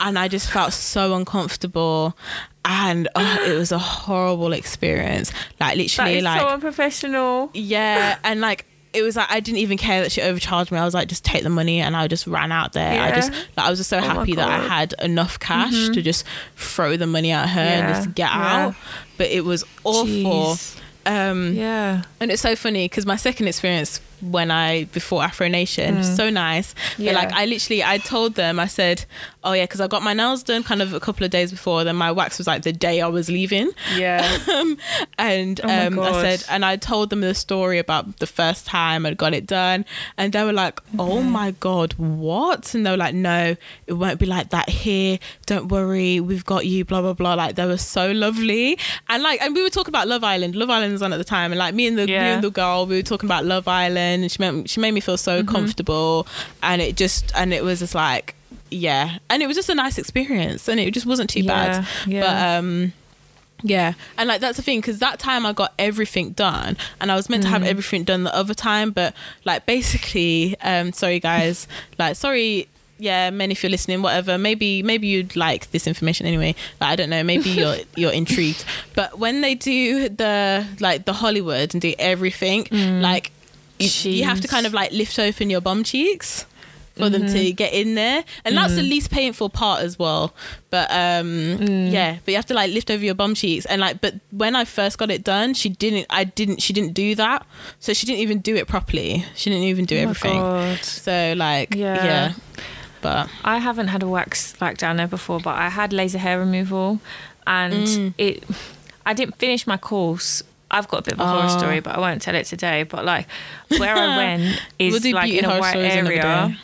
Speaker 1: and I just felt so uncomfortable, and oh, it was a horrible experience. Like literally,
Speaker 2: is
Speaker 1: like
Speaker 2: so unprofessional.
Speaker 1: yeah, and like. It was like I didn't even care that she overcharged me. I was like, just take the money, and I just ran out there. I just, like, I was just so
Speaker 2: Oh
Speaker 1: happy that I had enough cash to just throw the money at her and just get
Speaker 2: yeah.
Speaker 1: out. But it was awful. Um,
Speaker 2: Yeah.
Speaker 1: and it's so funny because my second experience when I before Afro Nation, so nice. But like I literally, I told them, I said, "Oh yeah," because I got my nails done kind of a couple of days before. Then my wax was like the day I was leaving,
Speaker 2: Yeah. <laughs>
Speaker 1: and
Speaker 2: Oh
Speaker 1: um, I said, and I told them the story about the first time I got it done, and they were like, "Oh my god, what?" And they were like, "No, it won't be like that here. Don't worry, we've got you." Blah blah blah. Like they were so lovely, and like, and we were talking about Love Island. Love Island was on at the time, and like me and the me and the girl, we were talking about Love Island, and she made she made me feel so
Speaker 2: Mm-hmm.
Speaker 1: comfortable, and it just and it was just like. Yeah, and it was just a nice experience, and it just wasn't too bad.
Speaker 2: Yeah,
Speaker 1: But
Speaker 2: yeah.
Speaker 1: um, yeah, and like that's the thing because that time I got everything done, and I was meant to
Speaker 2: Mm.
Speaker 1: have everything done the other time, but like basically, um, sorry guys, like sorry, yeah, men if you're listening, whatever, maybe maybe you'd like this information anyway. Like I don't know, maybe <laughs> you're you're intrigued, but when they do the like the Hollywood and do everything, like you, you have to kind of like lift open your bum cheeks for them to get in there and that's the least painful part as well but um yeah but you have to like lift over your bum cheeks and like but when i first got it done she didn't i didn't she didn't do that so she didn't even do it properly she didn't even do
Speaker 2: Oh
Speaker 1: everything
Speaker 2: God.
Speaker 1: so like
Speaker 2: Yeah.
Speaker 1: yeah, but
Speaker 2: I haven't had a wax like down there before, but I had laser hair removal, and
Speaker 1: Mm.
Speaker 2: it. I didn't finish my course. I've got a bit of a horror
Speaker 1: Oh.
Speaker 2: story, but I won't tell it today. But like where I <laughs> went is
Speaker 1: we'll
Speaker 2: like in a white area.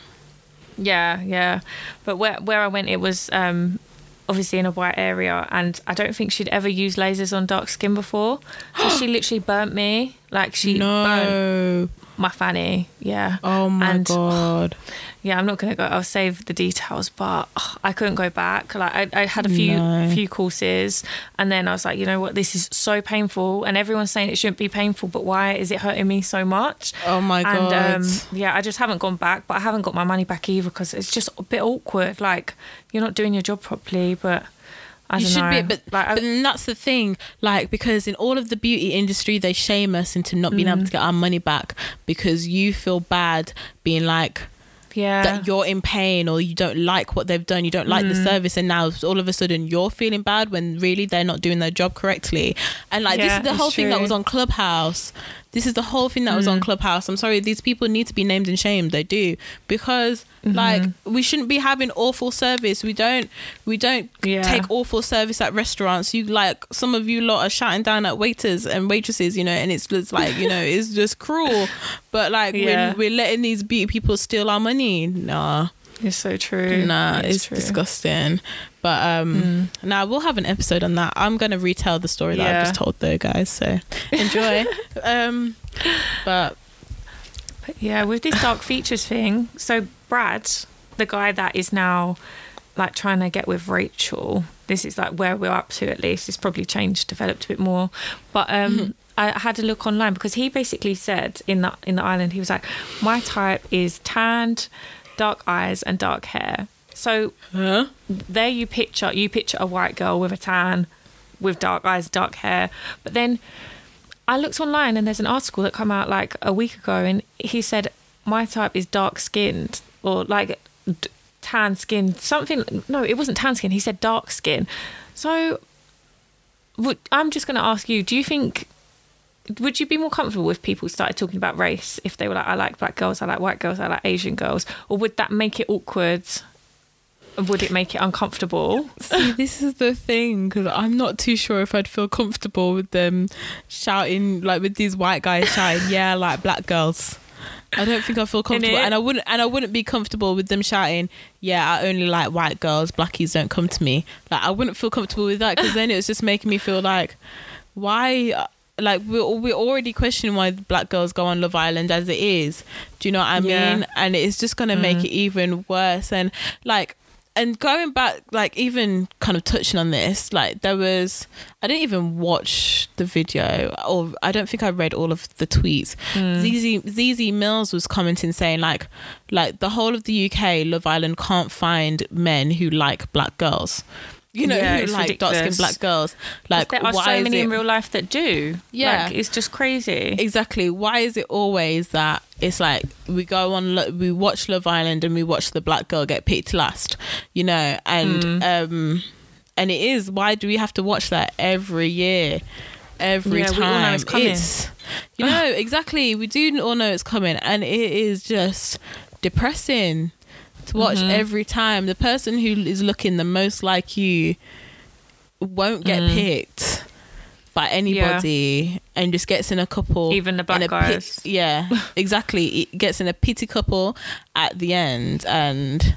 Speaker 2: Yeah, yeah. But where where I went, it was um, obviously in a white area, and I don't think she'd ever used lasers on dark skin before. So she <gasps> literally burnt me. Like she burnt my fanny. Yeah.
Speaker 1: oh my
Speaker 2: And-
Speaker 1: god <sighs> <laughs>
Speaker 2: Yeah, I'm not gonna go. I'll save the details, but ugh, I couldn't go back. Like I, I had a few
Speaker 1: No.
Speaker 2: few courses, and then I was like, you know what, this is so painful, and everyone's saying it shouldn't be painful, but why is it hurting me so much?
Speaker 1: oh my god
Speaker 2: And um, yeah, I just haven't gone back, but I haven't got my money back either because it's just a bit awkward. Like you're not doing your job properly, but I
Speaker 1: you should
Speaker 2: know.
Speaker 1: be, but,
Speaker 2: like,
Speaker 1: but that's the thing. Like, because in all of the beauty industry, they shame us into not being
Speaker 2: Mm.
Speaker 1: able to get our money back because you feel bad being like
Speaker 2: yeah,
Speaker 1: that you're in pain or you don't like what they've done, you don't like
Speaker 2: Mm.
Speaker 1: the service, and now all of a sudden you're feeling bad when really they're not doing their job correctly. And like, this is the whole thing that was on Clubhouse. This is the whole thing that was on
Speaker 2: Mm.
Speaker 1: Clubhouse. I'm sorry, these people need to be named and shamed. They do because
Speaker 2: Mm-hmm.
Speaker 1: like we shouldn't be having awful service. We don't we don't
Speaker 2: Yeah.
Speaker 1: take awful service at restaurants. You like some of you lot are shouting down at waiters and waitresses, you know, and it's just like you know it's just cruel. <laughs> But like
Speaker 2: Yeah.
Speaker 1: when we're letting these beauty people steal our money, nah,
Speaker 2: it's so true.
Speaker 1: nah, it's,
Speaker 2: true.
Speaker 1: disgusting. But um, now we'll have an episode on that. I'm gonna retell the story that I've just told though, guys. So enjoy. <laughs> um, but
Speaker 2: Yeah, with this dark features thing. So Brad, the guy that is now like trying to get with Rachel, this is like where we're up to at least. It's probably changed, developed a bit more. But um I had a look online because he basically said in the in the island, he was like, My type is tanned, dark eyes and dark hair. So
Speaker 1: huh?
Speaker 2: there you picture you picture a white girl with a tan with dark eyes dark hair but then I looked online and there's an article that came out like a week ago, and he said my type is dark skinned or like d- tan skin, something. No, it wasn't tan skin. He said dark skin. So, I'm just going to ask you: Do you think? Would you be more comfortable if people started talking about race? If they were like, "I like black girls, I like white girls, I like Asian girls," or would that make it awkward? Would it make it uncomfortable?
Speaker 1: See, this is the thing because I'm not too sure if I'd feel comfortable with them shouting like with these white guys shouting, "Yeah, I like black girls." I don't think I feel comfortable, and I wouldn't, and I wouldn't be comfortable with them shouting, "Yeah, I only like white girls. Blackies don't come to me." Like I wouldn't feel comfortable with that because then it was just making me feel like, why? Like we're we're already questioning why black girls go on Love Island as it is. Do you know what I mean?
Speaker 2: Yeah.
Speaker 1: And it's just gonna make mm. it even worse. And like, and going back, like even kind of touching on this, like there was, I didn't even watch the video, or I don't think I read all of the tweets. Mm. Zeze Zeze Millz was commenting saying like, like the whole of the UK Love Island can't find men who like black girls. You know,
Speaker 2: Yeah, it's
Speaker 1: like dark skinned black girls. Like,
Speaker 2: there are
Speaker 1: why
Speaker 2: so many
Speaker 1: it-
Speaker 2: in real life that do.
Speaker 1: Yeah.
Speaker 2: like, it's just crazy.
Speaker 1: exactly why is it always that it's like we go on we watch love island and we watch the black girl get picked last you know and
Speaker 2: Mm.
Speaker 1: um and it is why do we have to watch that every year every
Speaker 2: Yeah,
Speaker 1: time
Speaker 2: it's coming.
Speaker 1: you know exactly we do all know it's coming and it is just depressing to watch
Speaker 2: Mm-hmm.
Speaker 1: every time the person who is looking the most like you won't get
Speaker 2: Mm.
Speaker 1: picked by anybody and just gets in a couple
Speaker 2: Even the black
Speaker 1: a pit-
Speaker 2: guys. <laughs>
Speaker 1: yeah exactly it gets in a pity couple at the end and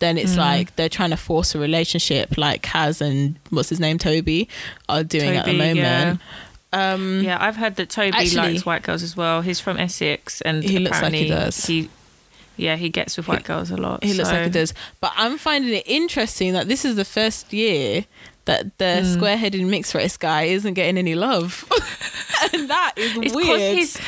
Speaker 1: then it's
Speaker 2: Mm.
Speaker 1: like they're trying to force a relationship like Kaz and what's his name Toby are doing at the
Speaker 2: Toby,
Speaker 1: moment um
Speaker 2: Yeah, I've heard that Toby
Speaker 1: Actually-
Speaker 2: likes white girls as well. He's from Essex, and
Speaker 1: He looks like he
Speaker 2: apparently
Speaker 1: does.
Speaker 2: He, yeah, he gets with white girls a lot.
Speaker 1: He looks like he does. But I'm finding it interesting that this is the first year that the
Speaker 2: Hmm.
Speaker 1: square-headed mixed race guy isn't getting any love, <laughs> and that is
Speaker 2: It's
Speaker 1: weird.
Speaker 2: he's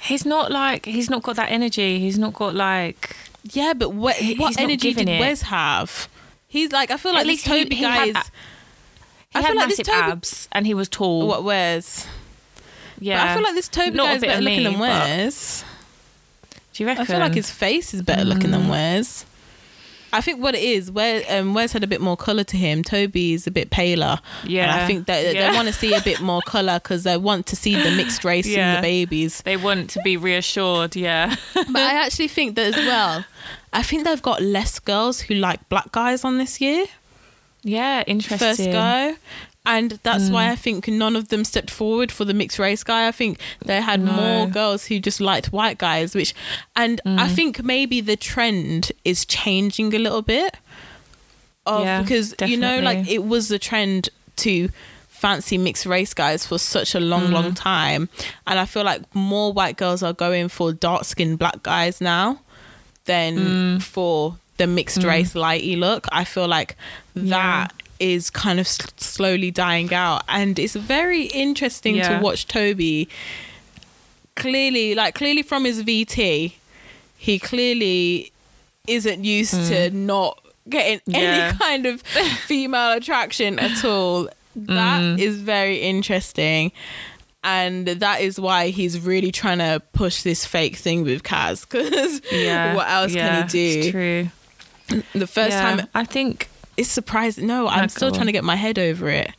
Speaker 2: he's not like he's not got that energy. He's not got like
Speaker 1: yeah, but what,
Speaker 2: he-
Speaker 1: what energy did
Speaker 2: it.
Speaker 1: Wes have? He's like, I feel like
Speaker 2: At
Speaker 1: this
Speaker 2: he-
Speaker 1: Toby
Speaker 2: he
Speaker 1: guy is.
Speaker 2: he
Speaker 1: I
Speaker 2: had
Speaker 1: feel like this
Speaker 2: massive
Speaker 1: Toby-
Speaker 2: abs and he was tall.
Speaker 1: What Wes?
Speaker 2: yeah,
Speaker 1: But I feel like this Toby
Speaker 2: Not
Speaker 1: guy is better
Speaker 2: of
Speaker 1: looking
Speaker 2: me,
Speaker 1: than
Speaker 2: but-
Speaker 1: Wes.
Speaker 2: Do you reckon?
Speaker 1: I feel like his face is better looking
Speaker 2: Mm.
Speaker 1: than Wes. I think what it is, where um, Wes had a bit more color to him. Toby's a bit paler. and I think that
Speaker 2: Yeah.
Speaker 1: they want to see a bit more color because they want to see the mixed race in the babies.
Speaker 2: they want to be reassured. Yeah, <laughs>
Speaker 1: But I actually think that as well. I think they've got less girls who like black guys on this year.
Speaker 2: yeah, interesting.
Speaker 1: First go. And that's
Speaker 2: Mm.
Speaker 1: why I think none of them stepped forward for the mixed race guy. I think they had
Speaker 2: No.
Speaker 1: more girls who just liked white guys, which, and I
Speaker 2: Mm.
Speaker 1: think maybe the trend is changing a little bit. Of,
Speaker 2: Yeah,
Speaker 1: because, you know, like it was the trend to fancy mixed race guys for such a long,
Speaker 2: Mm.
Speaker 1: long time. And I feel like more white girls are going for dark skinned black guys now than
Speaker 2: Mm.
Speaker 1: for the mixed race lighty look. I feel like that is kind of s- slowly dying out, and it's very interesting
Speaker 2: Yeah.
Speaker 1: to watch Toby. Clearly, like clearly from his VT, he clearly isn't used to not getting
Speaker 2: Mm. Yeah.
Speaker 1: any <laughs> kind of female attraction at all. That
Speaker 2: Mm.
Speaker 1: is very interesting. And that is why he's really trying to push this fake thing with Kaz. Because <laughs>
Speaker 2: Yeah,
Speaker 1: what else
Speaker 2: yeah,
Speaker 1: can he
Speaker 2: It's
Speaker 1: do?
Speaker 2: true.
Speaker 1: The first time
Speaker 2: I think
Speaker 1: it's surprising. No, I'm still trying to get my head over it.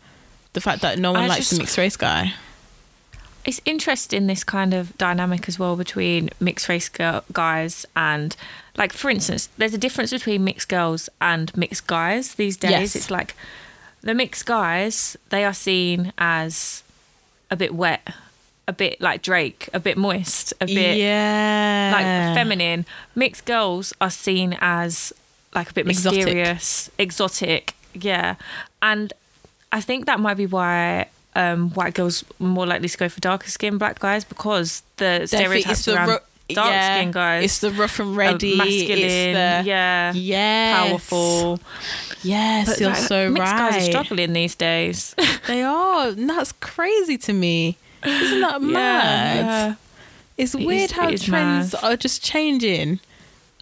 Speaker 1: The fact that no one
Speaker 2: I
Speaker 1: likes the mixed race guy.
Speaker 2: it's interesting this kind of dynamic as well between mixed race girl, guys and like for instance there's a difference between mixed girls and mixed guys these days
Speaker 1: Yes.
Speaker 2: it's like the mixed guys they are seen as a bit wet a bit like drake a bit moist a bit
Speaker 1: yeah,
Speaker 2: like feminine mixed girls are seen as like a bit
Speaker 1: Exotic.
Speaker 2: mysterious exotic yeah and i think that might be why um, white girls are more likely to go for darker skinned black guys because the
Speaker 1: Definitely,
Speaker 2: stereotypes around
Speaker 1: ru-
Speaker 2: dark
Speaker 1: yeah,
Speaker 2: skinned guys
Speaker 1: It's the rough and ready.
Speaker 2: masculine
Speaker 1: the
Speaker 2: yeah
Speaker 1: yes,
Speaker 2: powerful
Speaker 1: Yes,
Speaker 2: But,
Speaker 1: you're
Speaker 2: like,
Speaker 1: so
Speaker 2: mixed
Speaker 1: right.
Speaker 2: guys are struggling these days <laughs>
Speaker 1: They are. And That's crazy to me. Isn't that mad?
Speaker 2: yeah
Speaker 1: It's
Speaker 2: It
Speaker 1: weird
Speaker 2: is-
Speaker 1: how
Speaker 2: it
Speaker 1: trends
Speaker 2: mad.
Speaker 1: are just changing.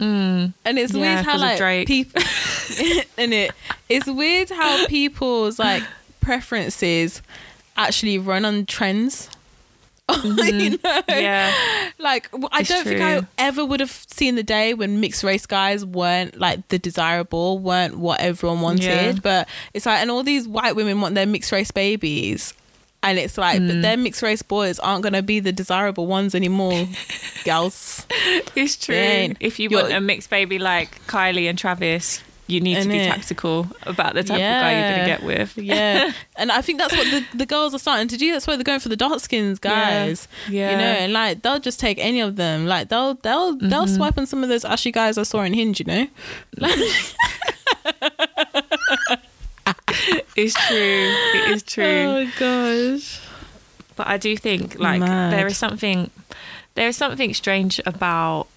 Speaker 2: Mm.
Speaker 1: And it's
Speaker 2: Yeah,
Speaker 1: weird how like people <laughs> and it it's weird how people's like preferences actually run on trends <laughs> you know?
Speaker 2: Mm-hmm. Yeah.
Speaker 1: Like I
Speaker 2: It's
Speaker 1: don't think I ever would have seen the day when mixed race guys weren't like the desirable, weren't what everyone wanted.
Speaker 2: Yeah.
Speaker 1: But it's like, and all these white women want their mixed race babies. And it's like,
Speaker 2: Mm.
Speaker 1: but their mixed race boys aren't gonna be the desirable ones anymore, <laughs> gals.
Speaker 2: It's true. If you
Speaker 1: You're-
Speaker 2: want a mixed baby like Kylie and Travis, you need to be
Speaker 1: Innit?
Speaker 2: tactical about the type of guy you're going to get with.
Speaker 1: Yeah, <laughs> and I think that's what the, the girls are starting to do. That's why they're going for the dark skins guys.
Speaker 2: Yeah.
Speaker 1: you know, and like they'll just take any of them. Like they'll they'll they'll
Speaker 2: Mm-hmm.
Speaker 1: swipe on some of those ashy guys I saw in Hinge. You know, like <laughs> <laughs>
Speaker 2: It's true. It is true.
Speaker 1: oh gosh,
Speaker 2: But I do think like
Speaker 1: Mad.
Speaker 2: there is something there is something strange about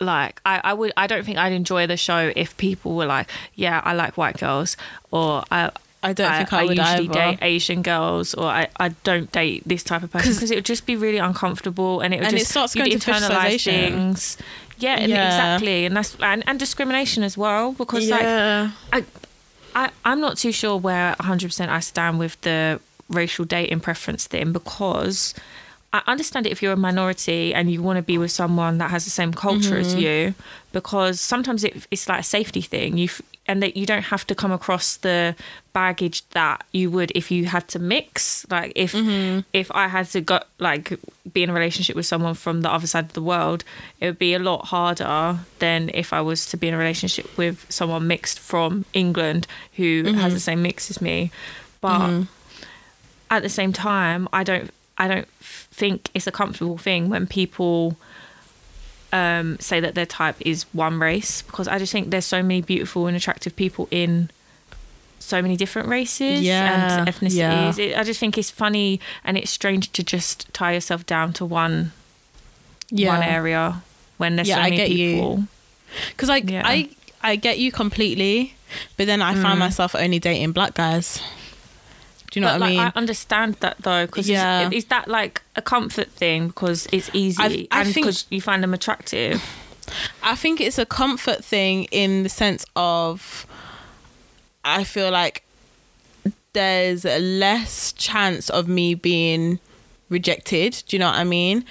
Speaker 2: like I, I would I don't think I'd enjoy the show if people were like, Yeah, I like white girls or I
Speaker 1: I don't think I, would
Speaker 2: usually
Speaker 1: either.
Speaker 2: date Asian girls, or I, I don't date this type of person because it would just be really uncomfortable, and it would
Speaker 1: And it
Speaker 2: just
Speaker 1: starts
Speaker 2: you'd
Speaker 1: going to
Speaker 2: internalize things. Yeah, and
Speaker 1: Yeah.
Speaker 2: exactly, and that's and, and discrimination as well because like I, I, I'm not too sure where 100% I stand with the racial dating preference thing because I understand it if you're a minority and you want to be with someone that has the same culture as
Speaker 1: Mm-hmm.
Speaker 2: you because sometimes it, it's like a safety thing you and that you don't have to come across the baggage that you would if you had to mix like if
Speaker 1: Mm-hmm.
Speaker 2: if I had to go like be in a relationship with someone from the other side of the world it would be a lot harder than if I was to be in a relationship with someone mixed from England who
Speaker 1: Mm-hmm.
Speaker 2: has the same mix as me but at the same time I don't I don't think it's a comfortable thing when people um, say that their type is one race because I just think there's so many beautiful and attractive people in so many different races
Speaker 1: Yeah,
Speaker 2: and ethnicities.
Speaker 1: yeah.
Speaker 2: It, I just think it's funny and it's strange to just tie yourself down to one
Speaker 1: yeah.
Speaker 2: one area when there's
Speaker 1: Yeah,
Speaker 2: so
Speaker 1: I
Speaker 2: many
Speaker 1: get
Speaker 2: people.
Speaker 1: Because like. I I get you completely, but then I find
Speaker 2: Mm.
Speaker 1: myself only dating black guys. Do you know
Speaker 2: but
Speaker 1: what I mean?
Speaker 2: I understand that though, because
Speaker 1: Yeah.
Speaker 2: is, is that like a comfort thing because it's easy
Speaker 1: I- I
Speaker 2: and because you find them attractive?
Speaker 1: I think it's a comfort thing in the sense of I feel like there's less chance of me being rejected. Do you know what I mean?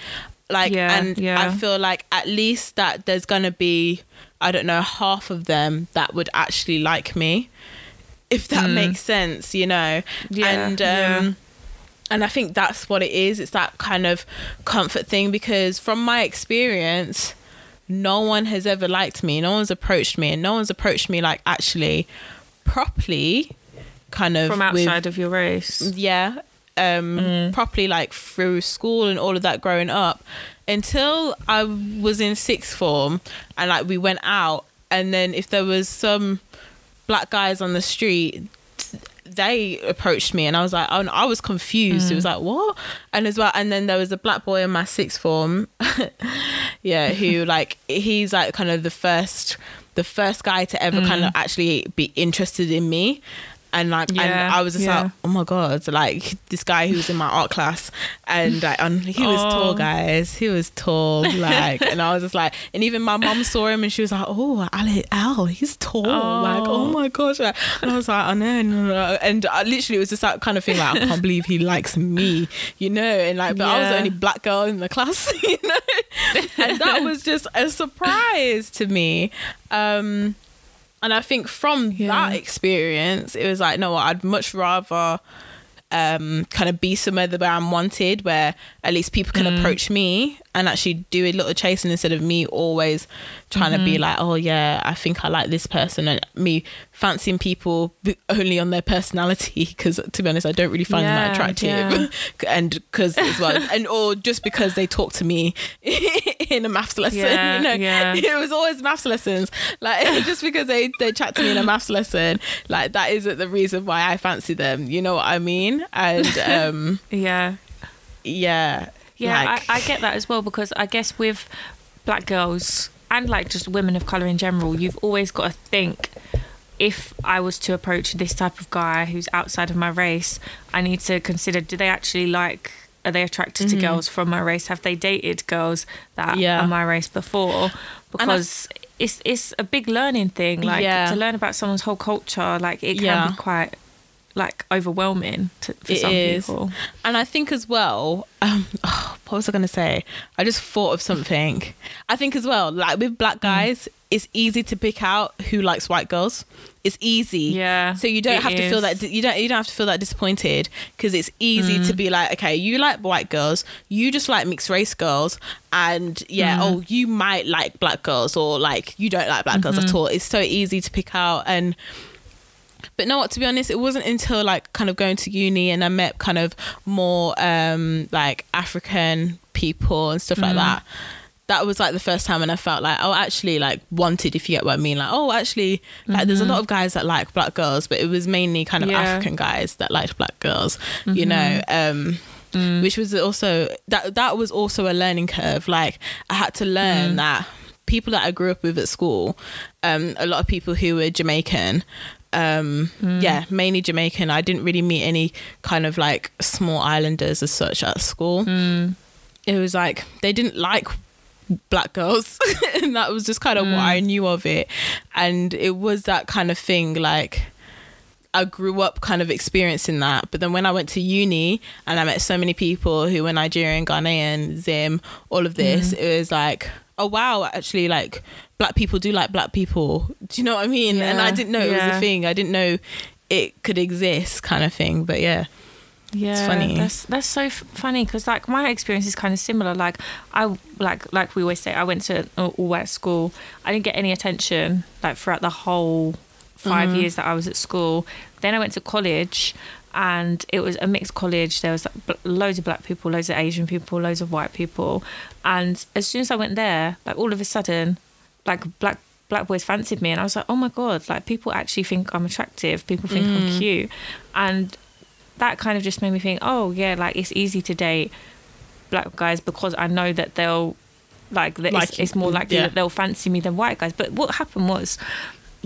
Speaker 1: Like,
Speaker 2: Yeah,
Speaker 1: and
Speaker 2: yeah.
Speaker 1: I feel like at least that there's gonna be, I don't know, half of them that would actually like me, if that makes sense, you know.
Speaker 2: Mm. Yeah,
Speaker 1: and um,
Speaker 2: yeah.
Speaker 1: and I think that's what it is. It's that kind of comfort thing because from my experience, no one has ever liked me. No one's approached me, and no one's approached me like actually properly, kind of
Speaker 2: From
Speaker 1: with-
Speaker 2: outside of your race.
Speaker 1: yeah um
Speaker 2: Mm.
Speaker 1: properly like through school and all of that growing up until i was in sixth form and like we went out and then if there was some black guys on the street they approached me and I was like, oh, I was confused. It was mm. like, what? And as well, and then there was a black boy in my sixth form, <laughs> yeah, who mm. like he's like kind of the first, the first guy to ever kind mm. of actually be interested in me. And like, and I was just
Speaker 2: yeah.
Speaker 1: like, oh my god, like this guy who was in my art class, and like, and he was tall,
Speaker 2: Oh.
Speaker 1: guys. He was tall, <laughs> like, and I was just like, and even my mom saw him, and she was like, oh, Ali, Al, he's tall, like, oh
Speaker 2: Oh.
Speaker 1: my gosh, and I was like, I know, no, no, and I literally it was just that kind of thing, like, I can't believe he likes me, you know, and like, but I was the only black girl in the class, <laughs> you know, and that was just a surprise to me. Um, and I think from
Speaker 2: Yeah.
Speaker 1: that experience, it was like, no, I'd much rather um, kind of be somewhere that I'm wanted, where at least people can
Speaker 2: Mm.
Speaker 1: approach me and actually do a little chasing instead of me always trying to
Speaker 2: Mm-hmm.
Speaker 1: be like, oh yeah, I think I like this person, and me fancying people only on their personality. <laughs> Because to be honest, I don't really find them that
Speaker 2: Yeah,
Speaker 1: attractive, <laughs> and because as well, <laughs> and or just because they talk to me in a maths lesson,
Speaker 2: Yeah,
Speaker 1: you know,
Speaker 2: yeah.
Speaker 1: it was always maths lessons. Like just because they they chat to me in a maths lesson, like that isn't the reason why I fancy them. You know what I mean? And um,
Speaker 2: Yeah.
Speaker 1: yeah,
Speaker 2: Yeah,
Speaker 1: like-
Speaker 2: I, I get that as well because I guess with black girls and like just women of color in general, you've always got to think if I was to approach this type of guy who's outside of my race, I need to consider do they actually like are they attracted to girls from my race? Have they dated girls that
Speaker 1: Mm-hmm. Yeah.
Speaker 2: are my race before? Because it's it's a big learning thing. Like
Speaker 1: Yeah.
Speaker 2: to learn about someone's whole culture, like it can
Speaker 1: Yeah.
Speaker 2: be quite like overwhelming to, for
Speaker 1: It
Speaker 2: some
Speaker 1: is.
Speaker 2: people.
Speaker 1: And I think as well, um, <laughs> oh, what was I going to say? I just thought of something. I think as well, like with
Speaker 2: Mm.
Speaker 1: black guys, it's easy to pick out who likes white girls. It's easy.
Speaker 2: Yeah,
Speaker 1: So you don't have to feel that you don't you don't have to feel that disappointed because it's easy
Speaker 2: Mm.
Speaker 1: to be like, okay, you like white girls, you just like mixed race girls, and yeah,
Speaker 2: Mm.
Speaker 1: oh, you might like black girls or like you don't like black girls
Speaker 2: Mm-hmm.
Speaker 1: at all. It's so easy to pick out and but no what to be honest it wasn't until like kind of going to uni and i met kind of more um like african people and stuff like that that was like the first time when i felt like oh actually like wanted if you get what i mean like oh actually like there's a lot of guys that like black girls but it was mainly kind of
Speaker 2: Yeah.
Speaker 1: african guys that liked black girls you know um which was also that that was also a learning curve like i had to learn that people that i grew up with at school um a lot of people who were jamaican um hmm. yeah mainly jamaican. I didn't really meet any kind of like small islanders as such at school. Hmm. It was like they didn't like black girls. <laughs> And that was just kind of what hmm. i knew of it. And it was that kind of thing like I grew up kind of experiencing that. But then when I went to uni and I met so many people who were Nigerian, Ghanaian, Zim, all of this, it was like, oh wow, actually like black people do like black people. Do you know what I mean? and I didn't know it was a thing. I didn't know it could exist kind of thing. But yeah.
Speaker 2: Yeah,
Speaker 1: funny.
Speaker 2: That's that's so f- funny because like my experience is kind of similar. Like I like like we always say, I went to all white school. I didn't get any attention like throughout the whole 5 mm-hmm. years that I was at school. Then I went to college. And it was a mixed college. There was like, bl- loads of black people, loads of Asian people, loads of white people. And as soon as I went there, like all of a sudden, like black black boys fancied me, and I was like, oh my god, like people actually think I'm attractive. People think I'm mm. cute, and that kind of just made me think, oh yeah, like it's easy to date black guys because I know that they'll like that
Speaker 1: Like
Speaker 2: it's, it's more likely
Speaker 1: Yeah.
Speaker 2: that they'll fancy me than white guys. But what happened was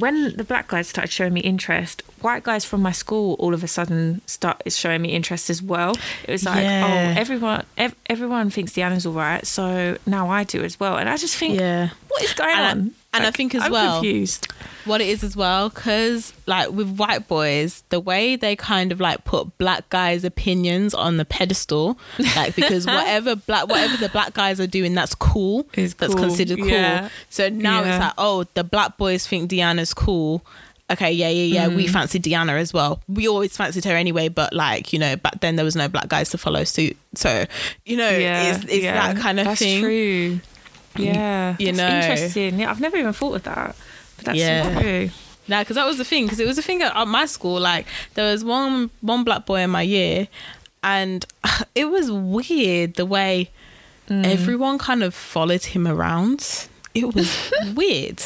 Speaker 2: when the black guys started showing me interest, white guys from my school all of a sudden started showing me interest as well. It was like, oh,
Speaker 1: Yeah.
Speaker 2: oh, everyone, ev- everyone thinks Deanna's all right, so now I do as well. And I just think,
Speaker 1: Yeah.
Speaker 2: what is going
Speaker 1: And I-
Speaker 2: on?
Speaker 1: and I think as
Speaker 2: I'm
Speaker 1: well-
Speaker 2: confused.
Speaker 1: What it is as well because like with white boys the way they kind of like put black guys opinions on the pedestal like because <laughs> whatever black whatever the black guys are doing that's cool
Speaker 2: Is
Speaker 1: that's
Speaker 2: cool,
Speaker 1: considered cool
Speaker 2: yeah.
Speaker 1: so now
Speaker 2: Yeah.
Speaker 1: it's like oh the black boys think deanna's cool okay yeah yeah yeah we
Speaker 2: fancied
Speaker 1: fancy deanna as well we always fancied her anyway but like you know back then there was no black guys to follow suit so you know
Speaker 2: yeah,
Speaker 1: it's, it's
Speaker 2: yeah.
Speaker 1: that kind of
Speaker 2: that's
Speaker 1: thing
Speaker 2: True. Yeah,
Speaker 1: You
Speaker 2: That's
Speaker 1: know.
Speaker 2: interesting. Yeah, I've never even thought of that. That's
Speaker 1: Yeah.
Speaker 2: true.
Speaker 1: Nah, because that was the thing. Because it was the thing at, at my school. Like there was one one black boy in my year, and <sighs> it was weird the way mm. everyone kind of followed him around. It was <laughs> weird,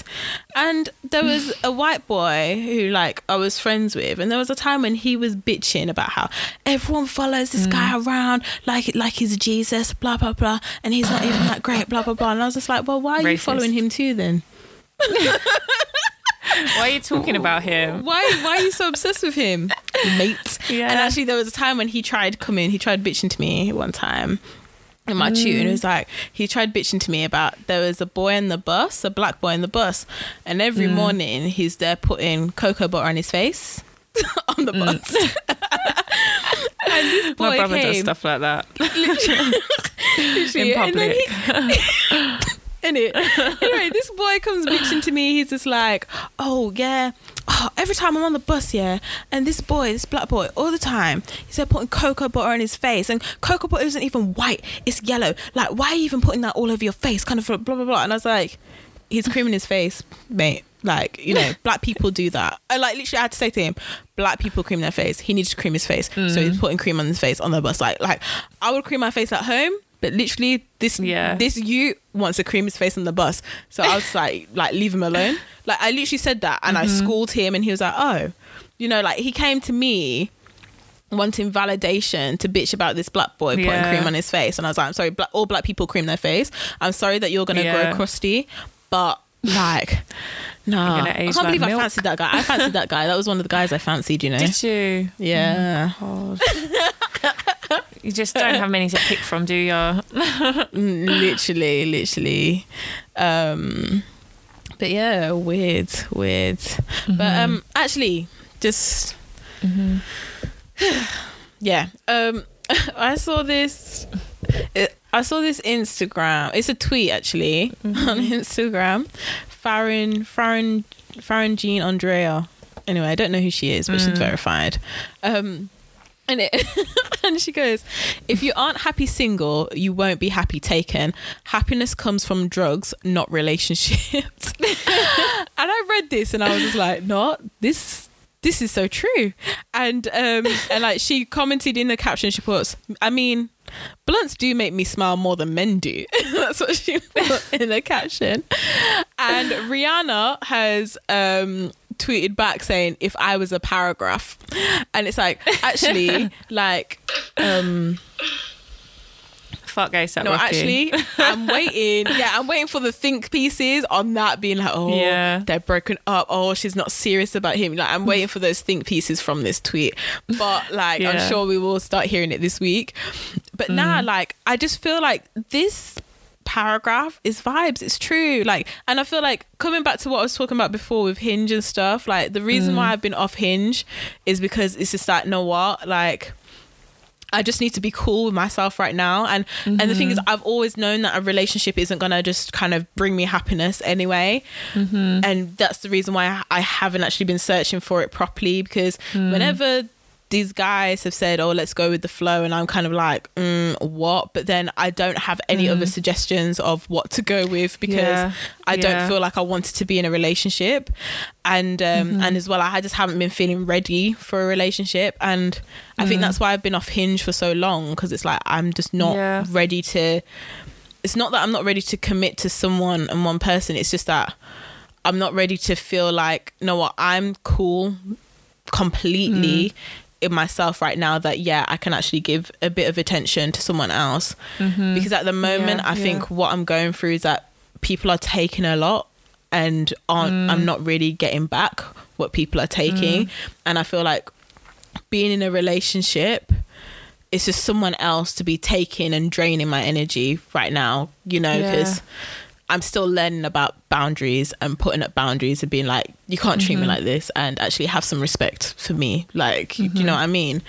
Speaker 1: and there was a white boy who like I was friends with, and there was a time when he was bitching about how everyone follows this guy mm. around like like he's Jesus, blah blah blah, and he's not even that great, blah blah blah. And I was just like, well, why are you following him too then? <laughs>
Speaker 2: Why are you talking about him?
Speaker 1: why why are you so obsessed with him? Mate.
Speaker 2: Yeah.
Speaker 1: and actually there was a time when he tried coming he tried bitching to me one time in my tune it was mm. like he tried bitching to me about there was a boy in the bus a black boy in the bus and every mm. morning he's there putting cocoa butter on his face <laughs> on the mm. bus. <laughs> And this boy
Speaker 2: My brother
Speaker 1: came
Speaker 2: does stuff like that.
Speaker 1: Literally,
Speaker 2: in
Speaker 1: and then
Speaker 2: public.
Speaker 1: he, in it. <laughs> Anyway, this boy comes bitching to me. He's just like, "Oh yeah, oh, every time I'm on the bus, yeah, and this boy, this black boy, all the time, he's there putting cocoa butter on his face, and cocoa butter isn't even white; it's yellow. Like, why are you even putting that all over your face? Kind of blah blah blah." And I was like, "He's creaming his face, mate." Like, you know, black people do that. I like literally I had to say to him, black people cream their face. He needs to cream his face. So
Speaker 2: Mm.
Speaker 1: he's putting cream on his face on the bus. Like like I would cream my face at home, but literally this
Speaker 2: Yeah.
Speaker 1: this you wants to cream his face on the bus. So I was <laughs> like like leave him alone. Like I literally said that and I
Speaker 2: Mm-hmm.
Speaker 1: schooled him and he was like, Oh. You know, like he came to me wanting validation to bitch about this black boy putting
Speaker 2: Yeah.
Speaker 1: cream on his face. And I was like, I'm sorry, black, all black people cream their face. I'm sorry that you're going to
Speaker 2: Yeah.
Speaker 1: grow crusty, but like, no.
Speaker 2: You're
Speaker 1: I can't
Speaker 2: like
Speaker 1: believe I fancied that guy. I fancied that guy. That was one of the guys I fancied, you know?
Speaker 2: Did you?
Speaker 1: yeah.
Speaker 2: God. you just don't have many to pick from, do you? <laughs>
Speaker 1: Literally, literally. Um, but yeah, weird, weird. But um, actually, just <sighs> yeah. Um, <laughs> I saw this. It, I saw this Instagram. It's a tweet actually <laughs> on Instagram. Farron, Farron, Farron Jean Andrea. Anyway, I don't know who she is, but she's verified. Um, and it <laughs> and she goes, if you aren't happy single, you won't be happy taken. Happiness comes from drugs, not relationships. <laughs> and I read this and I was just like, not this this is so true. And um and like she commented in the caption, she puts, I mean, blunts do make me smile more than men do. <laughs> That's what she put in the caption. And Rihanna has um tweeted back saying if I was a paragraph. And it's like actually <laughs> like um
Speaker 2: Fuck ASAP
Speaker 1: no,
Speaker 2: Rocky.
Speaker 1: actually, <laughs> I'm waiting. Yeah, I'm waiting for the think pieces on that being like, oh,
Speaker 2: Yeah.
Speaker 1: they're broken up. Oh, she's not serious about him. Like, I'm <laughs> waiting for those think pieces from this tweet. But like, I'm sure we will start hearing it this week. But now, like, I just feel like this paragraph is vibes. It's true. Like, and I feel like coming back to what I was talking about before with Hinge and stuff. Like, the reason why I've been off Hinge is because it's just like, know what, like. I just need to be cool with myself right now. And and the thing is, mm-hmm. I've always known that a relationship isn't gonna just kind of bring me happiness anyway. Mm-hmm. And that's the reason why I- I haven't actually been searching for it properly because mm. whenever these guys have said, "Oh, let's go with the flow," and I'm kind of like, mm, "What?" But then I don't have any other suggestions of what to go with because
Speaker 2: Yeah.
Speaker 1: I don't feel like I wanted to be in a relationship, and um, and as well, I just haven't been feeling ready for a relationship, and I think that's why I've been off Hinge for so long because it's like I'm just not
Speaker 2: Yeah.
Speaker 1: ready to. It's not that I'm not ready to commit to someone and one person. It's just that I'm not ready to feel like, know what, I'm cool completely in myself right now that yeah i can actually give a bit of attention to someone else. Mm-hmm. Because at the moment
Speaker 2: Yeah,
Speaker 1: i think what i'm going through is that people are taking a lot and aren't mm. i'm not really getting back what people are taking. Mm. And i feel like being in a relationship it's just someone else to be taking and draining my energy right now you know
Speaker 2: Yeah.
Speaker 1: I'm still learning about boundaries and putting up boundaries and being like you can't treat
Speaker 2: Mm-hmm.
Speaker 1: me like this and actually have some respect for me like do you know what i mean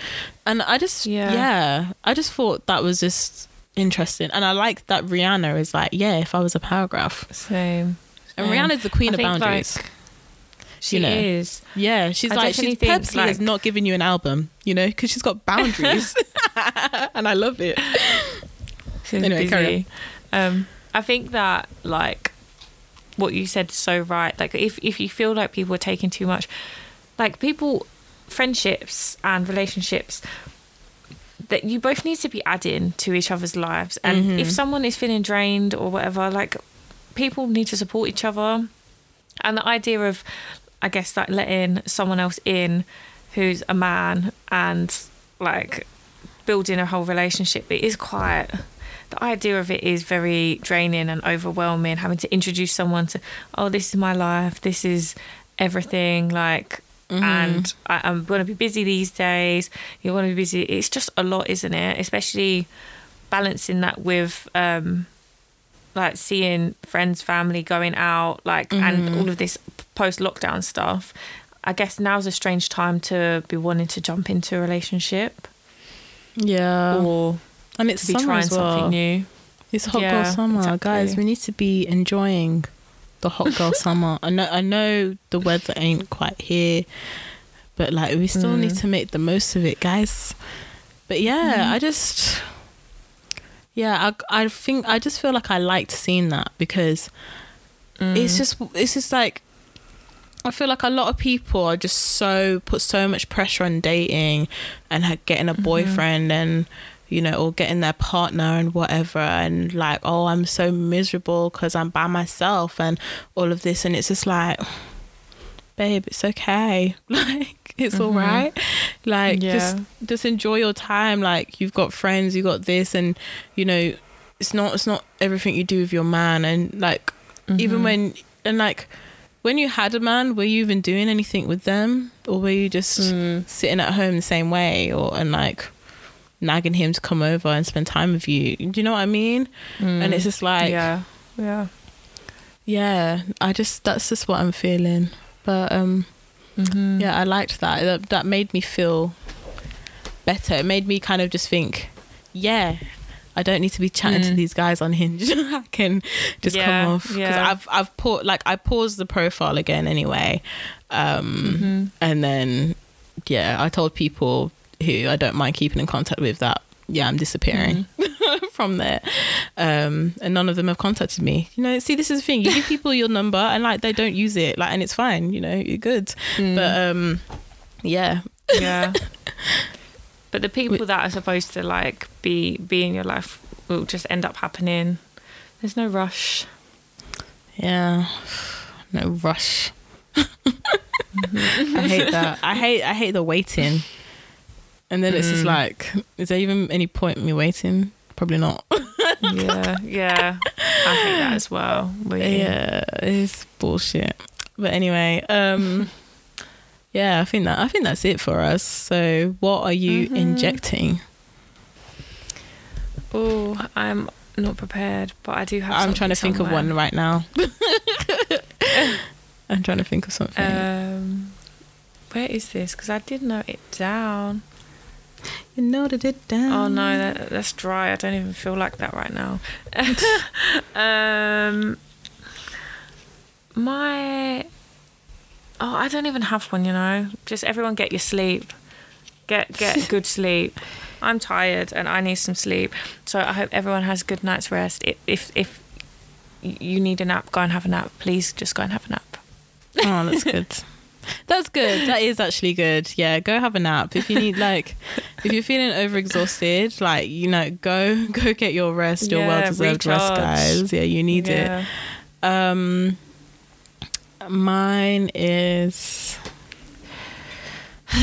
Speaker 1: and i just yeah.
Speaker 2: Yeah.
Speaker 1: i just thought that was just interesting and i like that rihanna is like yeah if i was a paragraph
Speaker 2: Same.
Speaker 1: and rihanna's the queen
Speaker 2: I
Speaker 1: of boundaries
Speaker 2: like, she
Speaker 1: you know.
Speaker 2: is.
Speaker 1: yeah she's
Speaker 2: I
Speaker 1: like she's purposely has
Speaker 2: like-
Speaker 1: not given you an album you know because she's got boundaries <laughs> <laughs> and i love it
Speaker 2: She's
Speaker 1: Anyway,
Speaker 2: busy. Um, I think that like what you said is so right. Like if if you feel like people are taking too much, like people, friendships and relationships. That you both need to be adding to each other's lives, and
Speaker 1: Mm-hmm.
Speaker 2: if someone is feeling drained or whatever, like people need to support each other. And the idea of, I guess, like letting someone else in who's a man and like building a whole relationship, it is quite. The idea of it is very draining and overwhelming. Having to introduce someone to, oh, this is my life, this is everything, like, and I, I'm going to be busy these days. You're going to be busy. It's just a lot, isn't it? Especially balancing that with um like seeing friends family going out like and all of this post lockdown stuff i guess now's a strange time to be wanting to jump into a relationship
Speaker 1: yeah
Speaker 2: or
Speaker 1: and it's
Speaker 2: to be
Speaker 1: summer
Speaker 2: trying
Speaker 1: as well.
Speaker 2: something new
Speaker 1: It's hot
Speaker 2: Yeah,
Speaker 1: girl summer,
Speaker 2: exactly.
Speaker 1: guys. We need to be enjoying the hot girl <laughs> summer. I know, I know, the weather ain't quite here, but like we still
Speaker 2: Mm.
Speaker 1: need to make the most of it, guys. But yeah, I just, yeah, I, I think I just feel like I liked seeing that because
Speaker 2: Mm.
Speaker 1: it's just, it's just like. I feel like a lot of people are just so put so much pressure on dating and getting a
Speaker 2: Mm-hmm.
Speaker 1: boyfriend and you know or getting their partner and whatever and like oh I'm so miserable because I'm by myself and all of this and it's just like babe it's okay <laughs> like it's all right like just
Speaker 2: Mm-hmm. Yeah.
Speaker 1: just enjoy your time like you've got friends you got this and you know it's not it's not everything you do with your man and like
Speaker 2: Mm-hmm.
Speaker 1: even when and like when you had a man were you even doing anything with them or were you just
Speaker 2: Mm.
Speaker 1: sitting at home the same way or and like nagging him to come over and spend time with you do you know what i mean and it's just like yeah.
Speaker 2: Yeah. yeah
Speaker 1: i just that's just what i'm feeling but um
Speaker 2: Mhm.
Speaker 1: yeah i liked that that, that made me feel better. It made me kind of just think, yeah, I don't need to be chatting to
Speaker 2: Mm.
Speaker 1: these guys on Hinge. <laughs> I can just
Speaker 2: Yeah,
Speaker 1: come off because
Speaker 2: yeah.
Speaker 1: I've I've put like I paused the profile again anyway, um,
Speaker 2: Mm-hmm.
Speaker 1: and then yeah, I told people who I don't mind keeping in contact with that yeah I'm disappearing
Speaker 2: Mm-hmm. <laughs>
Speaker 1: from there, um, and none of them have contacted me. You know, see this is the thing. You give people your number and like they don't use it, like and it's fine. You know, you're good.
Speaker 2: Mm.
Speaker 1: But um, yeah,
Speaker 2: yeah. <laughs> But the people that are supposed to like be be in your life will just end up happening. There's no rush.
Speaker 1: Yeah. No rush. <laughs> I hate that. I hate I hate the waiting. And then it's just
Speaker 2: Mm.
Speaker 1: like, is there even any point in me waiting? Probably not.
Speaker 2: yeah, yeah. I hate that as well.
Speaker 1: Yeah, it's bullshit. But anyway, um yeah, I think that I think that's it for us. So what are you
Speaker 2: Mhm.
Speaker 1: injecting?
Speaker 2: Oh, I'm not prepared, but I do have.
Speaker 1: I'm trying to
Speaker 2: something
Speaker 1: think of one right now. <laughs> I'm trying to think of something.
Speaker 2: Um, where is this? Because I did note it down.
Speaker 1: You know noted it down.
Speaker 2: Oh no, that, that's dry. I don't even feel like that right now. <laughs> um, my oh, I don't even have one. You know, just everyone get your sleep. Get get <laughs> good sleep. I'm tired and I need some sleep. So I hope everyone has a good night's rest. If if you need a nap, go and have a nap. Please, just go and have a nap.
Speaker 1: Oh, that's good. <laughs> That's good. That is actually good. Yeah, go have a nap. If you need <laughs> like if you're feeling overexhausted, like, you know, go <laughs> go get your rest, your
Speaker 2: Yeah,
Speaker 1: well deserved rest, guys. Yeah, you need
Speaker 2: Yeah.
Speaker 1: it. Um mine is <sighs>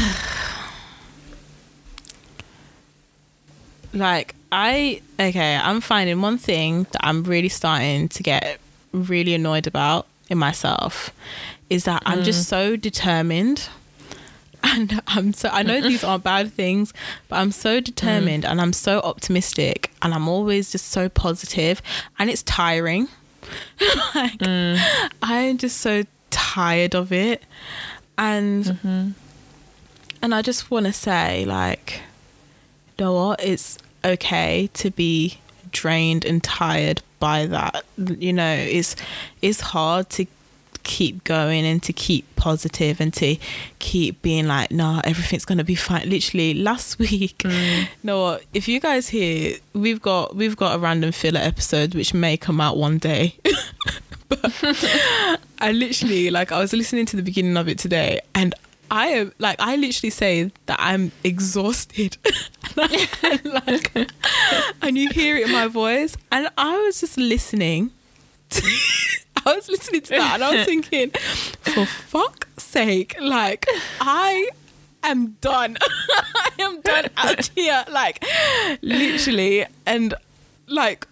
Speaker 1: like I okay, I'm finding one thing that I'm really starting to get really annoyed about in myself is that I'm just mm. so determined <laughs> and I'm so I know these aren't bad things, but I'm so mm. determined and I'm so optimistic and I'm always just so positive and it's tiring. <laughs> like mm. I'm just so tired of it. And mm-hmm. and I just want to say like you know what? It's okay to be drained and tired by that. You know, it's it's hard to keep going and to keep positive and to keep being like, no, everything's gonna be fine. Literally last <laughs> week, mm. know what? If you guys hear, we've got we've got a random filler episode which may come out one day. <laughs> but I literally like I was listening to the beginning of it today and I am like I literally say that I'm exhausted and, <laughs> I, like and you hear it in my voice and I was just listening to, <laughs> I was listening to that and I was thinking for fuck's sake like I am done. <laughs> I am done out here like literally. And like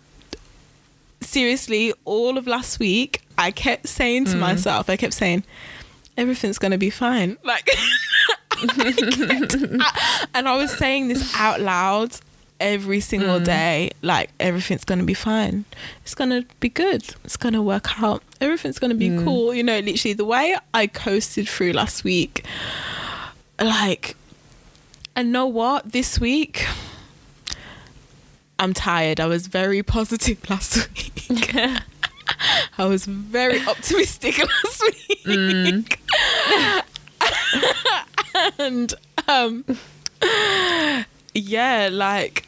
Speaker 1: seriously all of last week I kept saying to mm. myself I kept saying everything's gonna be fine. Like <laughs> I- and I was saying this out loud every single mm. day like everything's gonna be fine. It's gonna be good. It's gonna work out. Everything's gonna be mm. cool. You know literally the way I coasted through last week like and know what? This week I'm tired. I was very <laughs> positive last week. <laughs> I was very optimistic <laughs> last week. Mm. and um yeah, like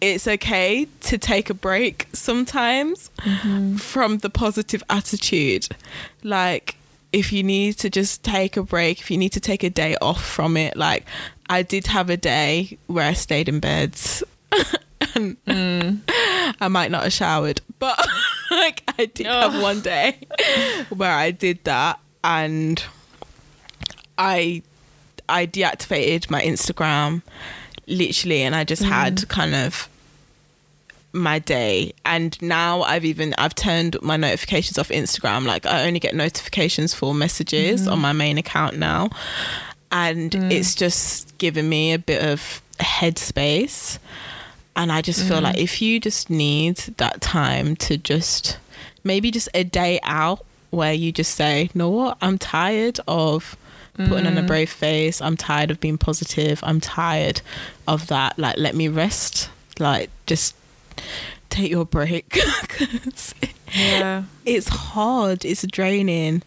Speaker 1: it's okay to take a break sometimes mm-hmm. from the positive attitude. Like if you need to just take a break, if you need to take a day off from it, like I did have a day where I stayed in bed <laughs> and mm. I might not have showered, but <laughs> like I did have one day where I did that and I I deactivated my Instagram literally and I just mm-hmm. had kind of my day. And now I've even I've turned my notifications off Instagram. Like I only get notifications for messages on mm-hmm. my main account now. And mm. it's just given me a bit of headspace. And I just feel mm-hmm. like if you just need that time to just maybe just a day out where you just say, "You know what? I'm tired of putting on a
Speaker 2: Mm.
Speaker 1: brave face. I'm tired of being positive. I'm tired of that. Like, let me rest. Like, just take your break. <laughs>
Speaker 2: Yeah.
Speaker 1: it's hard. It's draining,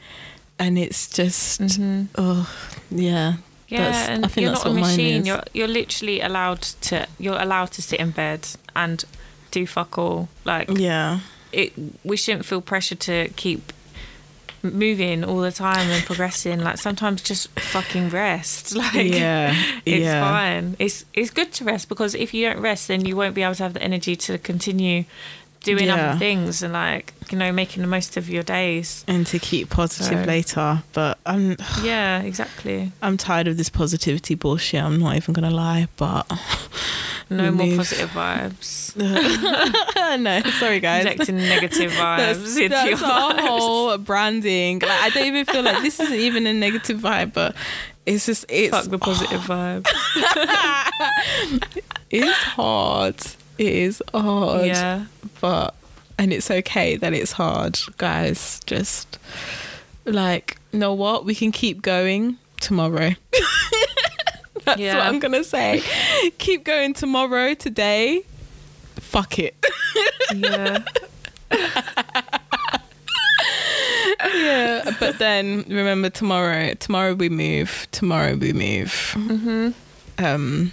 Speaker 1: and it's just
Speaker 2: Mhm.
Speaker 1: oh yeah.
Speaker 2: Yeah, and
Speaker 1: I think
Speaker 2: you're
Speaker 1: that's
Speaker 2: not a machine. You're you're literally allowed to you're allowed to sit in bed and do fuck all. Like
Speaker 1: Yeah.
Speaker 2: it, we shouldn't feel pressure to keep moving all the time and progressing. Like sometimes just fucking rest. <laughs> Like
Speaker 1: yeah.
Speaker 2: it's
Speaker 1: yeah.
Speaker 2: fine. It's it's good to rest because if you don't rest, then you won't be able to have the energy to continue doing
Speaker 1: Yeah.
Speaker 2: other things and like you know making the most of your days.
Speaker 1: And to keep positive
Speaker 2: So-
Speaker 1: later, but I'm
Speaker 2: Yeah, exactly.
Speaker 1: I'm tired of this positivity bullshit. I'm not even gonna lie, but <laughs>
Speaker 2: No more positive vibes. <laughs>
Speaker 1: no, sorry guys.
Speaker 2: Injecting negative <laughs> vibes
Speaker 1: That's, that's
Speaker 2: your
Speaker 1: our
Speaker 2: lives.
Speaker 1: whole branding. Like I don't even feel like this isn't even a negative vibe, but it's just it's
Speaker 2: Fuck the positive vibe. <laughs>
Speaker 1: it's hard. It is hard.
Speaker 2: Yeah.
Speaker 1: But and it's okay that it's hard, guys. Just like know what? We can keep going tomorrow. <laughs> That's
Speaker 2: Yeah.
Speaker 1: what I'm gonna say. Keep going tomorrow, today. Fuck it. <laughs>
Speaker 2: Yeah.
Speaker 1: yeah. But then remember tomorrow. Tomorrow we move. Tomorrow we move.
Speaker 2: hmm
Speaker 1: um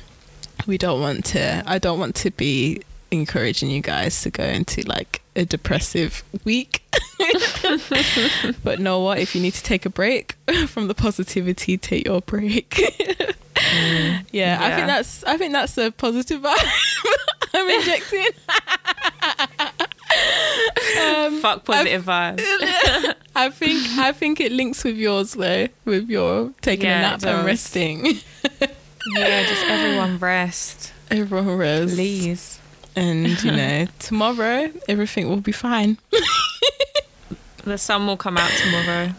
Speaker 1: we don't want to i don't want to be encouraging you guys to go into like a depressive week <laughs> but know what if you need to take a break <laughs> from the positivity take your break <laughs> yeah, i think that's i think that's a positive vibe i'm injecting um,
Speaker 2: Fuck positive vibes.
Speaker 1: I think I think it links with yours though, with your taking
Speaker 2: Yeah,
Speaker 1: a nap and resting.
Speaker 2: Yeah, just everyone rest.
Speaker 1: Everyone rest.
Speaker 2: Please.
Speaker 1: And you <laughs> know tomorrow everything will be fine
Speaker 2: The sun will come out tomorrow.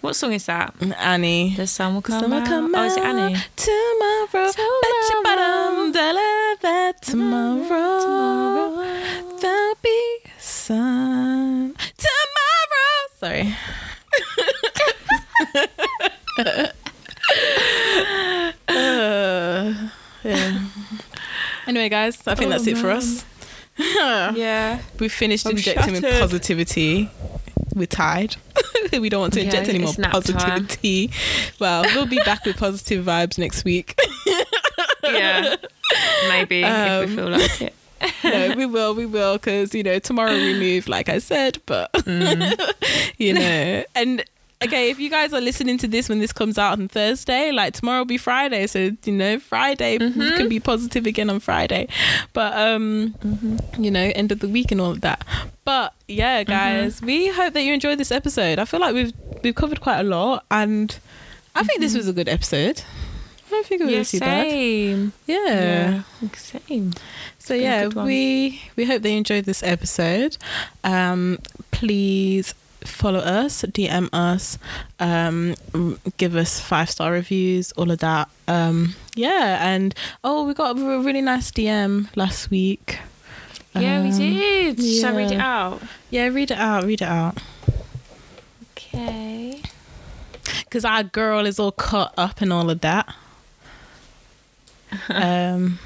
Speaker 2: What song is that?
Speaker 1: annie
Speaker 2: The sun will come
Speaker 1: sun will
Speaker 2: out.
Speaker 1: come
Speaker 2: oh, is it Annie?
Speaker 1: out tomorrow, bet your bottom dollar that tomorrow, there'll be sun tomorrow sorry <laughs> <laughs> Uh, yeah. Anyway, guys, I think
Speaker 2: Oh,
Speaker 1: that's it for us. <laughs>
Speaker 2: Yeah.
Speaker 1: We finished
Speaker 2: I'm
Speaker 1: injecting with positivity. We're tired. <laughs> we don't want to
Speaker 2: Yeah,
Speaker 1: inject any more
Speaker 2: it's nap time.
Speaker 1: positivity. Well, we'll be back with positive vibes next week. <laughs>
Speaker 2: Yeah. Maybe if
Speaker 1: Um,
Speaker 2: we feel like it.
Speaker 1: no, we will, we will, because you know tomorrow we move, like I said. But
Speaker 2: Mm.
Speaker 1: you know, and okay, if you guys are listening to this when this comes out on Thursday, like tomorrow will be Friday, so you know Friday
Speaker 2: Mhm.
Speaker 1: can be positive again on Friday. But um,
Speaker 2: Mm-hmm.
Speaker 1: you know, end of the week and all of that. But yeah, guys, we hope that you enjoyed this episode. I feel like we've we've covered quite a lot, and I think this was a good episode. I don't think it was
Speaker 2: Yeah,
Speaker 1: too bad.
Speaker 2: same.
Speaker 1: Yeah.
Speaker 2: Same.
Speaker 1: So yeah, we we hope they enjoyed this episode. Um, please follow us, DM us, um, give us five star reviews, all of that. Um, yeah, and oh, we got a really nice DM last week.
Speaker 2: Yeah, we
Speaker 1: Um,
Speaker 2: did. Shall I read it out?
Speaker 1: Yeah, read it out. Read it out.
Speaker 2: Okay.
Speaker 1: Because our girl is all cut up and all of that. <laughs> um,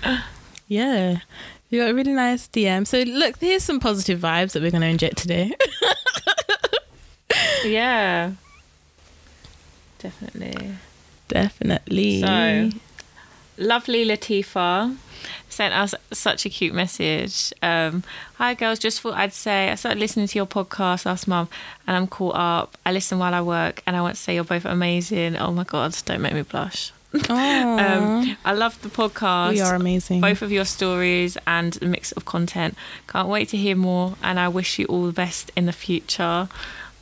Speaker 1: yeah. You got a really nice DM. So look, here's some positive vibes that we're going to inject today. <laughs>
Speaker 2: Yeah. Definitely.
Speaker 1: Definitely.
Speaker 2: So, lovely Latifa sent us such a cute message. Um, Hi, girls. Just thought I'd say I started listening to your podcast last month and I'm caught up. I listen while I work and I want to say you're both amazing. Oh my God, don't make me blush. <laughs>
Speaker 1: Aw,
Speaker 2: Um, I love the podcast.
Speaker 1: You are amazing.
Speaker 2: both of your stories and the mix of content. Can't wait to hear more, and I wish you all the best in the future.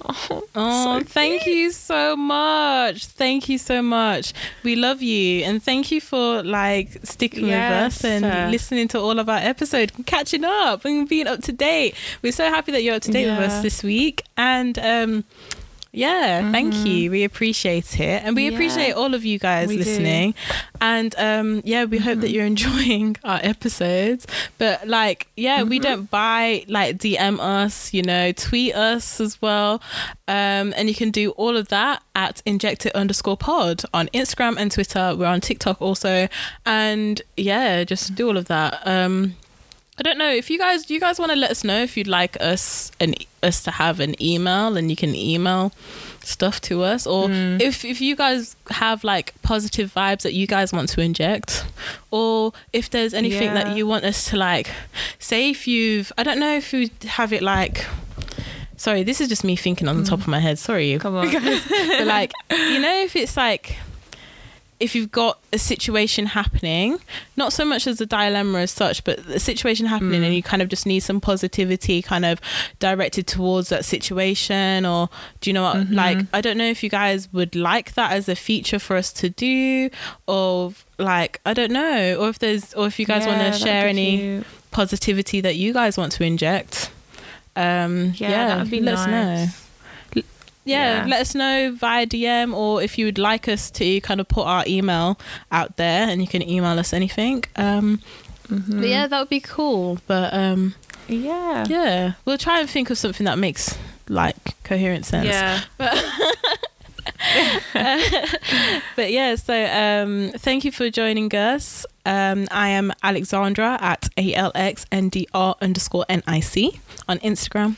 Speaker 2: Oh, <laughs>
Speaker 1: Oh,
Speaker 2: so
Speaker 1: thank you so much. Thank you so much. We love you and thank you for like sticking
Speaker 2: Yes.
Speaker 1: with us and listening to all of our episodes, catching up and being up to date. We're so happy that you're up to date with us this week. And um Yeah, thank you. We appreciate it. And we
Speaker 2: Mm-hmm. Yeah.
Speaker 1: appreciate all of you guys
Speaker 2: We do.
Speaker 1: listening. And um yeah, we hope that
Speaker 2: Mm-hmm.
Speaker 1: you're <laughs> enjoying our episodes. But like, yeah, we
Speaker 2: Mm-hmm.
Speaker 1: don't buy like DM us, you know, tweet us as well. Um and you can do all of that at injected underscore pod on Instagram and Twitter. We're on TikTok also. And yeah, just do all of that. Um I don't know if you guys do you guys want to let us know if you'd like us and us to have an email and you can email stuff to us or
Speaker 2: Mm.
Speaker 1: if if you guys have like positive vibes that you guys want to inject or if there's anything
Speaker 2: Yeah.
Speaker 1: that you want us to like say if you've I don't know if you have it like sorry this is just me thinking on the top of my head sorry you.
Speaker 2: Come on. <laughs>
Speaker 1: but like you know if it's like if you've got a situation happening not so much as a dilemma as such but a situation happening
Speaker 2: Mm.
Speaker 1: and you kind of just need some positivity kind of directed towards that situation or do you know what
Speaker 2: Mm-hmm.
Speaker 1: like i don't know if you guys would like that as a feature for us to do or like i don't know or if there's or if you guys
Speaker 2: Yeah,
Speaker 1: want to share any
Speaker 2: cute.
Speaker 1: positivity that you guys want to inject um yeah,
Speaker 2: Yeah,
Speaker 1: let us know
Speaker 2: nice.
Speaker 1: Yeah,
Speaker 2: Yeah.
Speaker 1: let us know via DM or if you would like us to kind of put our email out there and you can email us anything. Um,
Speaker 2: Mm-hmm.
Speaker 1: But yeah, that would be cool. But um,
Speaker 2: Yeah.
Speaker 1: yeah, we'll try and think of something that makes like coherent sense.
Speaker 2: Yeah. <laughs> <laughs> <laughs>
Speaker 1: But yeah, so um, thank you for joining us. Um, I am Alexandra at ALXNDR underscore NIC on Instagram.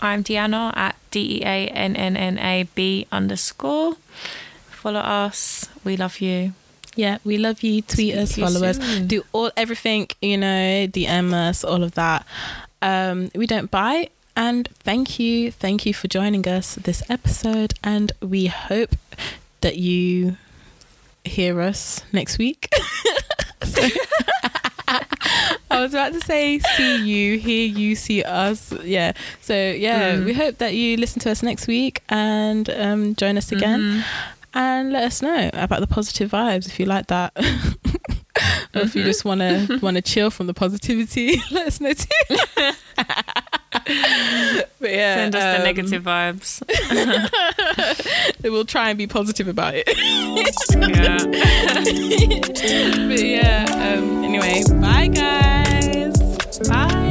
Speaker 2: I'm Deanna at D E A N N N A B underscore. Follow us. We love you.
Speaker 1: Yeah, we love you. Tweet
Speaker 2: Speak
Speaker 1: us,
Speaker 2: you
Speaker 1: follow us, do all everything, you know, DM us, all of that. Um, we don't bite. And thank you, thank you for joining us this episode. And we hope that you hear us next week. <laughs> <laughs> <laughs> I was about to say see you, hear you, see us. Yeah. So yeah,
Speaker 2: Mm.
Speaker 1: we hope that you listen to us next week and um, join us again
Speaker 2: Mhm.
Speaker 1: and let us know about the positive vibes if you like that. <laughs> if you mm-hmm. just want to want to chill from the positivity, <laughs> let us know too. <laughs> but yeah,
Speaker 2: send us
Speaker 1: um, the
Speaker 2: negative vibes. <laughs>
Speaker 1: we'll try and be positive about it.
Speaker 2: but yeah. Um, anyway, bye guys. Bye.